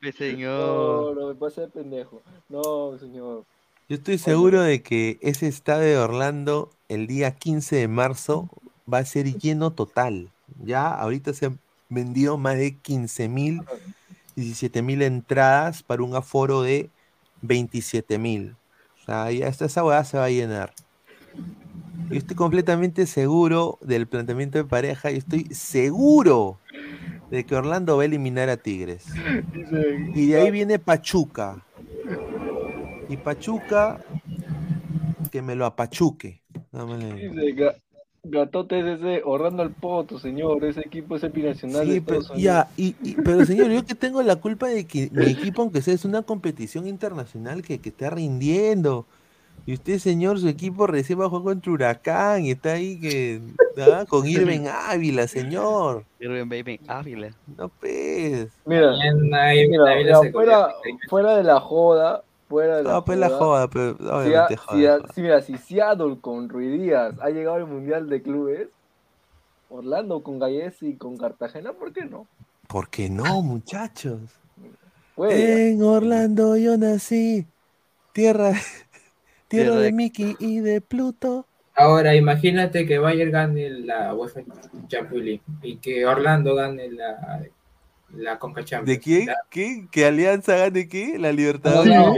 mi señor, no no, me pasa de pendejo. No, señor. Yo estoy seguro de que ese estadio de Orlando el día 15 de marzo va a ser lleno total. Ya ahorita se han vendido más de 15 mil, 17 mil entradas para un aforo de 27 mil. sea, ya esta, esa weá se va a llenar. Yo estoy completamente seguro del planteamiento de pareja y estoy seguro de que Orlando va a eliminar a Tigres. Y de ahí viene Pachuca. Y Pachuca, que me lo apachuque. Dámele. Dice, Ga- Gatote es ese Orlando al Poto, señor. Ese equipo es binacional Sí, de pero, ya, y, y- pero señor, yo que tengo la culpa de que mi equipo, aunque sea es una competición internacional que, que está rindiendo. Y usted, señor, su equipo recién jugar contra Huracán y está ahí que, ¿ah? con Irving Ávila, señor. Irving Ávila. No, pues. Mira, mira, mira, fuera, fuera de la joda, fuera de la No, pues la joda, pero Si, obviamente a- joda, si a- joda. si, mira, si Seattle con Rui Díaz ha llegado al Mundial de Clubes, Orlando con Galles y con Cartagena, ¿por qué no? ¿Por qué no, muchachos? Puede. En Orlando yo nací, tierra, tierra Tierra de de- Mickey y de Pluto. Ahora, imagínate que Bayern gane la UEFA Champions League y que Orlando gane la, la Conca Champions. ¿De quién? ¿Qué? ¿Que Alianza gane qué? ¿La No, Libertadores? no.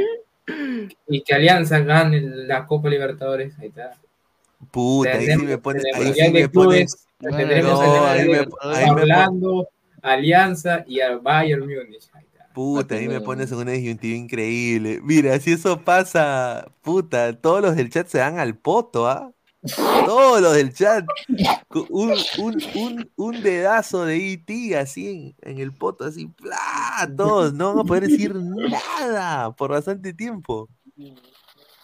Y que Alianza gane la Copa Libertadores. Ahí está. Puta, ahí sí me pones, ahí sí me pones. Tendremos No, ahí me, ahí a me Orlando, Alianza y al Bayern Múnich. Puta, ahí me pones en una disyuntiva increíble. Mira, si eso pasa, puta, todos los del chat se van al poto, ¿ah? Todos los del chat. Un, un, un, un dedazo de IT así en, en el poto, así, ¡plá! Todos no van a poder decir nada por bastante tiempo.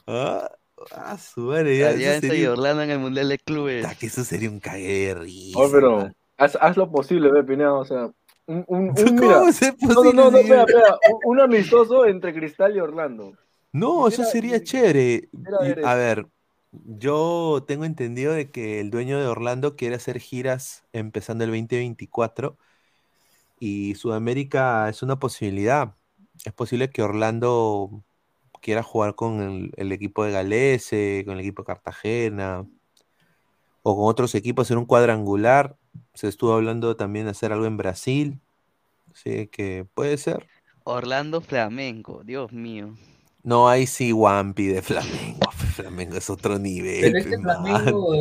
Ah, ah, su madre, ya, eso Alianza y sería, Orlando en el Mundial de Clubes. que eso sería un cague de risa. Oh, pero haz, haz lo posible, ve, Pineda, o sea, un, un, un- ¿Cómo mira, no, no, no, no, espera, espera, un, un amistoso entre Cristal y Orlando. No, eso Mira, sería chévere. mira, Y, a ver, yo tengo entendido de que el dueño de Orlando quiere hacer giras empezando el 2024 y Sudamérica es una posibilidad. Es posible que Orlando quiera jugar con el, equipo de Galese, con el equipo de Cartagena o con otros equipos en un cuadrangular. Se estuvo hablando también de hacer algo en Brasil. Así que puede ser. Orlando Flamengo, Dios mío. No, ahí sí Wampi de Flamengo. Flamengo es otro nivel. Pero este man. Flamengo,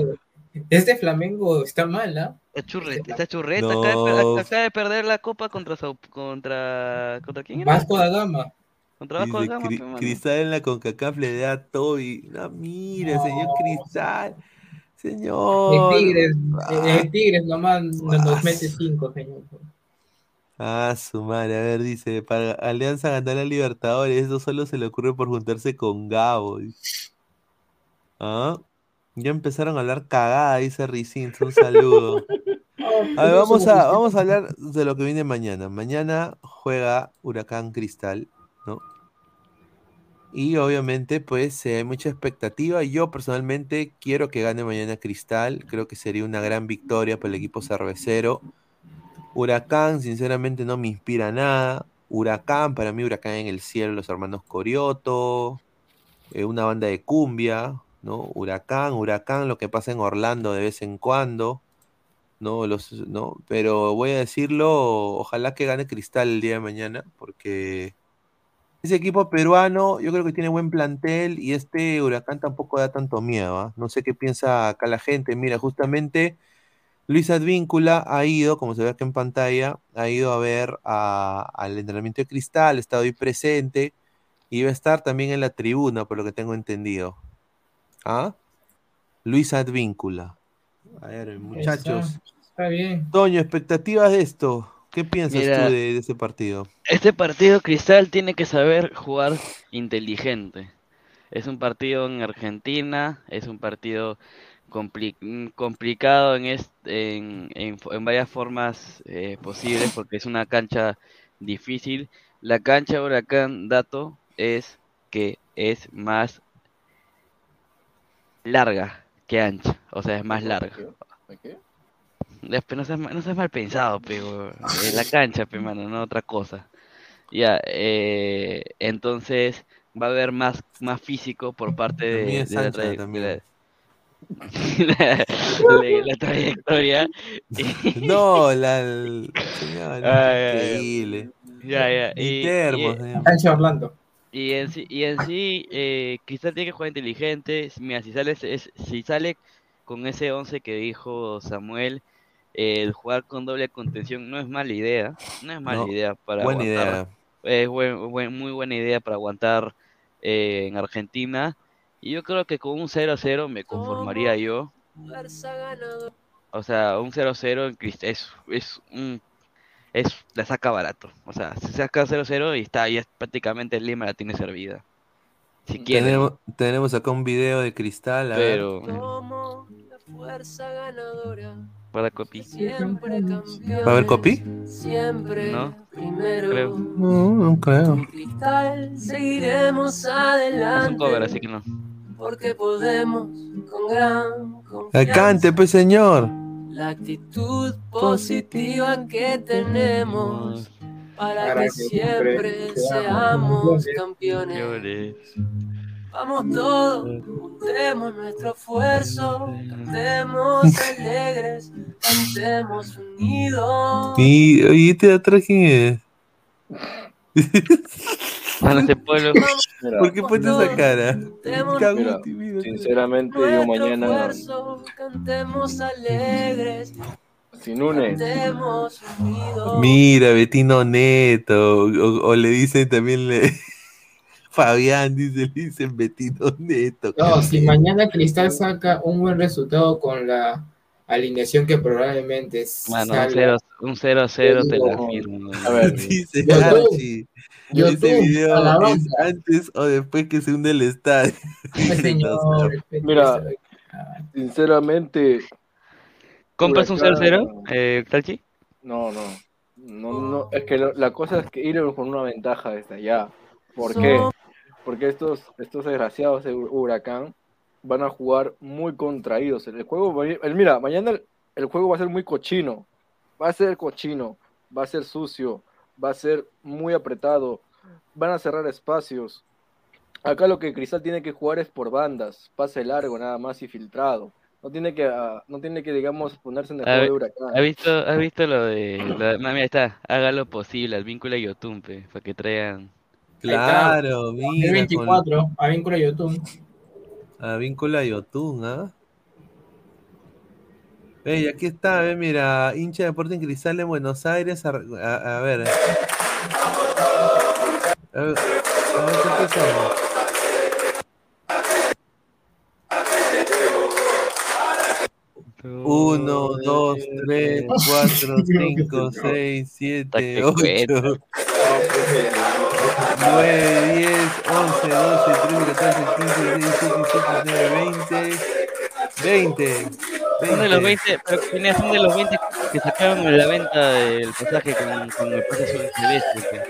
este Flamengo está mal, ¿ah? Está churreta, está churreta. Acaba, de per- No. acaba de perder la copa contra contra contra quién era? Vasco da Gama. Contra Vasco da Gama, Cri- pe, mano. Cristal en la CONCACAF le da a Toby. No, mire, señor Cristal. El Señor. Tigres, el Tigres nomás nos mete cinco, señor. Ah, su madre. A ver, dice, para Alianza ganar a Libertadores, eso solo se le ocurre por juntarse con Gabo. Ah, ya empezaron a hablar cagada, dice Ricins. Un saludo. A ver, vamos a, vamos a hablar de lo que viene mañana. Mañana juega Huracán Cristal, ¿no? Y obviamente, pues eh, hay mucha expectativa. Yo personalmente quiero que gane mañana Cristal. Creo que sería una gran victoria para el equipo cervecero. Huracán, sinceramente, no me inspira nada. Huracán, para mí, Huracán en el cielo, los hermanos Corioto, eh, una banda de cumbia, ¿no? Huracán, Huracán, lo que pasa en Orlando de vez en cuando. No, los, no, pero voy a decirlo, ojalá que gane Cristal el día de mañana, porque ese equipo peruano yo creo que tiene buen plantel y este Huracán tampoco da tanto miedo, ¿ah? No sé qué piensa acá la gente. Mira, justamente Luis Advíncula ha ido, como se ve aquí en pantalla, ha ido a ver a- al entrenamiento de Cristal, ha estado ahí presente y va a estar también en la tribuna, por lo que tengo entendido. ¿Ah? Luis Advíncula. A ver, muchachos. Está, está bien. Toño, expectativas de esto. ¿Qué piensas Mira. tú de, de ese partido? Este partido Cristal tiene que saber jugar inteligente. Es un partido en Argentina, es un partido compli- mm, complicado en, en, en en varias formas eh, posibles porque es una cancha difícil. La cancha Huracán Dato es que es más larga que ancha, o sea, es más larga. qué? Después no seas, no seas mal pensado, pero la cancha, pe, mano, no otra cosa. Ya, eh, entonces va a haber más, más físico por parte de, es de la, ancha, de la- la- la trayectoria. No, la. el- señor, Ah, increíble. Ya, ya. Y, termos, y- Orlando. Y en sí, y en sí eh, Cristal tiene que jugar inteligente. Mira, si sale, es- si sale con ese 11 que dijo Samuel, eh, el jugar con doble contención no es mala idea. No es mala No, idea para buena aguantar. idea. Es buen- buen- muy buena idea para aguantar eh, en Argentina. Y yo creo que con un 0-0 me conformaría yo. O sea, un 0-0 en Crist- es, es un es la saca barato. O sea, se saca 0-0 y está, ya prácticamente Lima la tiene servida. Si. Tenemos, tenemos acá un video de Cristal. a ver. Pero Fuerza ganadora, para copy. siempre campeón. ¿Va a haber copy? Siempre ¿No? primero. Creo. No, no creo. Cristal, seguiremos Es un adelante. cover, así que no. Porque podemos con gran Ah, Cante, pues señor. La actitud positiva que tenemos para, Para que que siempre seamos campeones. Llores. Vamos todos, juntemos nuestro esfuerzo, cantemos alegres, cantemos unidos. Y, oye, ¿este de atrás quién es? Bueno, este pueblo. Mira, ¿Por qué pones esa cara? Mira, sinceramente yo mañana cantemos alegres, sin unidos. Mira, Betino Neto. O, o le dicen también. Le... Fabián dice, le dicen Betino Neto. No, si mañana Cristal saca un buen resultado con la alineación que probablemente Mano, un salga. 0 un 0 0 te la Yo- firmo. A ver, Dice Archie. YouTube, Ese video a la es banca. antes o después que se hunde el estadio. Señor, Mira, sinceramente. ¿Compras un Huracán- 0-0, eh, Talchi? No, no. No, no. Es que lo- la cosa es que ir con una ventaja esta ya. ¿Por qué? Porque estos, estos desgraciados de Hu- Huracán van a jugar muy contraídos. El juego, va a ir- el- mira, mañana el, el juego va a ser muy cochino. Va a ser cochino, va a ser sucio, va a ser muy apretado. Van a cerrar espacios. Acá lo que Cristal tiene que jugar es por bandas, pase largo nada más y filtrado. No tiene que, ah, no tiene que digamos, ponerse en el ¿Ha, juego de Huracán. ha visto, ¿Has visto lo de.? Lo de no, mira, ahí está. Haga lo posible al vínculo de Yotumpe. Para que traigan. Claro, mira. 24, a vínculo YouTube. Con, a vínculo a Yotun, ¿ah? Y aquí está, ve, mira, hincha de Deporte en Cristal en Buenos Aires. A, a- a ver. A ver, a ver, ¿qué empezamos? Uno, dos, tres, cuatro, cinco, seis, siete, ocho, nueve, diez, once, doce, trece, catorce, quince, diecisiete, diecisiete, diecinueve, veinte, veinte. Son de los 20, pero Pineda, son de los 20 que sacaron en la venta del pasaje con, con el pase azul celeste.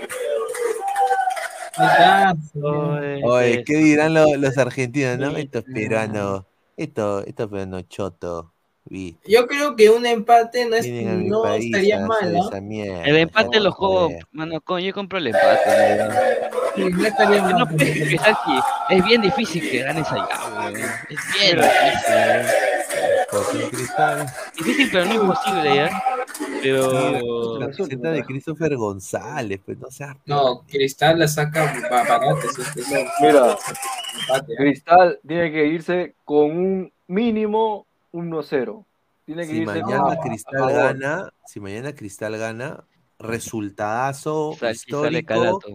Oye, Oye, que- ¿qué dirán lo- los argentinos, no? Estos peruanos, esto, estos peruanos choto, ¿viste? Yo creo que un empate no, es, a no país estaría a mal, hacer ¿no? esa mierda. El empate lo juego, joder. mano, con- yo compro el empate. ¿verdad? Sí, no estaría mal. No, que Salchi, es bien difícil que ganes allá. Es bien difícil. Weón. Sporting Cristal. Difícil, pero no imposible, ¿ya? Pero. La camiseta de Christopher González, pues no seas. No, Cristal la saca ba- barata. sí, sí, sí. Mira, ¿eh? Cristal tiene que irse con un mínimo 1-0. Tiene que Si irse mañana a- Cristal a gana, si mañana Cristal gana, resultadazo Salchi sale histórico. calato.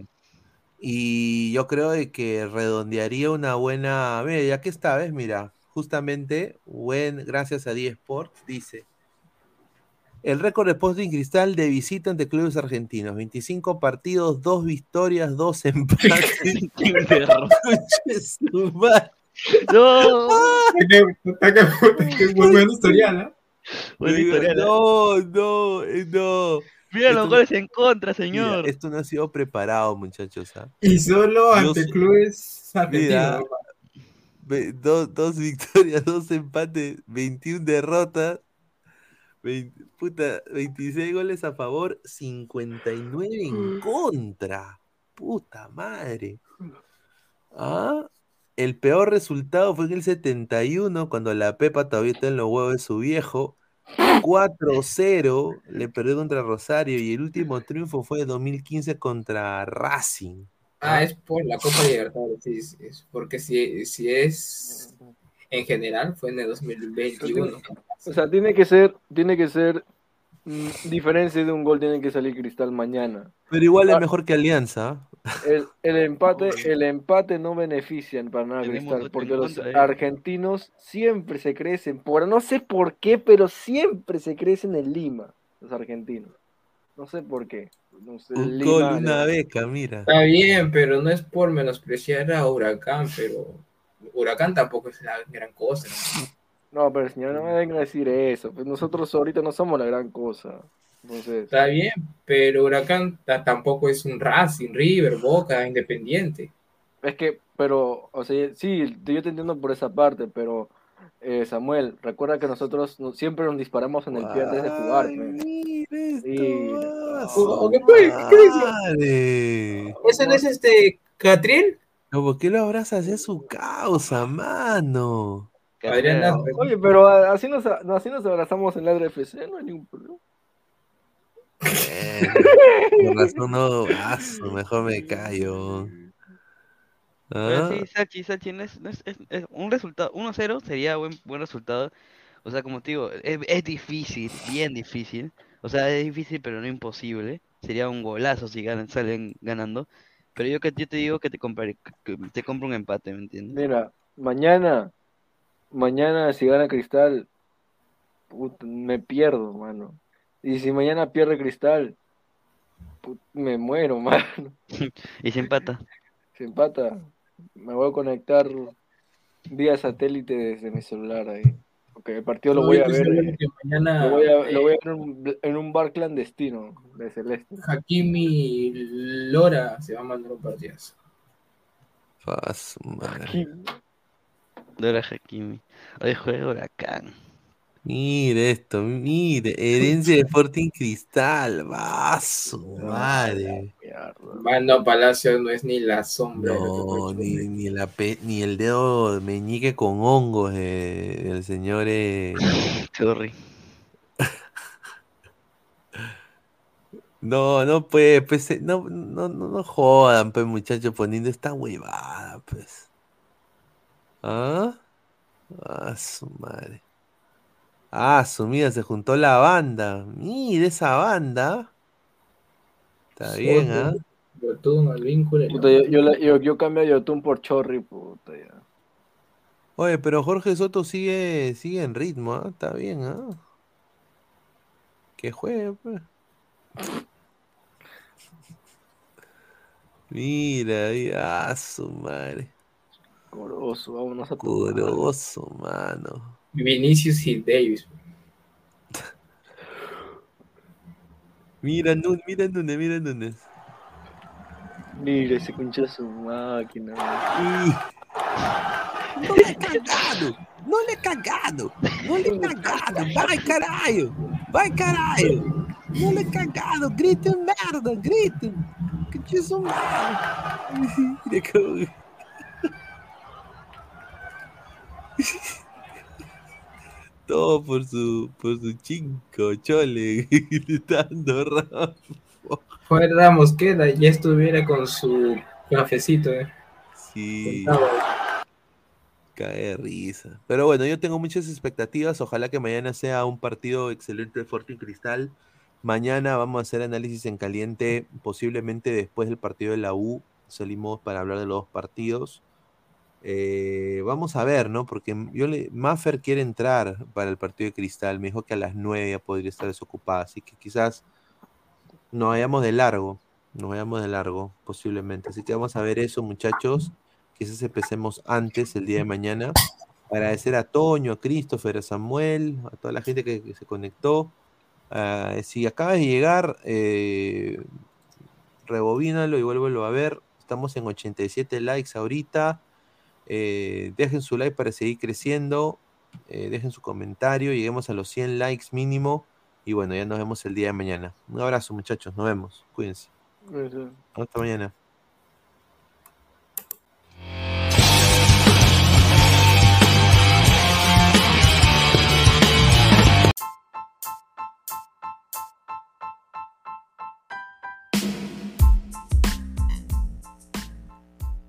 Y yo creo de que redondearía una buena. Mira, ya que está, ¿ves? Mira, justamente, buen, gracias a 10 Sports, dice. El récord de Sporting Cristal de visita ante clubes argentinos: 25 partidos, 2 victorias, 2 empates. No, Qué buen historial, ¿no? Buen historial, ¿eh? No, no, eh, no. Mira los goles en contra, Mira, señor. esto no ha sido preparado, muchachos. ¿ah? Y solo ante clubes Mira, argentinos. Dos, dos victorias, dos empates, 21 derrotas, 20 puta, 26 goles a favor, 59 en contra. Puta madre. Ah, el peor resultado fue en el 71, cuando la Pepa todavía está en los huevos de su viejo. 4-0 le perdió contra Rosario y el último triunfo fue en 2015 contra Racing. Ah, es por la Copa Libertadores, sí, sí, es porque si, si es en general, fue en el 2021. O sea, tiene que ser, tiene que ser mm, diferencia de un gol, tiene que salir Cristal mañana. Pero igual es Ah, mejor que Alianza. El, el empate, el empate no benefician para nada Tenemos Cristal, porque los eh. argentinos siempre se crecen, por no sé por qué, pero siempre se crecen en Lima, los argentinos. No sé por qué. No sé, Un Lima, gol, una beca, mira. Está bien, pero no es por menospreciar a Huracán, pero Huracán tampoco es la gran cosa. ¿no? No, pero señor, no me venga a decir eso. Pues nosotros ahorita no somos la gran cosa. Entonces, Está bien, pero Huracán ta- tampoco es un Racing, River, Boca, Independiente. es que, pero, o sea, sí, yo te entiendo por esa parte, pero eh, Samuel, recuerda que nosotros no- siempre nos disparamos en el pie antes de jugar. pues. Sí. ¿O qué fue? ¿Qué dice? Madre. ¿Ese no es este Catriel? No, ¿Por qué lo abrazas a su causa, mano? Oye, pero a- así nos, así nos abrazamos en la RFC, no hay ningún problema. Con razón no, aso, mejor me callo. Pero Ah, sí, Sachi, Sachi, no es, no es- es- es un resultado, 1-0 sería buen, buen resultado. O sea, como te digo, es, es difícil, bien difícil. O sea, es difícil, pero no imposible. Sería un golazo si ganan, salen ganando. Pero yo que yo te digo que te compraré, que te compro un empate, ¿me entiendes? Mira, mañana, mañana si gana Cristal, put- me pierdo, mano. Y si mañana pierde Cristal, put- me muero, mano. Y se empata. Si empata, me voy a conectar vía satélite desde mi celular ahí. Porque el partido lo voy a ver. eh, mañana, Lo voy a, eh, lo voy a ver en un, en un bar clandestino de Celeste. Hakimi Lora se va a mandar un partidazo. madre. Dora Hakimi. Hoy juega Huracán. Mire esto, mire, herencia de Sporting Cristal, va su madre. Mano Palacio no es ni la sombra. No, ni, ni, la pe- ni el dedo meñique con hongos eh, del señor. eh, Sorry. No, no pues, pues eh, no, no, no, no jodan, pues muchachos, poniendo esta huevada, pues. ¿Ah? Ah, su madre. Ah, su mira, se juntó la banda. Mira esa banda. Está bien, ¿ah? Yotun, al vínculo. Puta, yo, yo, yo, yo cambio a Yotun por Chorri, puta ya. Oye, pero Jorge Soto sigue, sigue en ritmo, ¿ah? Está bien, ¿ah? Que juegue, pues. Mira, mira, ah, su madre. Coroso, vámonos a tu Coroso, mano. Vinicius y Davis. Mira, Nun- mira Núñez, mira Núñez. Mira ese concha de su máquina. No le he cagado, no le he cagado, no le he cagado, vai caralho, vai caralho, no le he cagado, gritem merda, gritem, que te sou Mira como... Todo por su, por su chingo, chole, gritando Rafa. Juan Ramos queda, ya estuviera con su cafecito. Eh. Sí. Cae de risa. Pero bueno, yo tengo muchas expectativas. Ojalá que mañana sea un partido excelente de Sporting Cristal. Mañana vamos a hacer análisis en caliente, posiblemente después del partido de la U. Salimos para hablar de los dos partidos. Eh, vamos a ver, ¿no? Porque yo le, Maffer quiere entrar para el partido de Cristal. Me dijo que a las 9 ya podría estar desocupada. Así que quizás nos vayamos de largo. Nos vayamos de largo, posiblemente. Así que vamos a ver eso, muchachos. Quizás empecemos antes, el día de mañana. Agradecer a Toño, a Christopher, a Samuel, a toda la gente que, se conectó. Ah, si acabas de llegar, eh, rebobínalo y vuélvelo a ver. Estamos en 87 likes ahorita. Eh, dejen su like para seguir creciendo. Eh, dejen su comentario. Lleguemos a los 100 likes mínimo. Y bueno, ya nos vemos el día de mañana. Un abrazo, muchachos. Nos vemos. Cuídense. Hasta mañana.